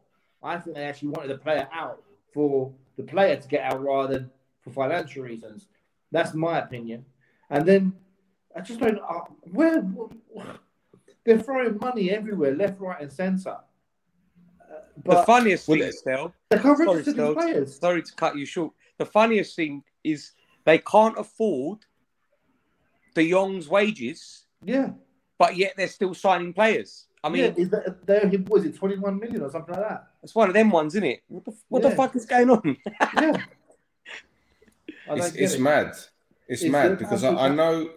I think they actually wanted the player out for the player to get out rather than for financial reasons. That's my opinion. And then I just don't. Uh, where they're throwing money everywhere, left, right, and centre. Uh,
the funniest thing,
they-
still,
they can't
sorry,
register
Stel,
the players.
sorry to cut you short. The funniest thing is they can't afford De Jong's wages,
Yeah.
but yet they're still signing players. I mean,
yeah, is that, there, he- was it 21 million or something like that?
it's one of them ones, isn't it? What the, what
Yeah.
the fuck is going on?
Yeah. (laughs)
It's, it's
it.
mad. It's,
It's
mad because I, I
mad.
know,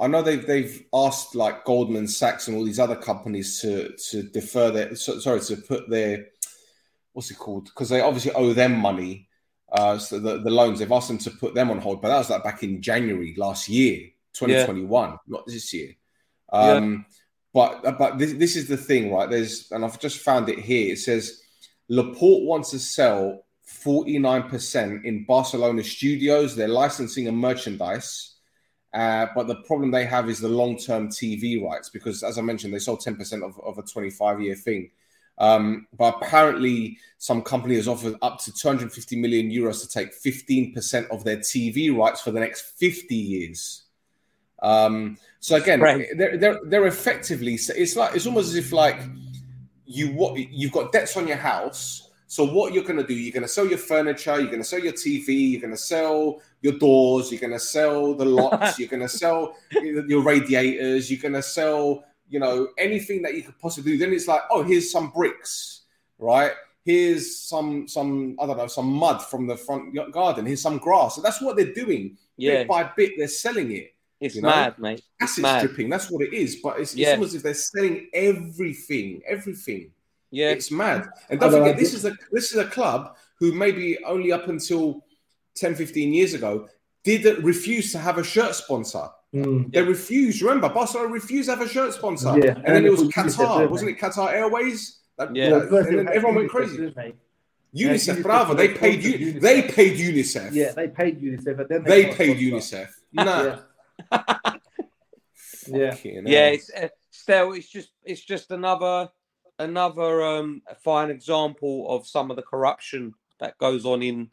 I know they've they've asked like Goldman Sachs and all these other companies to to defer their so, sorry to put their what's it called because they obviously owe them money. Uh, so the, the loans they've asked them to put them on hold, but that was like back in January last year, 2021, not this year. Um, But but this, this is the thing, right? There's and I've just found it here. It says Laporta wants to sell 49% in Barcelona studios, their licensing and merchandise. Uh, but the problem they have is the long term TV rights because, as I mentioned, they sold 10% of, of a 25 year thing. Um, but apparently, some company has offered up to 250 million euros to take 15% of their TV rights for the next 50 years. Um, so again,
Right.
they're, they're they're effectively it's like it's almost as if like you what you've got debts on your house. So what you're going to do? You're going to sell your furniture. You're going to sell your TV. You're going to sell your doors. You're going to sell the locks. (laughs) you're going to sell your radiators. You're going to sell you know anything that you could possibly do. Then it's like oh here's some bricks, right? Here's some some I don't know some mud from the front garden. Here's some grass. So that's what they're doing.
Yeah.
Bit by bit, they're selling it.
It's
you know?
mad, mate. It's
Acid
mad.
stripping. That's what it is. But it's, it's almost as if they're selling everything, everything.
Yeah,
It's mad. And don't forget, this is a this is a club who maybe only up until 10, 15 years ago didn't refuse to have a shirt sponsor.
Mm.
They refused. Remember, Barcelona refused to have a shirt sponsor.
Yeah,
and then
and
it was
it was
Qatar,
didn't
wasn't it? Qatar Airways. That-
Yeah.
That-
first
and then everyone went crazy.
didn't they?
UNICEF,
UNICEF
bravo. They paid you.
UNICEF.
They paid UNICEF.
Yeah, they paid UNICEF, and then
They
got
paid
sponsor.
UNICEF. Nah.
Yeah. (laughs) Yeah.
Yeah. It's uh, still, it's just, it's just another, another um fine example of some of the corruption that goes on in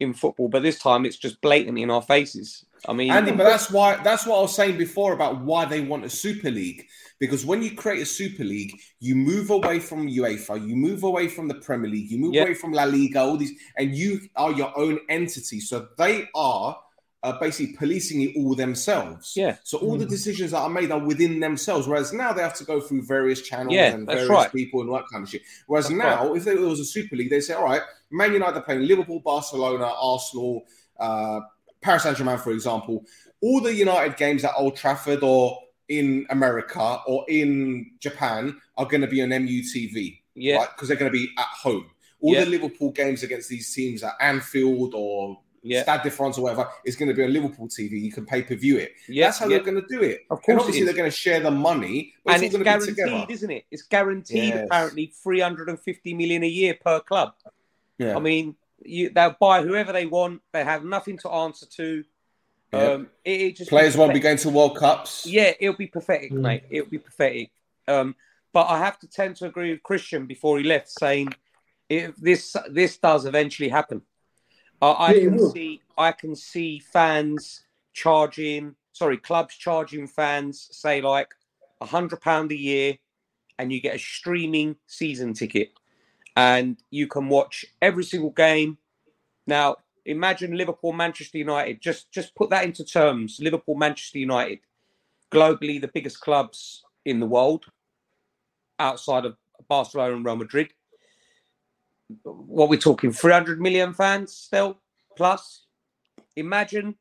in football. But this time, it's just blatantly in our faces. I mean,
Andy, but that's why that's what I was saying before about why they want a super league. Because when you create a super league, you move away from UEFA, you move away from the Premier League, you move
Yeah.
away from La Liga, all these, and you are your own entity. So they are are basically policing it all themselves.
Yeah.
So all the mm. decisions that are made are within themselves, whereas now they have to go through various channels
Yeah,
and various
right.
people and that kind of shit. Whereas
That's
now, if there was a Super League, they say, all right, Man United are playing Liverpool, Barcelona, Arsenal, uh, Paris Saint Germain, for example. All the United games at Old Trafford or in America or in Japan are going to be on MUTV,
Yeah.
right? Because they're going to be at home. All
Yeah.
the Liverpool games against these teams at Anfield or
Yeah.
Stade de France or whatever is going to be on Liverpool TV. You can pay per view it.
Yeah,
That's how
yeah.
they're going to do it.
Of course it
obviously they're going to share the money, but
and
it's
it's
going to be together.
guaranteed, isn't it? It's guaranteed
Yes.
apparently 350 million a year per club.
Yeah.
I mean, you, they'll buy whoever they want. They have nothing to answer to.
Yeah.
Um, it, it just
Players won't be going to World Cups.
Yeah, it'll be pathetic,
Mm.
mate. It'll be pathetic. Um, but I have to tend to agree with Christian before he left, saying if this this does eventually happen, uh, I
Yeah,
can see I can see fans charging, sorry, clubs charging fans say like a hundred pound a year, and you get a streaming season ticket, and you can watch every single game. Now, imagine Liverpool, Manchester United. Just just put that into terms. Liverpool, Manchester United, globally the biggest clubs in the world, outside of Barcelona and Real Madrid. What we're talking, 300 million fans still plus. Imagine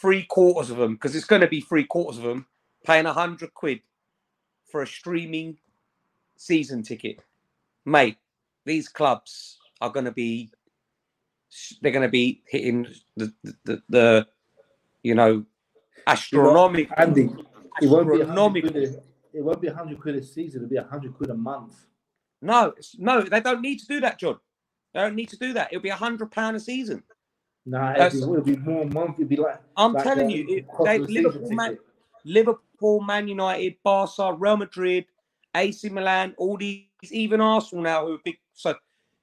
three quarters of them, because it's going to be three quarters of them, paying a hundred quid for a streaming season ticket. Mate, these clubs are going to be they're going to be hitting the the, the, the you know astronomical
Andy, it won't be
astronomical
quid. a- It won't be a hundred quid a season. It'll be a hundred quid a month.
no no they don't need to do that john they don't need to do that it'll be a hundred pound a season
Nah, it'll be, it'll be more a month. It'll be like
i'm
like
telling
the
you it, they,
of a season
liverpool man liverpool man united barca real madrid ac milan all these even arsenal now who are big so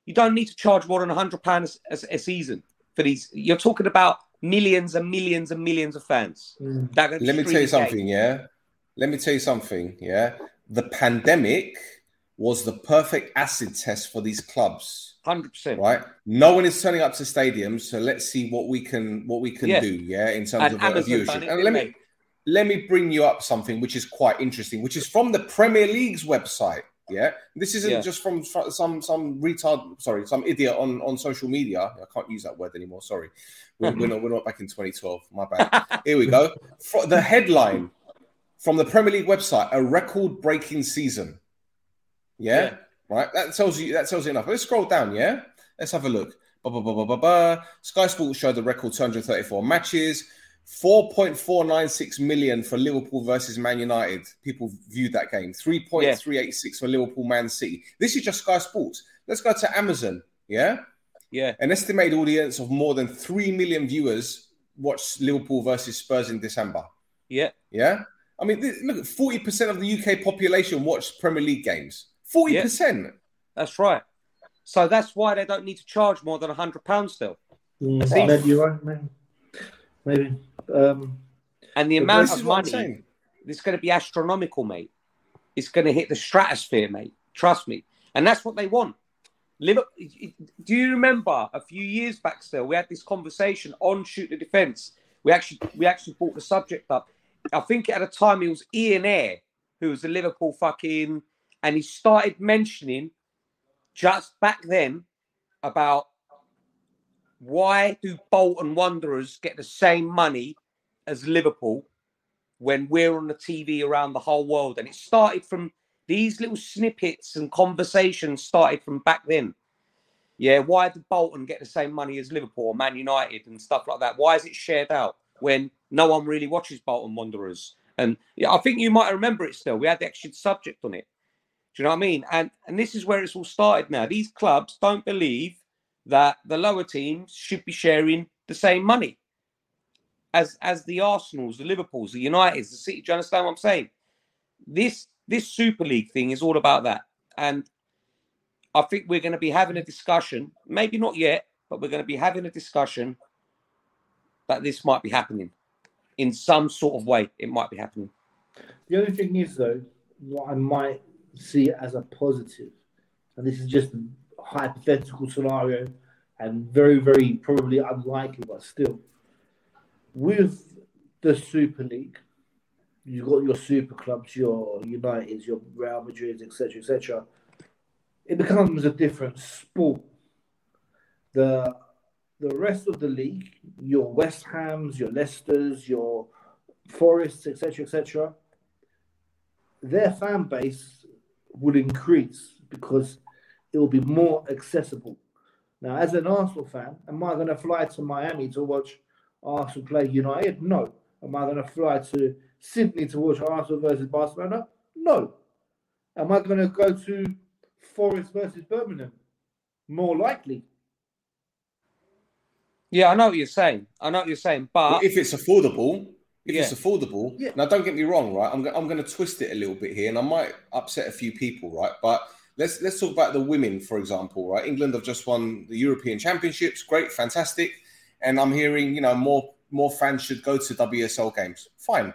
you don't need to charge more than a hundred pounds a, a season for these you're talking about millions and millions and millions of fans
Mm.
Let me tell you
the game.
something, yeah. Let me tell you something, yeah. The pandemic was the perfect acid test for these clubs.
Hundred percent.
Right? No one is turning up to stadiums, so let's see what we can what we can
Yeah.
do, yeah, in terms
And
of
Amazon
viewership.
done
and let
they?
me let me bring you up something which is quite interesting, which is from the Premier League's website. Yeah, this isn't
Yeah.
just from some some retard, sorry, some idiot on on social media. I can't use that word anymore. Sorry, we're, we're (laughs) not we're not back in 2012. My bad. Here we go. The headline from the Premier League website: a record-breaking season. Yeah? right. That tells you that tells you enough. Let's scroll down. Yeah, let's have a look. Ba, ba, ba. Sky Sports showed the record 234 matches. 4.496 million for Liverpool versus Man United. People viewed that game. 3.386 for Liverpool Man City. This is just Sky Sports. Let's go to Amazon. Yeah.
Yeah.
An estimated audience of more than 3 million viewers watched Liverpool versus Spurs in December.
Yeah.
Yeah. I mean, th- look, 40% of the UK population watched Premier League games. 40%.
That's right. So that's why they don't need to charge more than a hundred pounds still.
Mm,
See?
maybe you're right. Maybe. Maybe. Um,
And the amount of
is what I'm
money, it's going to be astronomical, mate. It's going to hit the stratosphere, mate. Trust me. And that's what they want. Liverpool, do you remember a few years back still, we had this conversation on Shoot the Defence. We actually we actually brought the subject up. I think at the time it was Ian Eyre, who was the Liverpool fucking, and he started mentioning just back then about why do Bolton Wanderers get the same money as Liverpool when we're on the TV around the whole world? And it started from these little snippets and conversations started from back then. Yeah, why did Bolton get the same money as Liverpool Man United and stuff like that? Why is it shared out when no one really watches Bolton Wanderers? And yeah, I think you might remember it still. We had the actual subject on it. Do you know what I mean? And and this is where it's all started now. These clubs don't believe that the lower teams should be sharing the same money as as the Arsenals, the Liverpools, the Uniteds, the City. Do you understand what I'm saying? This this Super League thing is all about that, and I think we're going to be having a discussion. Maybe not yet, but we're going to be having a discussion that this might be happening in some sort of way. It might be happening.
The only thing is, though, what I might see as a positive, and this is just hypothetical scenario and very, very probably unlikely, but still, with the Super League, you've got your super clubs, your Uniteds, your Real Madrids, etc., etc. It becomes a different sport. The the rest of the league, your West Hams, your Leicesters, your Forests, etc., etc., their fan base would increase because it will be more accessible. Now, as an Arsenal fan, am I going to fly to Miami to watch Arsenal play United? No. Am I going to fly to Sydney to watch Arsenal versus Barcelona? No. Am I going to go to Forest versus Birmingham? More likely.
Yeah, I know what you're saying. I know what you're saying, but
if it's affordable, if
Yeah.
it's affordable.
Yeah.
Now, don't get me wrong, right? I'm, go- I'm going to twist it a little bit here, and I might upset a few people, right? But let's let's talk about the women, for example, right? England have just won the European Championships. Great, fantastic. And I'm hearing, you know, more more fans should go to WSL games. Fine.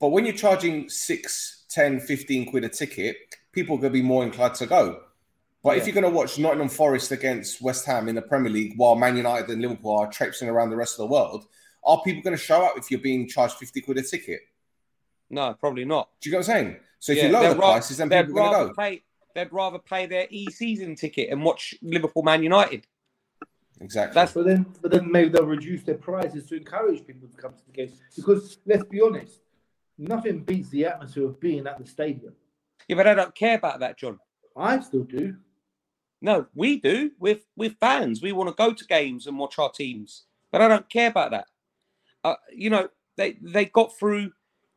But when you're charging six, 10, 15 quid a ticket, people are going to be more inclined to go. But if you're going to watch Nottingham Forest against West Ham in the Premier League while Man United and Liverpool are traipsing around the rest of the world, are people going to show up if you're being charged 50 quid a ticket?
no, probably not.
Do you get what I'm saying? So if
Yeah,
you lower the prices, then people are going to go.
Play, they'd rather play their e-season ticket and watch Liverpool Man United.
Exactly.
That's
But then, but then maybe they'll reduce their prices to encourage people to come to the games. Because let's be honest, nothing beats the atmosphere of being at the stadium.
Yeah, but I don't care about that, John.
I still do.
No, we do. We're, we're fans. We want to go to games and watch our teams. But I don't care about that. Uh, you know, they they got through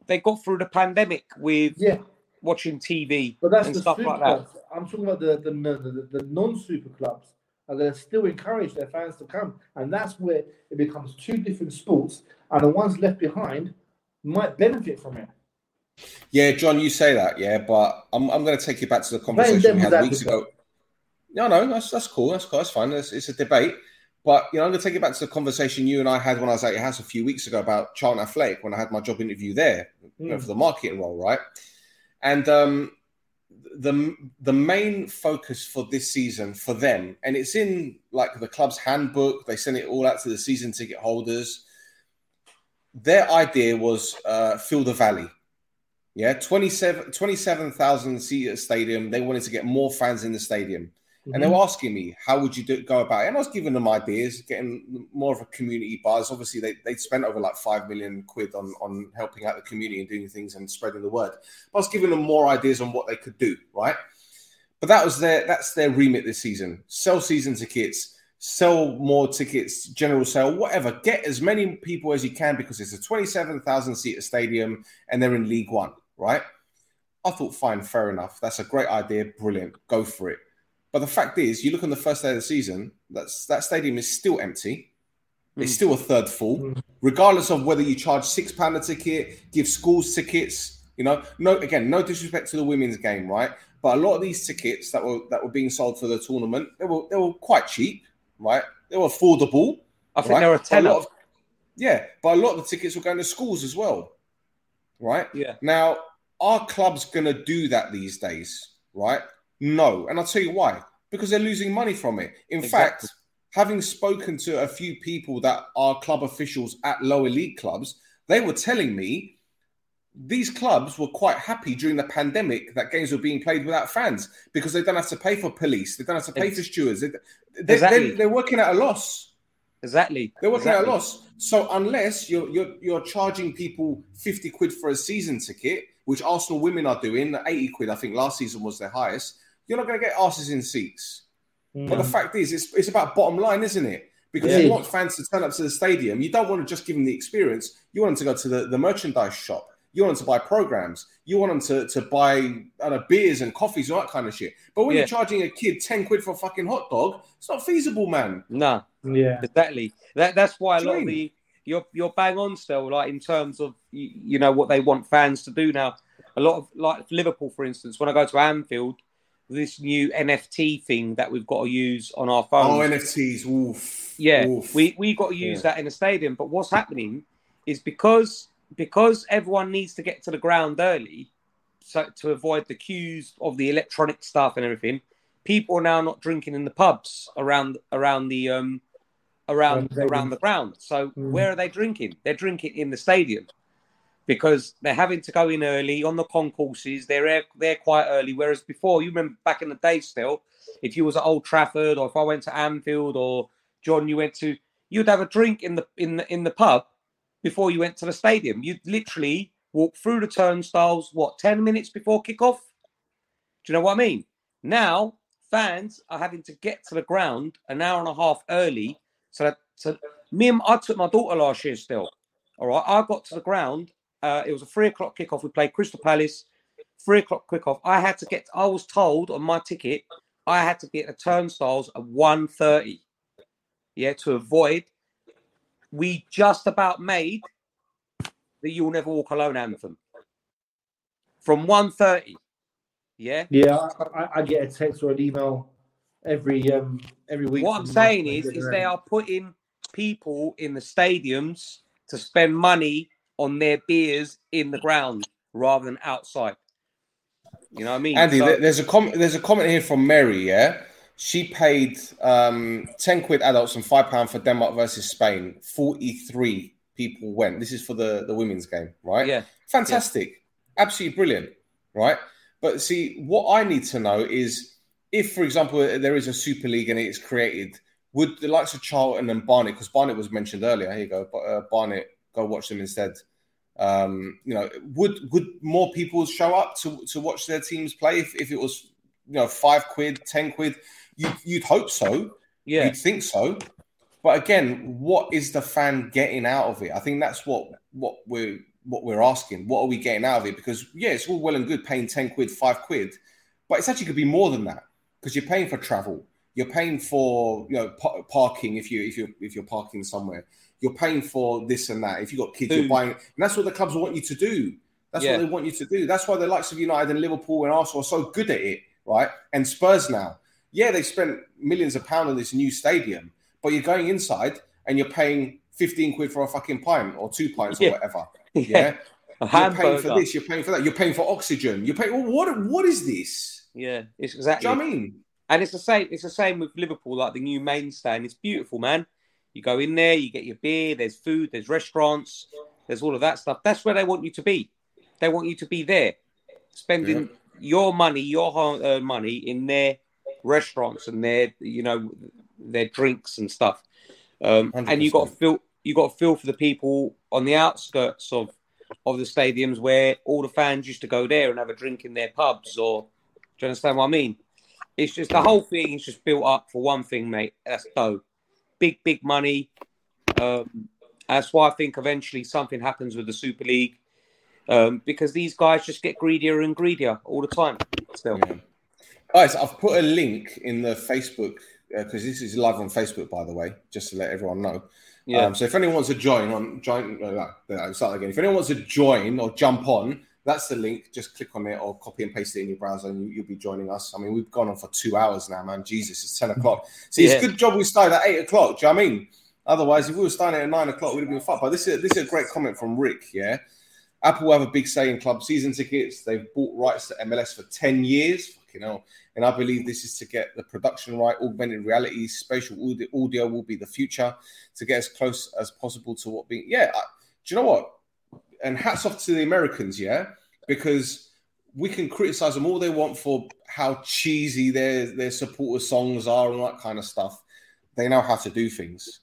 they got through the pandemic with
Yeah.
Watching TV
But that's
and
the
stuff
super
like that.
clubs. I'm talking about the the, the, the, the non-super clubs are going to still encourage their fans to come, and that's where it becomes two different sports, and the ones left behind might benefit from it.
Yeah, John, you say that, yeah, but I'm, I'm going to take you back to the conversation we had weeks ago. No, no, that's that's cool. That's cool. That's fine. It's, it's a debate. But you know, I'm going to take you back to the conversation you and I had when I was at your house a few weeks ago about Charlton Athletic when I had my job interview there you know,
Mm.
for the marketing role, right? And um, the the main focus for this season for them, and it's in like the club's handbook. They send it all out to the season ticket holders. Their idea was uh, fill the valley. Yeah, 27 27,000 seat stadium. They wanted to get more fans in the stadium. And they were mm-hmm. asking me, how would you do, go about it? And I was giving them ideas, getting more of a community buzz. Obviously, they, they'd spent over like 5 million quid on, on helping out the community and doing things and spreading the word. I was giving them more ideas on what they could do, right? But that was their that's their remit this season. Sell season tickets, sell more tickets, general sale, whatever. Get as many people as you can because it's a 27,000 seat stadium and they're in League One, right? I thought, fine, fair enough. That's a great idea. Brilliant. Go for it. But the fact is, you look on the first day of the season, that's that stadium is still empty. It's hmm. still a third full, hmm. regardless of whether you charge six pound a ticket, give schools tickets. You know, no again, no disrespect to the women's game, right? But a lot of these tickets that were that were being sold for the tournament, they were they were quite cheap, right? They were affordable.
I think
right?
they were a tenner.
lot of- yeah, but a lot of the tickets were going to schools as well, right?
Yeah.
Now, are clubs going to do that these days, right? No. And I'll tell you why. Because they're losing money from it. In
Exactly.
fact, having spoken to a few people that are club officials at lower league clubs, they were telling me these clubs were quite happy during the pandemic that games were being played without fans because they don't have to pay for police, they don't have to pay for stewards. They, they,
Exactly.
they, are working at a loss.
Exactly.
They're working
exactly.
at a loss. So unless you're, you're you're charging people fifty quid for a season ticket, which Arsenal women are doing, eighty quid, I think last season was their highest, you're not going to get asses in seats. Hmm. But the fact is, it's it's about bottom line, isn't it? Because
Yeah.
you want fans to turn up to the stadium. You don't want to just give them the experience. You want them to go to the, the merchandise shop. You want them to buy programs. You want them to, to buy I know, beers and coffees, all that kind of shit. But when
Yeah.
you're charging a kid 10 quid for a fucking hot dog, it's not feasible, man.
No.
Yeah.
Exactly. That that's why a
Do you
lot of the you're you're bang on still, like in terms of you, you know what they want fans to do now. A lot of like Liverpool, for instance, when I go to Anfield, this new NFT thing that we've got to use on our phones.
Oh, NFTs. Oof.
Yeah,
Oof.
we we got to use
Yeah.
that in a stadium. But what's happening is because because everyone needs to get to the ground early, so to avoid the queues of the electronic stuff and everything, people are now not drinking in the pubs around around the um around
Around the
around the ground. So
Mm.
where are they drinking? They're drinking in the stadium because they're having to go in early on the concourses. They're there quite early. Whereas before, you remember back in the day, still, if you was at Old Trafford or if I went to Anfield or John, you went to, you'd have a drink in the in the in the pub before you went to the stadium. You'd literally walk through the turnstiles. What ten minutes before kickoff? Do you know what I mean? Now fans are having to get to the ground an hour and a half early. So that so me and I took my daughter last year still. All right, I got to the ground. Uh, it was a three o'clock kickoff. We played Crystal Palace. Three o'clock kickoff. I had to get. I was told on my ticket I had to be at the turnstiles at 1.30. Yeah, to avoid. We just about made the "You'll Never Walk Alone" anthem from 1.30. Yeah.
Yeah, I, I, I get a text or an email every um every week.
What I'm saying is, is they are putting people in the stadiums to spend money on their beers in the ground rather than outside. You know what I mean?
Andy,
So-
there's a comment. There's a comment here from Mary. Yeah, she paid um, ten quid adults and five pound for Denmark versus Spain. Forty three people went. This is for the the women's game, right?
Yeah.
fantastic, absolutely brilliant, right? But see, what I need to know is if, for example, there is a Super League and it's created, would the likes of Charlton and Barnet, because Barnet was mentioned earlier, here you go, uh, Barnet, go watch them instead. Um, you know, would would more people show up to, to watch their teams play if, if it was, you know, five quid, ten quid? You, you'd hope so.
Yeah.
You'd think so. But again, what is the fan getting out of it? I think that's what what we're what we're asking. What are we getting out of it? Because yeah, it's all well and good paying ten quid, five quid, but it's actually could be more than that because you're paying for travel, you're paying for you know pa- parking if you if you if you're parking somewhere, you're paying for this and that. If you have got kids, you're buying, and that's what the clubs want you to do. That's
Yeah.
what they want you to do. That's why the likes of United and Liverpool and Arsenal are so good at it, right? And Spurs now, yeah, they spent millions of pounds on this new stadium, but you're going inside and you're paying 15 quid for a fucking pint or two pints
Yeah.
or whatever. (laughs)
Yeah.
Yeah. You're paying for this, you're paying for that, you're paying for oxygen, you're paying. Well, what what is this?
Yeah, it's exactly.
Do you know what I mean?
And it's the same. It's the same with Liverpool, like the new main stand. It's beautiful, man. You go in there, you get your beer. There's food. There's restaurants. There's all of that stuff. That's where they want you to be. They want you to be there, spending your money, your hard-earned money in their restaurants and their, you know, their drinks and stuff. Um, and you got to feel you got to feel for the people on the outskirts of of the stadiums where all the fans used to go there and have a drink in their pubs. Or do you understand what I mean? It's just the whole thing is just built up for one thing, mate. That's dough, big big money. Um, that's why I think eventually something happens with the Super League um, because these guys just get greedier and greedier all the time. Still,
Guys, I've put a link in the Facebook because this is live on Facebook, by the way, just to let everyone know.
Yeah.
Um, so if anyone wants to join on join, uh, no, no, start again. If anyone wants to join or jump on, that's the link. Just click on it or copy and paste it in your browser, and you, you'll be joining us. I mean, we've gone on for two hours now, man. Jesus, it's ten o'clock. See,
Yeah.
it's a good job we started at eight o'clock. Do you know what I mean? Otherwise, if we were starting at nine o'clock, we'd have been fucked. But this is this is a great comment from Rick. Yeah, Apple have a big say in club season tickets. They've bought rights to MLS for 10 years. Fucking hell. And I believe this is to get the production right. Augmented reality, spatial audio, audio will be the future to get as close as possible to what being. Yeah. I, do you know what? And hats off to the Americans, yeah? Because we can criticize them all they want for how cheesy their, their supporter songs are and that kind of stuff. They know how to do things.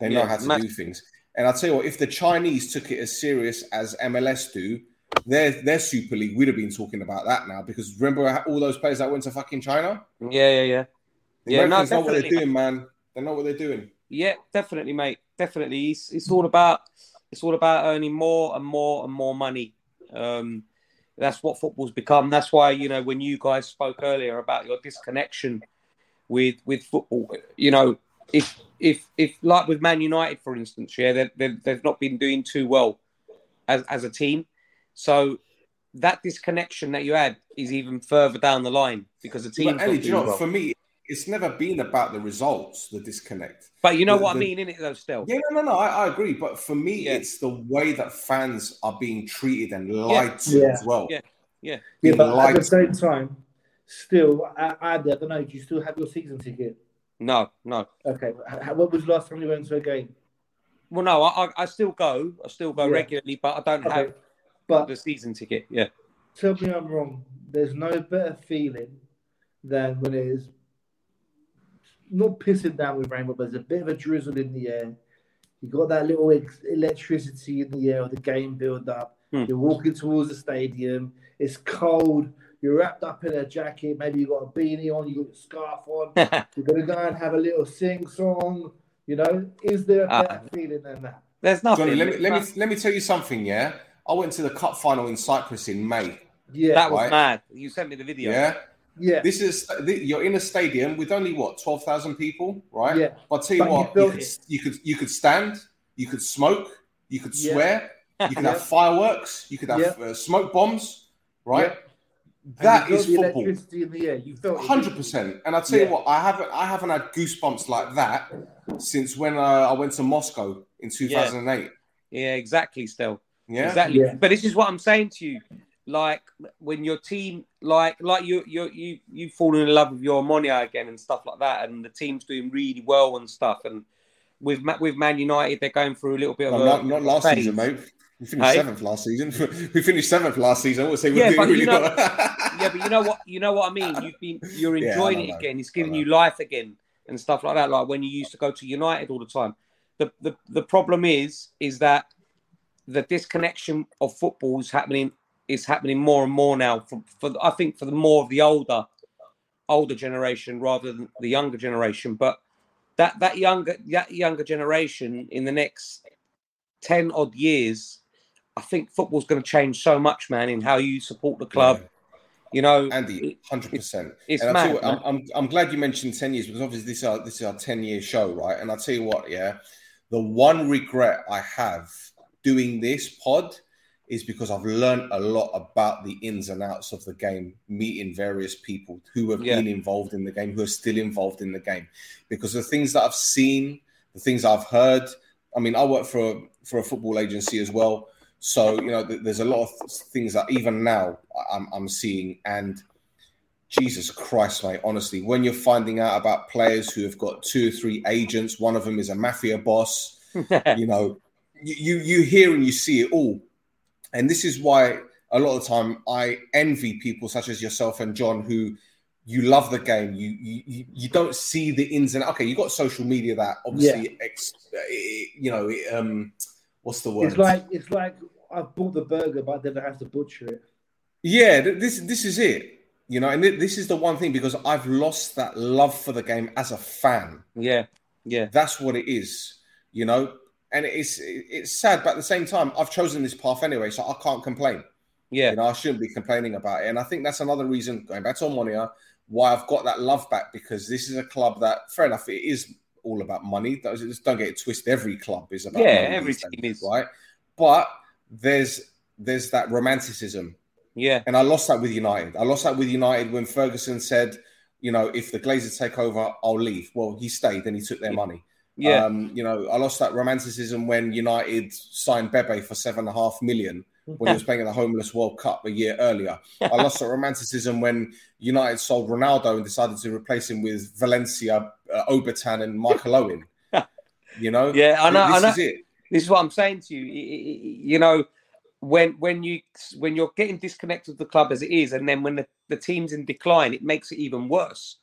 They know
Yeah,
how to
ma-
do things. And I'll tell you what, if the Chinese took it as serious as MLS do, their their Super League, we'd have been talking about that now. Because remember all those players that went to fucking China?
yeah, yeah, yeah.
The
Yeah, no,
know what they're doing, man. They know what they're doing.
Yeah, definitely, mate. Definitely. It's, it's all about it's all about earning more and more and more money. Um, that's what football's become. That's why you know when you guys spoke earlier about your disconnection with with football. You know, if if if like with Man United, for instance, yeah, they they they've not been doing too well as as a team. So that disconnection that you had is even further down the line because the team.
But do you know,
well.
for me, it's never been about the results, the disconnect.
But you know
The-
what
the-
I mean, innit? Though, still.
Yeah, no, no, no. I, I agree. But for me, it's the way that fans are being treated and lied to
Yeah.
as well.
Yeah, yeah.
Yeah,
Being
but at the same time, still, I, I, I don't know. Do you still have your season ticket?
No, no.
Okay. H- When was the last time you went to a game?
Well, no, I, I, I still go. I still go
Yeah.
regularly, but I don't
Okay,
have
but-
the season ticket. Yeah.
Tell me I'm wrong. There's no better feeling than when it's not pissing down with rain, but there's a bit of a drizzle in the air. You got that little ex- electricity in the air of the game build up.
Hmm.
You're walking towards the stadium. It's cold. You're wrapped up in a jacket. Maybe you got a beanie on. You got your scarf on. (laughs) You're gonna go and have a little sing song. You know, is there a
Ah.
better feeling than that?
There's
Johnny, let me, let me let me tell you something. Yeah, I went to the cup final in Cyprus in May.
Yeah,
that was
right?
mad. You sent me the video.
Yeah.
Yeah.
This is you're in a stadium with only what twelve thousand people, right?
Yeah.
But I'll tell you
But
what, you,
felt
could, you could you could stand, you could smoke, you could
Yeah.
swear, you could (laughs) have fireworks, you could have
Yeah.
uh, smoke bombs, right?
Yeah.
That
you
is
the
football.
electricity in the air. You felt it,
hundred percent. And I tell
Yeah.
you what, I haven't I haven't had goosebumps like that since when uh, I went to Moscow in two thousand and eight.
Yeah, exactly. Still,
Yeah?
exactly.
Yeah.
But this is what I'm saying to you. Like when your team, like like you you you you fallen in love with your Omonia again and stuff like that, and the team's doing really well and stuff. And with with Man United, they're going through a little bit of
No,
a
not, not last
phase.
season, mate. We finished
Hey?
seventh last season. (laughs) we finished seventh last season. I would say
Yeah, but
really
you know,
well. (laughs)
yeah, but you know what? You know what I mean. You've been, you're enjoying
know,
it again. It's giving you life again and stuff like that. Like when you used to go to United all the time. The the the problem is, is that the disconnection of football is happening is happening more and more now. For, for I think for the more of the older older generation rather than the younger generation. But that that younger that younger generation in the next ten odd years, I think football's going to change so much, man, in how you support the club. You know,
Andy, hundred percent.
it's
And I tell you
mad,
I'm. I'm I'm glad you mentioned ten years because obviously this is our this is our ten year show, right? And I tell you what, yeah, the one regret I have doing this pod is because I've learned a lot about the ins and outs of the game, meeting various people who have
Yeah.
been involved in the game, who are still involved in the game, because the things that I've seen, the things I've heard. I mean, I work for a, for a football agency as well, so you know, th- there's a lot of th- things that even now I'm, I'm seeing, and Jesus Christ, mate, honestly, when you're finding out about players who have got two or three agents, one of them is a mafia boss, (laughs) you know, you, you you hear and you see it all. And this is why a lot of the time I envy people such as yourself and John who you love the game. You you you- you don't see the ins and okay, you got social media that obviously ex, eh, you know, um what's the word?
It's like it's like I've bought the burger, but I never have to butcher it.
Yeah, this this is it. You know, and th- this is the one thing because I've lost that love for the game as a fan.
Yeah, yeah.
That's what it is. You know, and it's it's sad, but at the same time, I've chosen this path anyway, so I can't complain.
Yeah,
you know, I shouldn't be complaining about it, and I think that's another reason going back to Omonia why I've got that love back because this is a club that, fair enough, it is all about money. Don't- Just don't get it twisted. Every club is about
Yeah,
money
every team
days, right? But there's there's that romanticism
Yeah.
and I lost that with United. I lost that with United when Ferguson said, you know, if the Glazers take over, I'll leave. Well, he stayed and he took their money.
Yeah.
Um, you know, I lost that romanticism when United signed Bebe for seven and a half million when he was (laughs) playing in the Homeless World Cup a year earlier. I lost that romanticism when United sold Ronaldo and decided to replace him with Valencia, uh, Obertan, and Michael Owen. (laughs) You know,
Yeah, I know.
This
I know.
is it.
This is what I'm saying to you. You know, when when you when you're getting disconnected with the club as it is, and then when the, the team's in decline, it makes it even worse.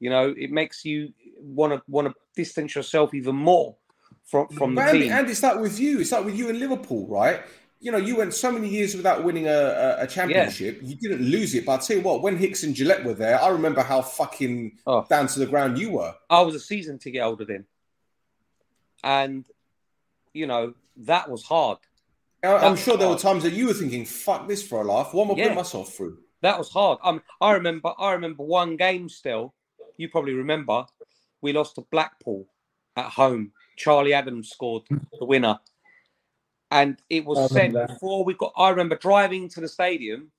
You know, it makes you want to want to distance yourself even more from from the team.
Andy, it's like with you. It's like with you in Liverpool, right? You know, you went so many years without winning a, a, a championship. You didn't lose it, but I'll tell you what, when Hicks and Gillett were there, I remember how fucking
Oh.
down to the ground you were.
I was a season ticket holder then, and you know that was hard.
I- I'm
That
sure
was
there were times that you were thinking, "Fuck this for a laugh." What am I
Yeah.
putting myself through?
That was hard. Um, I remember. I remember one game still. You probably remember. We lost to Blackpool at home. Charlie Adams scored the winner, and it was said
that.
before we got. I remember driving to the stadium,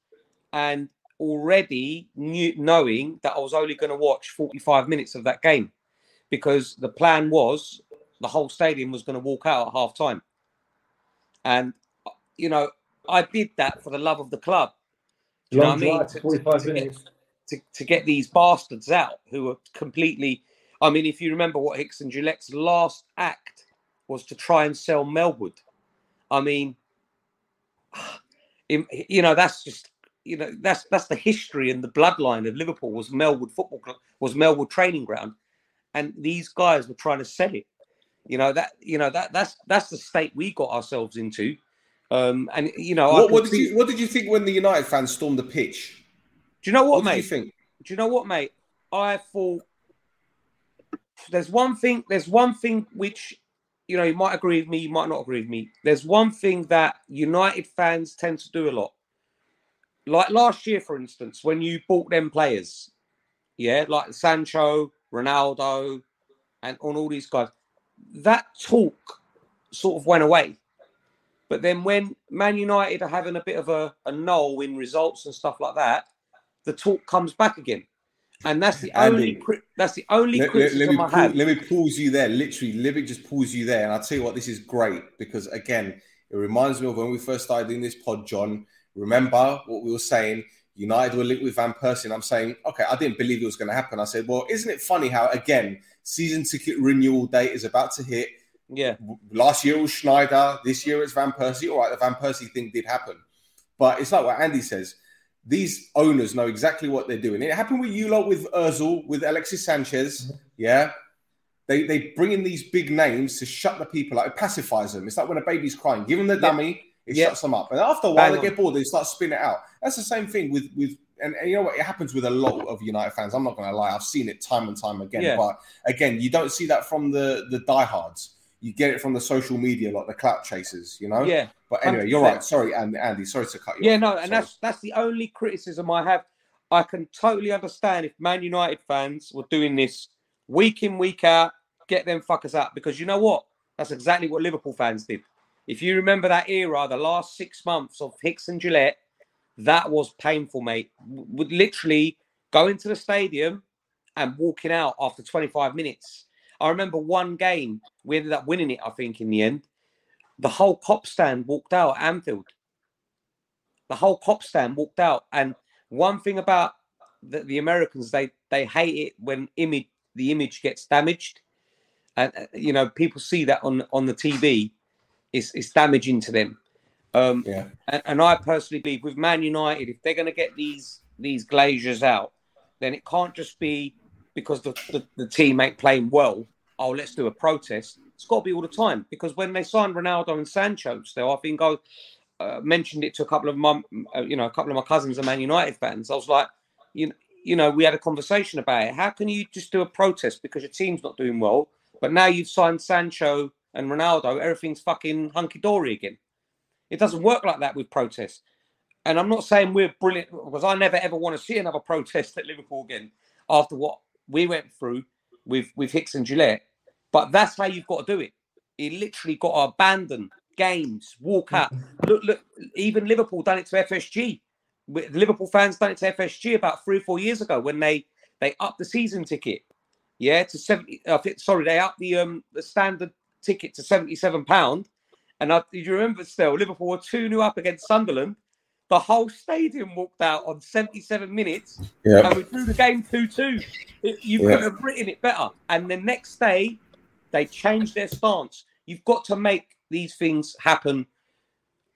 and already knew, knowing that I was only going to watch 45 minutes of that game, because the plan was the whole stadium was going to walk out at half time, and you know I did that for the love of the club. Do you know what I mean? To- to-
45
to get-
minutes.
to, to get these bastards out who were completely I mean, if you remember what Hicks and Gillett's last act was to try and sell Melwood. I mean, (sighs) you know, that's just you know that's that's the history and the bloodline of Liverpool was Melwood Football Club was Melwood training ground, and these guys were trying to sell it. You know that you know that that's that's the state we got ourselves into. Um, and you know,
What, what did
see-
you What did you think when the United fans stormed the pitch?
Do you know what,
What
mate?
you think?
Do you know what, mate? I thought there's one thing. There's one thing which you know you might agree with me, you might not agree with me. There's one thing that United fans tend to do a lot. Like last year, for instance, when you bought them players, yeah, like Sancho, Ronaldo, and on all these guys, that talk sort of went away. But then when Man United are having a bit of a, a null in results and stuff like that, the talk comes back again. And that's the only
Andy,
cri- that's the only
Let,
criticism
let me
I have.
let me pause you there. Literally, let me just pause you there. And I'll tell you what, this is great because again, it reminds me of when we first started doing this pod, John. Remember what we were saying? United were linked with Van Persie. And I'm saying, okay, I didn't believe it was going to happen. I said, well, isn't it funny how again season ticket renewal date is about to hit?
Yeah.
Last year was Sneijder. This year it's Van Persie. All right, the Van Persie thing did happen, but it's like what Andy says. These owners know exactly what they're doing. It happened with you lot, with Özil, with Alexis Sanchez. Mm-hmm. Yeah, they they bring in these big names to shut the people out. It pacifies them. It's like when a baby's crying. Give them the dummy, it
Yeah.
shuts them up. And after a while,
Bang
they
on.
get bored. They start spinning it out. That's the same thing with with. And, and you know what? It happens with a lot of United fans. I'm not going to lie. I've seen it time and time again.
Yeah.
But again, you don't see that from the the diehards. You get it from the social media, like the clout chasers. You know.
Yeah,
But anyway, you're right. Sorry, Andy. Andy sorry to cut you.
Yeah,
off.
no, and
Sorry.
that's that's the only criticism I have. I can totally understand if Man United fans were doing this week in, week out, get them fuckers out. Because you know what? That's exactly what Liverpool fans did. If you remember that era, the last six months of Hicks and Gillett, that was painful, mate. Would literally go into the stadium and walking out after 25 minutes. I remember one game, we ended up winning it, I think, in the end. The whole Kop stand walked out at Anfield the whole Kop stand walked out. And one thing about the, the Americans, they they hate it when image the image gets damaged, and uh, you know people see that on on the TV, it's it's damaging to them. Um,
yeah.
and, and I personally believe with Man United, if they're going to get these these Glazers out, then it can't just be because the, the, the team ain't playing well. Oh, let's do a protest. It's got to be all the time because when they signed Ronaldo and Sancho, still I think I uh, mentioned it to a couple of my, uh, you know, a couple of my cousins are Man United fans. I was like, you know, you know, we had a conversation about it. How can you just do a protest because your team's not doing well, but now you've signed Sancho and Ronaldo, everything's fucking hunky dory again. It doesn't work like that with protests. And I'm not saying we're brilliant because I never ever want to see another protest at Liverpool again after what we went through with with Hicks and Gillett. But that's how you've got to do it. You literally got to abandon games, walk out. (laughs) Look, look. Even Liverpool done it to FSG. With- Liverpool fans done it to FSG about three or four years ago when they they upped the season ticket. Yeah, to seventy. I think, sorry, they upped the um the standard ticket to seventy seven pound. And I, you remember still, Liverpool were 2 new up against Sunderland. The whole stadium walked out on 77 minutes.
Yeah.
And we drew the game 2 2. You
Yeah.
couldn't have written it better. And the next day, they changed their stance. You've got to make these things happen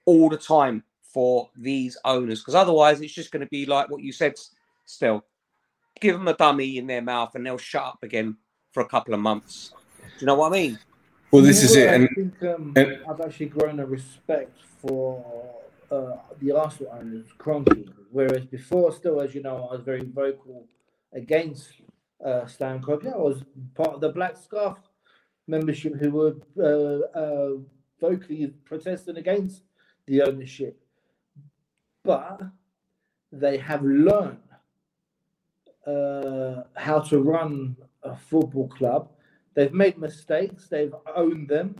all the time for these owners because otherwise, it's just going to be like what you said still. Give them a dummy in their mouth and they'll shut up again for a couple of months. Do you know what I mean?
Well, this is
You
it.
know what,
And
I think um,
and-
I've actually grown a respect for uh, the Arsenal owners, Kroenke. Whereas before, still, as you know, I was very vocal against uh, Stan Kroenke. I was part of the Black Scarf membership who were uh, uh, vocally protesting against the ownership. But they have learned uh, how to run a football club. They've made mistakes, they've owned them,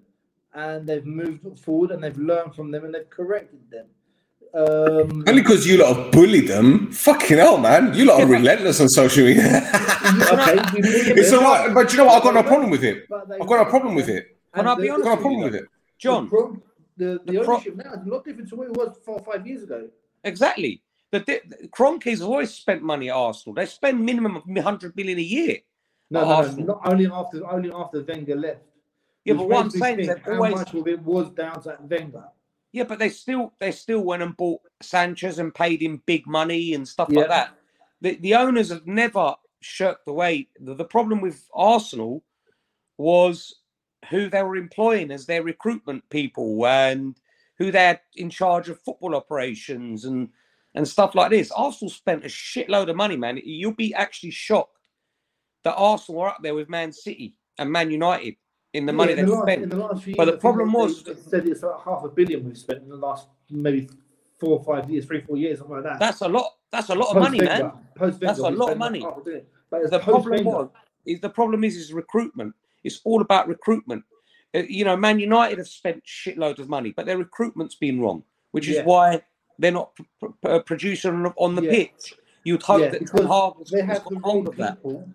and they've moved forward and they've learned from them and they've corrected them. Um,
only because you lot have bullied them. Fucking hell, man. You lot are relentless on social media. (laughs)
okay,
it's all right. But you know what? I've got no problem with it. I've got no problem with it.
Can I be honest
I've got no problem with it.
John,
the, the,
The pro-
ownership now is a lot different to what it was four or five years ago.
Exactly. The, the Kroenke's always spent money at Arsenal. They spend minimum of 100 million a year.
No, no, no, not only after only after Wenger left.
Yeah, but what I'm saying is
how
always-
much of it was down to Wenger.
Yeah, but they still they still went and bought Sanchez and paid him big money and stuff
Yeah.
like that. The the owners have never shirked away. The, the problem with Arsenal was who they were employing as their recruitment people and who they had in charge of football operations and and stuff like this. Arsenal spent a shitload of money, man. You'll be actually shocked that Arsenal are up there with Man City and Man United in the money
in
they've
the
spent.
in the last few
But the problem
they-
was
they said it's like half a billion we've spent in the last maybe four or five years, three, four years, something like that.
That's a lot. That's a lot of money, man. That's a lot of money.
But
the problem was is the problem is is recruitment. It's all about recruitment. Uh, You know, Man United have spent shitloads of money, but their recruitment's been wrong, which is
Yeah.
why they're not pr- pr- producing on- the
Yeah.
pitch. You'd hope
Yeah,
that
because
Ten Hag was,
they have the wrong
of that.
people.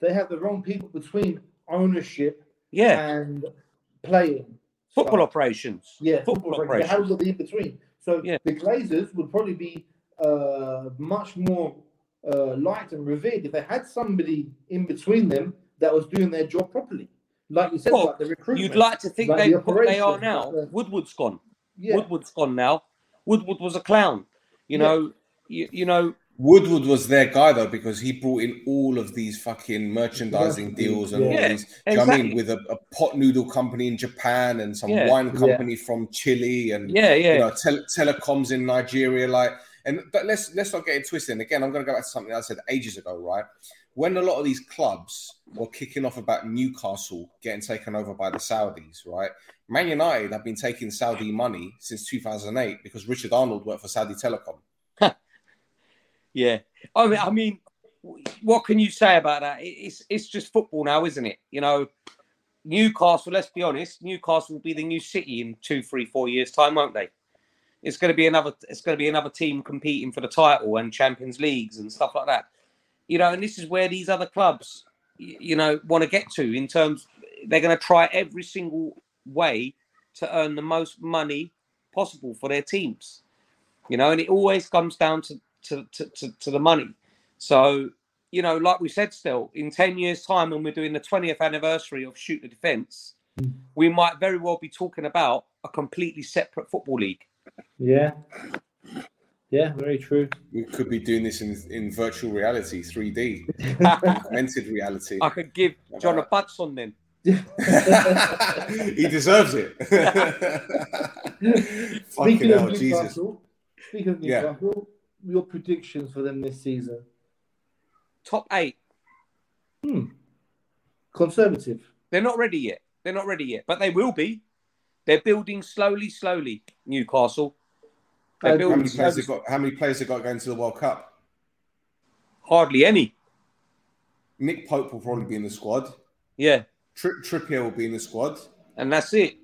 They have the wrong people between ownership
Yeah.
and playing.
Football
staff.
operations.
Yeah,
Football
football operations. Haven't the in between. So the Glazers would probably be uh, much more uh, liked and revered if they had somebody in between them that was doing their job properly. Like you said,
Well,
like the recruitment.
You'd like to think
like
they
the
they are now.
the-
Woodward's gone.
Yeah.
Woodward's gone now. Woodward was a clown. You
Yeah.
know. You, you know.
Woodward was their guy though because he brought in all of these fucking merchandising
Yeah.
deals and all
Yeah,
these. Do you know what I mean? With a, a pot noodle company in Japan and some
Yeah.
wine
Yeah.
company from Chile and
Yeah, yeah.
you know, tel- telecoms in Nigeria. Like, and but let's let's not get it twisted. And again, I'm going to go back to something I said ages ago. Right, when a lot of these clubs were kicking off about Newcastle getting taken over by the Saudis, right? Man United have been taking Saudi money since 2008 because Richard Arnold worked for Saudi Telecom.
Yeah, I mean, I mean, what can you say about that? It's it's just football now, isn't it? You know, Newcastle. Let's be honest, Newcastle will be the new City in two, three, four years' time, won't they? It's going to be another. It's going to be another team competing for the title and Champions Leagues and stuff like that. You know, and this is where these other clubs, you know, want to get to in terms. They're going to try every single way to earn the most money possible for their teams you know, and it always comes down to to, to, to, to the money. So, you know, like we said, still in 10 years' time, when we're doing the 20th anniversary of Shoot the Defence, mm. we might very well be talking about a completely separate football league.
Yeah. Yeah, very true.
We could be doing this in, in virtual reality, 3D, (laughs) augmented reality.
I could give John a uh, butts on then. (laughs)
he deserves it. (laughs) Fucking
Speaking
hell,
of
Jesus.
Newcastle, speaking of
Yeah.
Newcastle, your predictions for them this season?
Top eight.
Hmm. Conservative.
They're not ready yet. They're not ready yet, but they will be. They're building slowly, slowly. Newcastle. They're
How many players
slowly.
have got? How many players have got going to the World Cup?
Hardly any.
Nick Pope will probably be in the squad.
Yeah,
Tri- Trippier will be in the squad.
and that's it.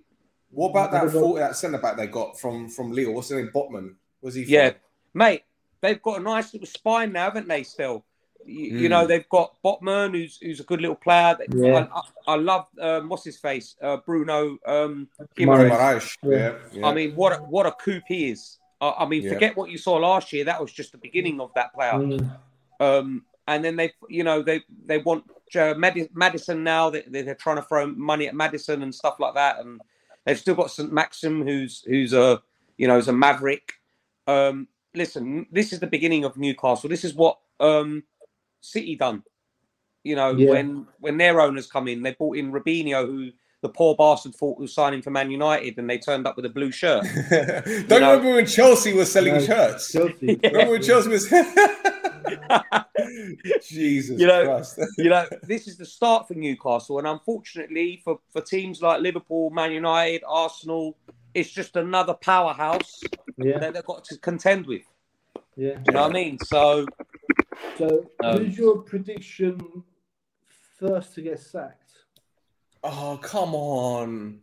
What about that
I don't know.
full, that centre back they got from from Lille? What's his name? Botman. Was he? From?
Yeah, mate, they've got a nice little spine now, haven't they? Still, you, you
Mm.
know, they've got Botman, who's who's a good little player. They-
Yeah.
I, I, I love um, what's his face, uh, Bruno um,
Guimaraes.
Guimaraes.
Yeah, yeah.
I mean, what a, what a coup he is. I, I mean,
Yeah.
forget what you saw last year. That was just the beginning of that player.
Mm.
Um, and then they, you know, they they want uh, Maddison now. They, they're trying to throw money at Maddison and stuff like that. And they've still got St. Maxim, who's who's a you know, is a maverick. Um, listen, this is the beginning of Newcastle. This is what um, City done. You know,
Yeah.
when when their owners come in, they brought in Robinho, who the poor bastard thought was signing for Man United, and they turned up with a blue shirt. (laughs)
Don't
You
you
know-
remember when Chelsea was selling
No,
shirts?
Chelsea. (laughs)
Remember when Chelsea was? (laughs) Jesus
you know,
Christ!
you know, this is the start for Newcastle, and unfortunately for for teams like Liverpool, Man United, Arsenal, it's just another powerhouse
Yeah.
that they've got to contend with.
Yeah.
Do you know what I mean? So,
So,
Um,
who's your prediction first to get sacked?
Oh come on,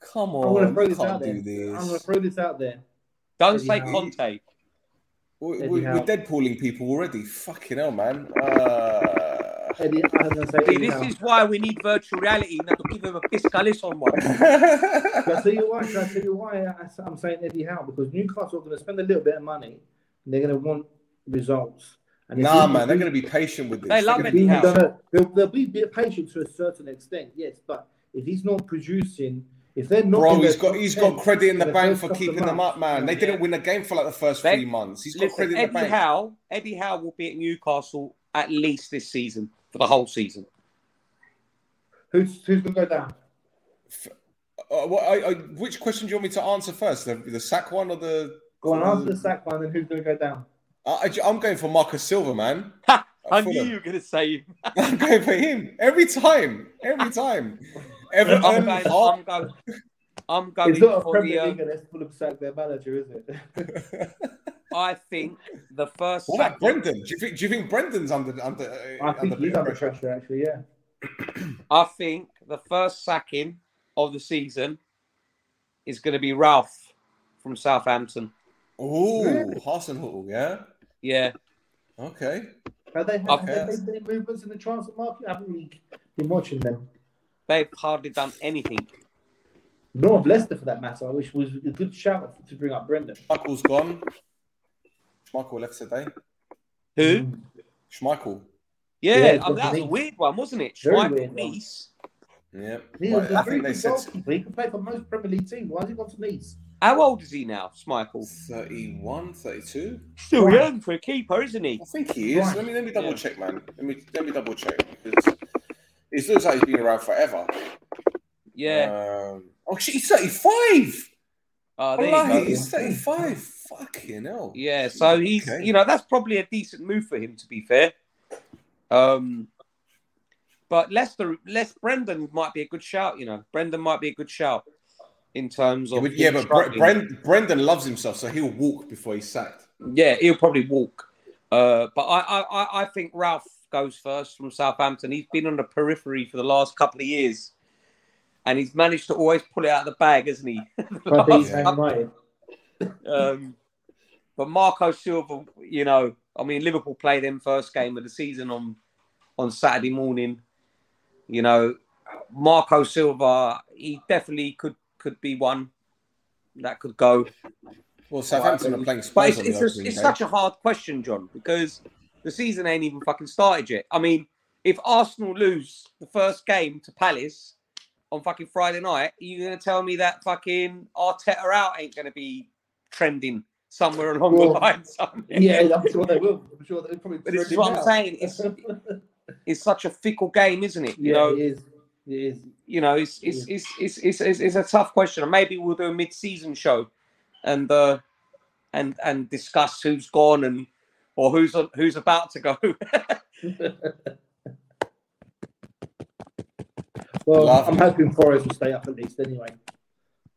come
I'm going to
on!
throw this
can't
out there.
do this.
I'm going to throw this out there.
don't
Eddie
say
Howe.
Conte.
We-
Eddie
we-
Howe.
We're deadpooling people already. Fucking hell, man. Uh...
Eddie, I'm say
See, this
Howe.
is why we need virtual reality not to give him a fiscalis on one. (laughs)
Can I tell you why? Can I tell you why I- I'm saying Eddie Howe? Because Newcastle are going to spend a little bit of money. And they're going to want results. And
Nah, man, they're going to be patient with this.
They love
They're
Eddie
gonna be
Howe.
patient.
They'll, they'll be a bit patient to a certain extent, yes. But if he's not producing, if they're not,
Bro, he's got
top
he's
10
got credit in the bank for
couple of
keeping them up,
months,
man. They
yeah.
didn't win a game for like the first
They-
three months. He's got
Listen,
credit in the
Eddie
bank.
Howe, Eddie Howe will be at Newcastle at least this season for the whole season.
Who's who's gonna go down?
Uh, what, I, I, which question do you want me to answer first? The, the sack one or the?
Go on, answer the sack one, and who's gonna go down?
I, am going for Marcus Silva, man.
I knew you were going to say him. (laughs)
I'm going for him every time, every time. (laughs) Everton,
I'm going. I'm going. I'm going
It's not a Premier
the.
League
Um,
and it's full of sack their manager, is it? (laughs)
I think the first.
What about Brendan? Do you think? Do you think Brendan's under under? uh,
I think
under
he's under pressure, actually. Yeah.
I think the first sacking of the season is going to be Ralph from Southampton.
Oh,
Really?
Hasenhuttl, yeah.
Yeah,
Okay.
Have they had,
Okay.
have they made any movements in the transfer market? I haven't really been watching them.
they've hardly done anything.
Nor of Leicester, for that matter, which was a good shout to bring up Brendan.
Schmeichel's gone. Schmeichel left today.
Who?
Schmeichel.
Yeah,
Yeah,
I mean, that was a weird one, wasn't it?
Very
Schmeichel. Nice.
Yeah.
He
Well,
was
I
a very
think they
good
said
goalkeeper. He can play for most Premier League teams. Why has he gone to Nice?
How old is he now, Schmeichel?
31, 32.
Still
Right.
young for a keeper, isn't he?
I think he is.
Right.
Let me let me double
Yeah.
check, man. Let me let me double check because it looks like he's been around forever.
Yeah.
Um, oh shit, he's 35.
Oh, there you
Wallahi,
go.
he's 35. Fucking hell.
Yeah, so he's
Okay.
you know that's probably a decent move for him to be fair. Um, but Leicester, Les Brendan might be a good shout. You know, Brendan might be a good shout in terms of
yeah, but Bre- Bren- Brendan loves himself, so he'll walk before he's sacked.
Yeah, he'll probably walk. Uh, but I, I, I- I think Ralph goes first from Southampton. He's been on the periphery for the last couple of years, and he's managed to always pull it out of the bag, hasn't he? The
Try to beat
last
Man
couple-
United.
um, but Marco Silva, you know, I mean, Liverpool played him first game of the season on on Saturday morning. You know, Marco Silva, he definitely could could be one that could go.
Well, Southampton are playing
But
Spurs
it's, it's, a- it's such a hard question, John, because the season ain't even fucking started yet. I mean, if Arsenal lose the first game to Palace on fucking Friday night, are you going to tell me that fucking Arteta out ain't going to be trending somewhere along
Well,
the line? somewhere?
Yeah, I'm sure they will. I'm sure they probably.
But this is what I'm saying. It's it's such a fickle game, isn't it? You
yeah,
know,
it is. It is.
you know, it's it's, it's it's it's it's it's a tough question. And maybe we'll do a mid-season show, and uh, and and discuss who's gone and or who's who's about to go. (laughs) (laughs)
Well,
Love
I'm
it.
hoping Forest will stay up at least anyway.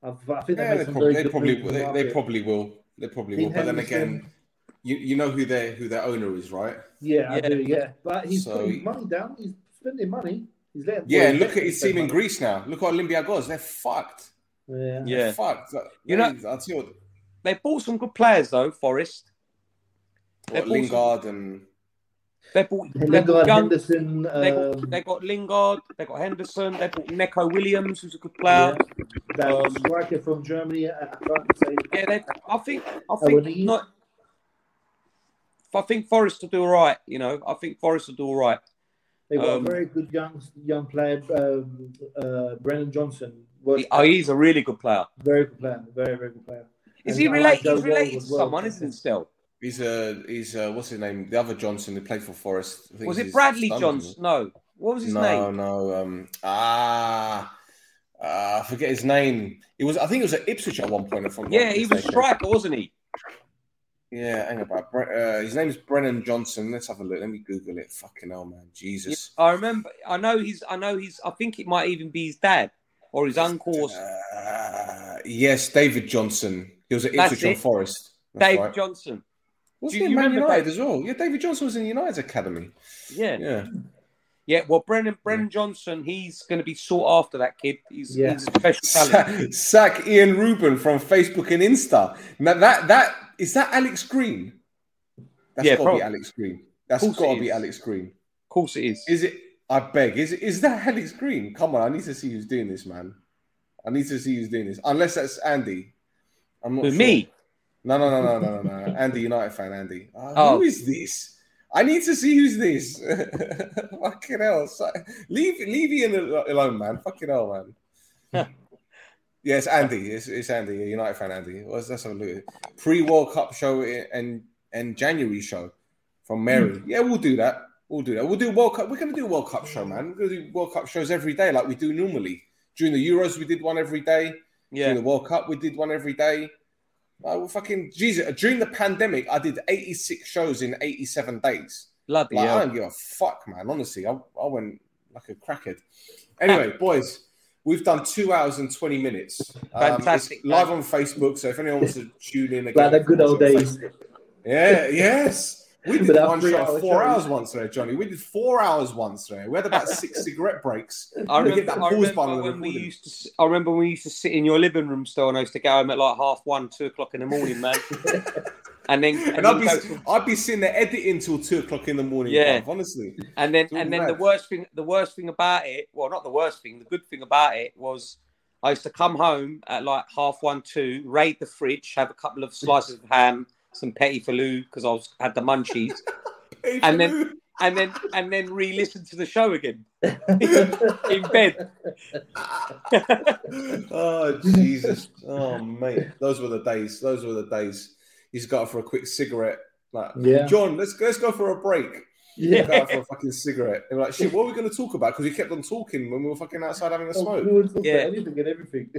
I've, I think
Yeah,
they
they
made some
probably, they probably,
moves in the
they, they probably will. They probably will.
Dean
But then again, you you know who their who their owner is, right?
Yeah, I
Yeah.
do. Yeah, but he's
So-
putting money down. He's spending money. He's letting.
Yeah,
well,
and
he's
look at his
spend
team in. Greece now. Look what Olympiacos. They're fucked.
Yeah. yeah.
They're
Yeah.
fucked.
You know-
They- I'll tell you
they bought some good players though, Forest.
what
They've also-
Lingard and
They bought, they
Lingard, Henderson.
they,
Um,
got, they got Lingard, they got Henderson, they bought Neco Williams, who's a good player.
that
um,
striker from Germany. I I can't say.
Yeah, they, I think I
Oh,
think not. I think Forest will do all right. You know, I think Forest will do all right.
They've got
Um,
a very good young young player, um, uh, Brennan Johnson. Was
He- oh, he's a really good player.
very good player. Very very good player.
Is
And
he related? He's related to
well.
someone, isn't he? Still,
he's a he's a, what's his name? The other Johnson who played for Forest. I think
was it Bradley
son,
Johnson? No, what was his
no,
name?
no. No. Um, ah, uh, I forget his name. It was I think it was at Ipswich at one point. If I'm
Yeah, he was striker, wasn't he?
Yeah, hang about. Uh, his name is Brennan Johnson. Let's have a look. Let me Google it. Fucking hell, man. Jesus.
I remember. I know he's. I know he's. I think it might even be his dad or his uncle. Or,
Uh, yes, David Johnson. He was at Ipswich on. Forest. That's
Dave
right.
Johnson.
Wasn't
Do
he
you
in Man United
Dave?
as well? Yeah, David Johnson was in United's academy.
Yeah.
Yeah.
Yeah, well, Brennan Brennan Johnson, he's going to be sought after. That kid, he's,
Yeah.
he's a special talent.
Sack, sack Ian Rubin from Facebook and Insta. Now that that is that Alex Green. That's
Yeah,
got to be Alex Green. That's got to be. Alex Green.
Of course, it is.
Is it? I beg. Is it? Is that Alex Green? Come on, I need to see who's doing this, man. I need to see who's doing this. Unless that's Andy. I'm not
Who,
sure.
me?
No, no, no, no, no, no, no. Andy, United fan, Andy. Uh,
Oh.
Who is this? I need to see who's this. (laughs) Fucking hell. Leave leave Ian alone, man. Fucking hell, man. (laughs) yeah, it's Andy. It's, it's Andy, a United fan Andy. What's let's a look. Pre World Cup show and and January show from Mary. Yeah, we'll do that. We'll do that. We'll do World Cup. We're gonna do a World Cup show, man. We're gonna do World Cup shows every day, like we do normally. During the Euros, we did one every day.
Yeah.
During the World Cup, we did one every day. I will fucking Jesus. During the pandemic, I did 86 shows in 87 days.
Bloody
Like, I
hell.
don't give a fuck, man. Honestly, I, I went like a crackhead. Anyway, (laughs) boys, we've done two hours and 20 minutes. Um,
Fantastic,
live on Facebook, so if anyone wants to tune in again,
Like the good old days.
yeah, yes. We did
Without
one
three
show
hour
four
shows.
hours once today, Johnny. We did four hours once today. We had about six (laughs) cigarette breaks.
I remember,
that
I remember
button on
when we used to. s- I remember when we used to sit in your living room still, and I used to go home at like half one, two o'clock in the morning, man. (laughs) and then, and,
And
then
I'd be,
go to-
I'd be sitting there editing till two o'clock in the morning.
Yeah.
bruv, honestly.
and then, and then the worst thing, the worst thing about it, well, not the worst thing, the good thing about it was, I used to come home at like half one, two, raid the fridge, have a couple of slices of ham, some petit filou because I was had the munchies, (laughs) and then. And then and then re-listen to the show again (laughs) in bed. (laughs)
oh Jesus! Oh mate, those were the days. Those were the days. He's got for a quick cigarette. Like,
Yeah.
John, let's let's go for a break.
Yeah.
Go out for a fucking cigarette. And we're like, shit, what are we going to talk about? Because we kept on talking when we were fucking outside having a
Oh,
smoke.
we
Yeah.
anything and everything.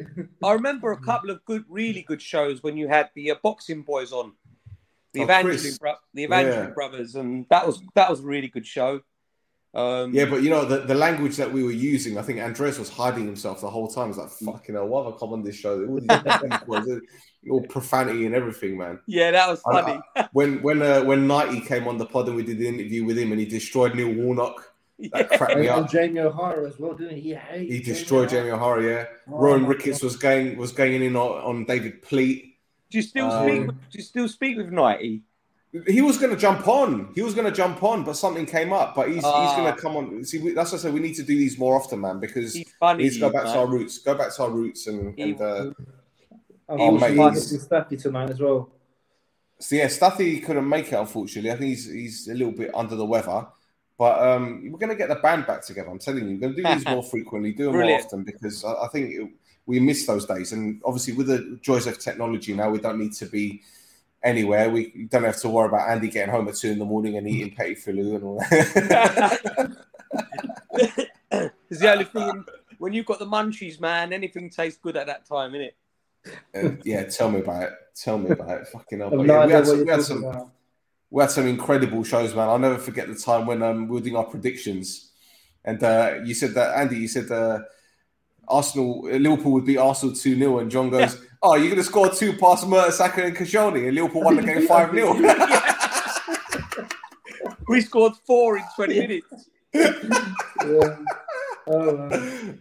I remember a couple of good, really good shows when you had the uh, boxing boys on, the
Oh,
Evangeline, bro- the Evangeline
Yeah.
brothers, and that was that was a really good show. Um,
Yeah, but you know the, the language that we were using. I think Andres was hiding himself the whole time. He's like, "Fucking hell, why have I come on this show? All, these fucking boys, (laughs) (laughs) all profanity and everything, man."
yeah, that was funny.
I- (laughs) when when uh, when Nighty came on the pod and we did the interview with him and he destroyed Neil Warnock, that cracked
and,
me
and
up.
Jamie O'Hara as well, didn't he? He, hated
He destroyed Jamie O'Hara. Yeah, Rohan
my
Ricketts was going was going in on, on David Pleat.
Do you still
Um,
speak? With, do you still speak with Nighty?
He was going to jump on. He was going to jump on, but something came up. But he's he's
Ah.
going to come on. See, we, that's what I said. We need to do these more often, man, because
He's funny,
we need to go
he,
back to our roots. Go back to our roots and,
He-
and uh,
And
Oh,
oh,
mate,
mate,
he's-
Staffy tonight as well.
So yeah, Stuffy couldn't make it unfortunately. I think he's he's a little bit under the weather. But um, we're going to get the band back together. I'm telling you, we're going to do these (laughs) more frequently, do them more often because I, I think it, we miss those days. And obviously, with the joys of technology now, we don't need to be anywhere. We don't have to worry about Andy getting home at two in the morning and eating petit filou and all that. (laughs)
It's the only thing when you've got the munchies, man. Anything tastes good at that time, innit?
Uh, yeah, tell me about it. Tell me about it. Fucking hell.
I've
But
no
yeah, we had, some, we, had some,
about.
we had some incredible shows, man. I'll never forget the time when um, we were doing our predictions, and uh, you said that Andy, you said uh, Arsenal, uh, Liverpool would beat Arsenal two 0 and John goes, "Oh, you're going to score two past Mertesacker and Kashani, and Liverpool won the game (laughs) five 0 (laughs)
We scored four in twenty minutes.
Yeah. (laughs) Oh.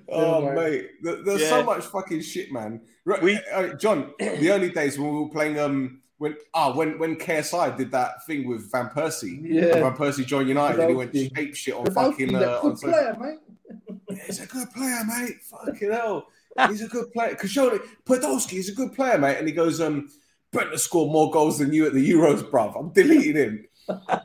Oh, mate, There- there's
Yeah.
so much fucking shit, man. Right,
We-
uh, John, the only days when we were playing, um, when ah, when when KSI did that thing with Van Persie,
Yeah.
Van Persie joined United, and he went
Podolski.
ape shit on fucking uh, on
player, mate.
He's a good player, mate. Fucking hell. He's a good player. Kashoni, Podolski is a good player, mate. And he goes, um, Brent has scored more goals than you at the Euros, bruv. I'm deleting him.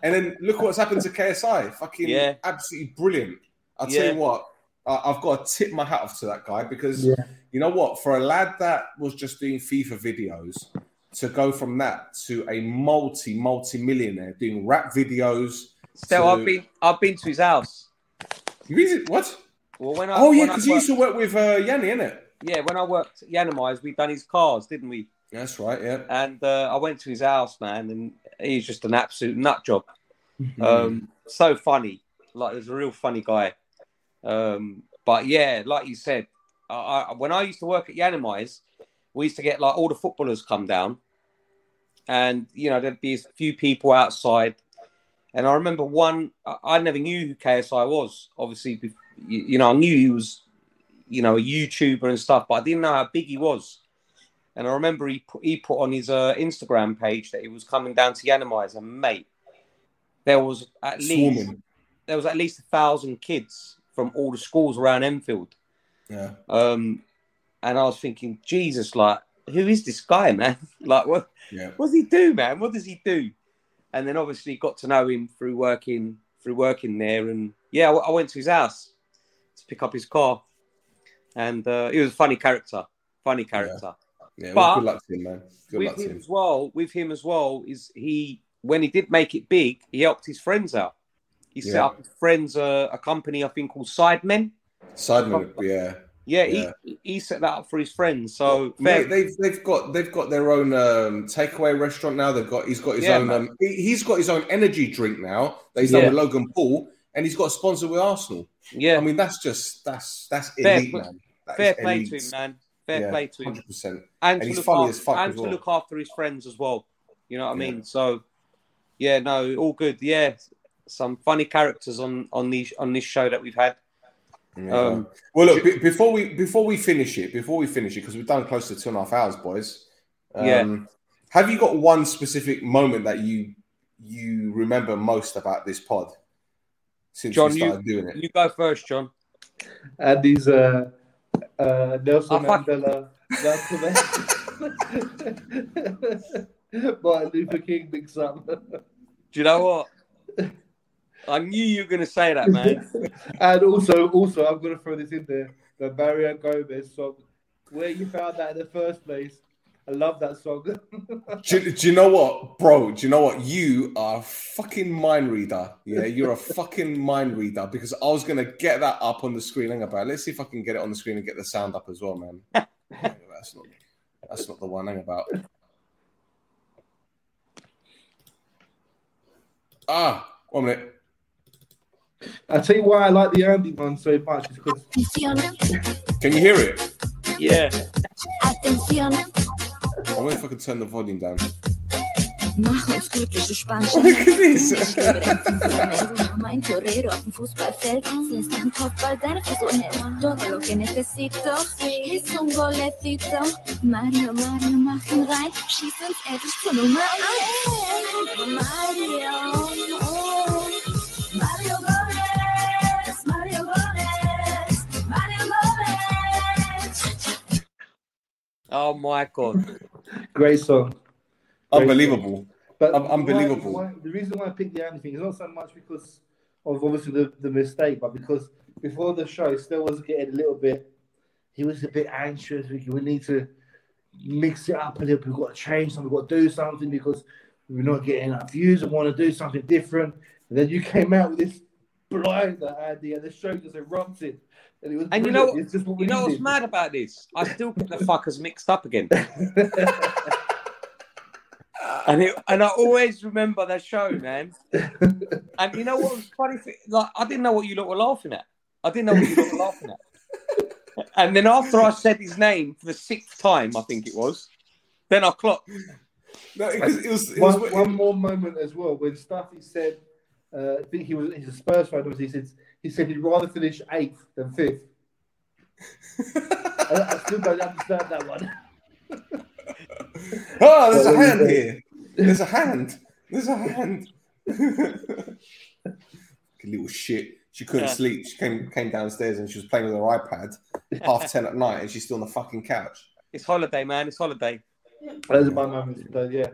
and then look what's happened to KSI. Fucking
Yeah.
absolutely brilliant. I'll tell you what, I- I've got to tip my hat off to that guy because
Yeah.
you know what? For a lad that was just doing FIFA videos to go from that to a multi, multi millionaire doing rap videos.
So
to-
I've been I've been to his house.
You visit what?
Well, when I
Oh, yeah, because you used to work with uh, Yianni, innit?
yeah when I worked at Yiannimize, we done his cars, didn't we?
That's right, yeah.
And uh, I went to his house, man, and he's just an absolute nut job.
Mm-hmm.
Um, so funny, like he's a real funny guy. Um, but yeah, like you said, I, I, when I used to work at Yiannimize, we used to get like all the footballers come down, and you know there'd be a few people outside. And I remember one, I, I never knew who KSI was. Obviously, you, you know, I knew he was, you know, a YouTuber and stuff, but I didn't know how big he was. And I remember he put, he put on his uh, Instagram page that he was coming down to Yiannimize, and mate, there was at least
Swarming.
there was at least a thousand kids from all the schools around Enfield.
Yeah.
Um, and I was thinking, Jesus, like, who is this guy, man? (laughs) like, what,
Yeah.
what does he do, man? What does he do? and then obviously got to know him through working through working there. And yeah, I, I went to his house to pick up his car, and uh, he was a funny character, funny character.
Yeah,
But-
well, good luck to him, man. Good
with
luck to
him
him.
as well, with him as well, is he when he did make it big, he helped his friends out. He set
Yeah.
up his friends uh, a company I think called Sidemen.
Sidemen, yeah.
Yeah,
Yeah.
He, he set that up for his friends. So
Mate, they've they've got they've got their own um, takeaway restaurant now. They've got he's got his
Yeah,
own um, he, he's got his own energy drink now that he's done
Yeah.
with Logan Paul, and he's got a sponsor with Arsenal.
Yeah,
I mean that's just that's that's
fair,
elite, man. That
fair play
elite.
to him, man. Fair
Yeah,
play to him.
100%.
And,
And
to
he's
look
funny
after,
as fuck
and
as
to look after his friends as well. You know what I
Yeah.
mean? So yeah, no, all good. Yeah, some funny characters on on these on this show that we've had.
Yeah.
Um,
well, look be- before we before we finish it, before we finish it, because we've done close to two and a half hours, boys. Um,
Yeah.
Have you got one specific moment that you you remember most about this pod since
John,
we
you,
doing it?
you go first, John.
And these uh, uh, Nelson
fuck.
Mandela, Malcolm (laughs) X, Martin Luther King mix up.
Do you know what? I knew you were going to say that, man. (laughs)
and also, also, I'm going to throw this in there: the Mario Gomez song. Where you found that in the first place? I love that song. (laughs)
Do, you- do you know what, bro? Do you know what? You are a fucking mind reader. Yeah, you're a fucking mind reader because I was gonna get that up on the screen. Hang about. Let's see if I can get it on the screen and get the sound up as well, man. (laughs) that's not. That's not the one. Hang about. Ah, one minute.
I tell you why I like the Andy one so much is because
Can you hear it?
Yeah.
Why am I fucking turning the volume down?
Mach uns glückliche Spanische. Mein Torero auf dem Fußballfeld. Siehst ein Kopfball, deine Person hält. Todo lo que necesito ist un golecito. Mario, Mario, mach ihn rein. Schieß uns endlich zur Nummer 1. Mario. Oh
my god.
great song. Great
Unbelievable.
song. But
Un- unbelievable.
why- why- the reason why I picked the Andy thing is not so much because of obviously the, the mistake, but because before the show, still was getting a little bit. He was a bit anxious. We, we need to mix it up a little bit. We've got to change something. We've got to do something because we're not getting enough views and want to do something different. And then you came out with this blinder, Andy, and the show just erupted. And it was
And you know,
brilliant. It's just what
you know what's mad about this? I still get the fuckers mixed up again. (laughs) and it, and I always remember that show, man. And you know what was funny? Like I didn't know what you lot were laughing at. I didn't know what you lot were laughing at. And then after I said his name for the sixth time, I think it was, then I clocked.
No, because it was, it
one,
was
one more moment as well when Stuffy said, uh, I think he was he's a Spurs fan. Obviously, he said he said he'd rather finish eighth than fifth. (laughs) I, I still don't understand that one. (laughs)
Oh, there's
What
a hand here. There's a hand. There's a hand. (laughs) little shit. She couldn't
Yeah.
sleep. She came came downstairs and she was playing with her iPad half ten at night, and she's still on the fucking couch.
It's holiday, man. It's holiday.
Those are my moments. But yeah,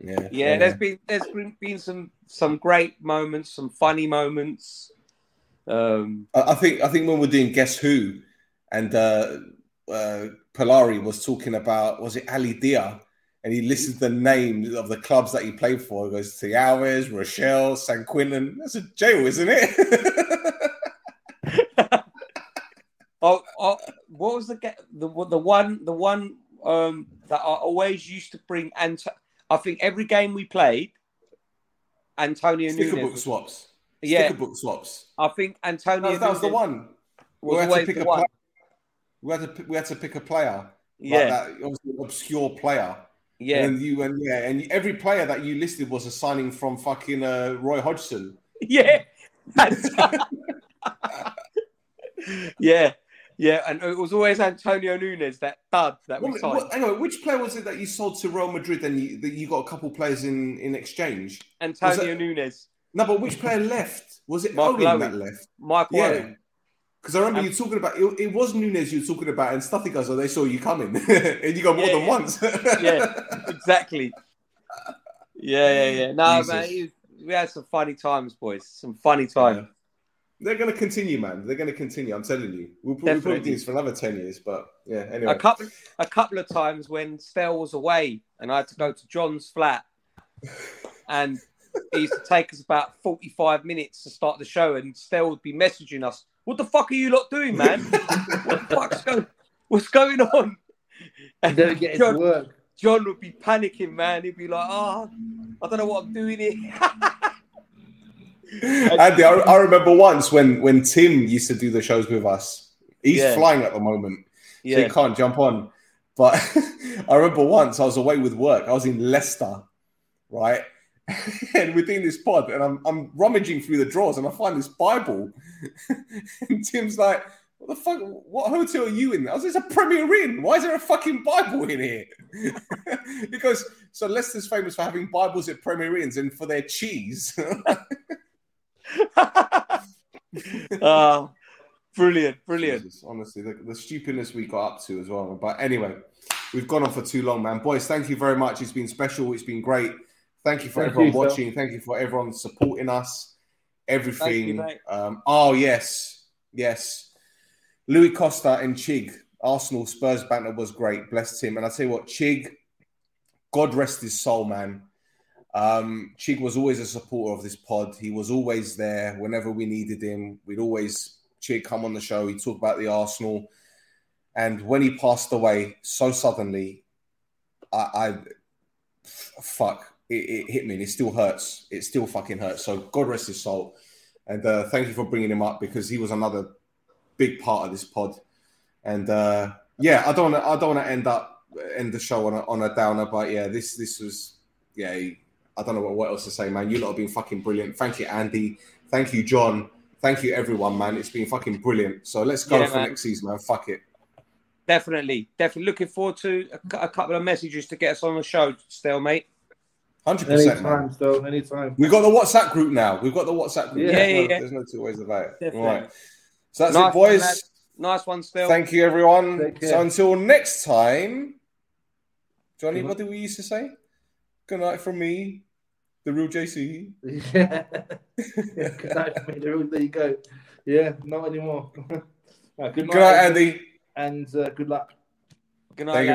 Yeah,
Yeah, there's been there's been, been some some great moments, some funny moments. Um,
I think I think when we're doing Guess Who, and uh, uh, Polari was talking about was it Ali Dia, and he listed the names of the clubs that he played for. He goes Alves, Rochelle, San Quentin. That's a jail, isn't it? (laughs)
oh, oh, what was the the the one the one um that I always used to bring? And I think every game we played, Antonio
Sticker
Nunez.
book swaps.
Yeah.
Sticker book swaps.
I think Antonio.
That was, that was the one. We had to pick a
one.
player. We had to pick- we had to pick a player.
Yeah.
like that obviously obscure player.
Yeah.
and you and yeah, and every player that you listed was a signing from fucking uh, Roy Hodgson. (laughs)
Yeah. (laughs) yeah. Yeah, and it was always Antonio Nunez, that dud that we
What,
signed.
hang on, which player was it that you sold to Real Madrid and you, that you got a couple players in in exchange?
Antonio
it-
Nunez.
No, but which player left? Was it
Michael
Owen
Owen.
that left?
Michael
yeah.
Owen.
Because I remember
Um,
you talking about it, it was Nunez you were talking about, and Stuffy goes, "Oh, they saw you coming," (laughs) and you got more
Yeah,
than
yeah.
once.
yeah, exactly. Yeah, yeah, yeah. No,
Jesus.
man, we had some funny times, boys. Some funny times.
They're going to continue, man. They're going to continue. I'm telling you. We'll probably, probably do this for another 10 years, but yeah, anyway.
A couple, a couple of times when Stel was away, and I had to go to John's flat, (laughs) and it used to take us about forty-five minutes to start the show, and Stel would be messaging us, "What the fuck are you lot doing, man? (laughs) what the fuck's going? What's going on?" And
Never getting to work.
John would be panicking, man. He'd be like, "Oh, I don't know what I'm doing here." (laughs)
Andy, I, I remember once when when Tim used to do the shows with us. He's
Yeah.
flying at the moment, so he can't jump on. But (laughs) I remember once I was away with work. I was in Leicester, right? (laughs) and we're doing this pod, and I'm I'm rummaging through the drawers, and I find this Bible. (laughs) and Tim's like, "What the fuck? What hotel are you in?" I was, "It's a Premier Inn. Why is there a fucking Bible in here?" he goes, "So Leicester's famous for having Bibles at Premier Inns and for their cheese." (laughs)
Ah, brilliant, brilliant.
Jesus, honestly, the, the stupidness we got up to as well. But anyway, we've gone on for too long, man. Boys, thank you very much. It's been special. It's been great. Thank you for
Thank
everyone
you, Phil.
watching. Thank you for everyone supporting us. Everything.
mate.
um, oh yes, yes. Louis Costa and Chig, Arsenal Spurs banter was great. Bless him. And I tell you what, Chig, God rest his soul, man. Um, Chig was always a supporter of this pod. He was always there whenever we needed him. We'd always Chig come on the show. He'd talk about the Arsenal. And when he passed away so suddenly, I, I fuck, it, it hit me and it still hurts. It still fucking hurts. So God rest his soul. And uh, thank you for bringing him up because he was another big part of this pod. And uh, yeah, I don't want to. I don't want to end up end the show on a, on a downer. But yeah, this this was yeah. I don't know what, what else to say, man. You lot have been fucking brilliant. Thank you, Andy. Thank you, John. Thank you, everyone, man. It's been fucking brilliant. So let's go
Yeah,
for
man.
next season, man. Fuck it.
Definitely, definitely looking forward to a, a couple of messages to get us on the show, still, mate.
Hundred percent,
Anytime,
man.
still, anytime.
We've got the WhatsApp group now. We've got the WhatsApp group.
Yeah, yeah,
no,
yeah.
there's no two ways about it.
Definitely.
All right. So that's
Nice
it, boys.
lad. Nice one, Stel.
Thank you, everyone. So until next time, Johnny, what did we used to say? Good night from me, the real JC.
Yeah. yeah, good night, (laughs) mate. There there you go. Yeah, not anymore. (laughs) Right, good night,
Good night, Andy.
And uh, good luck.
Good
Thank you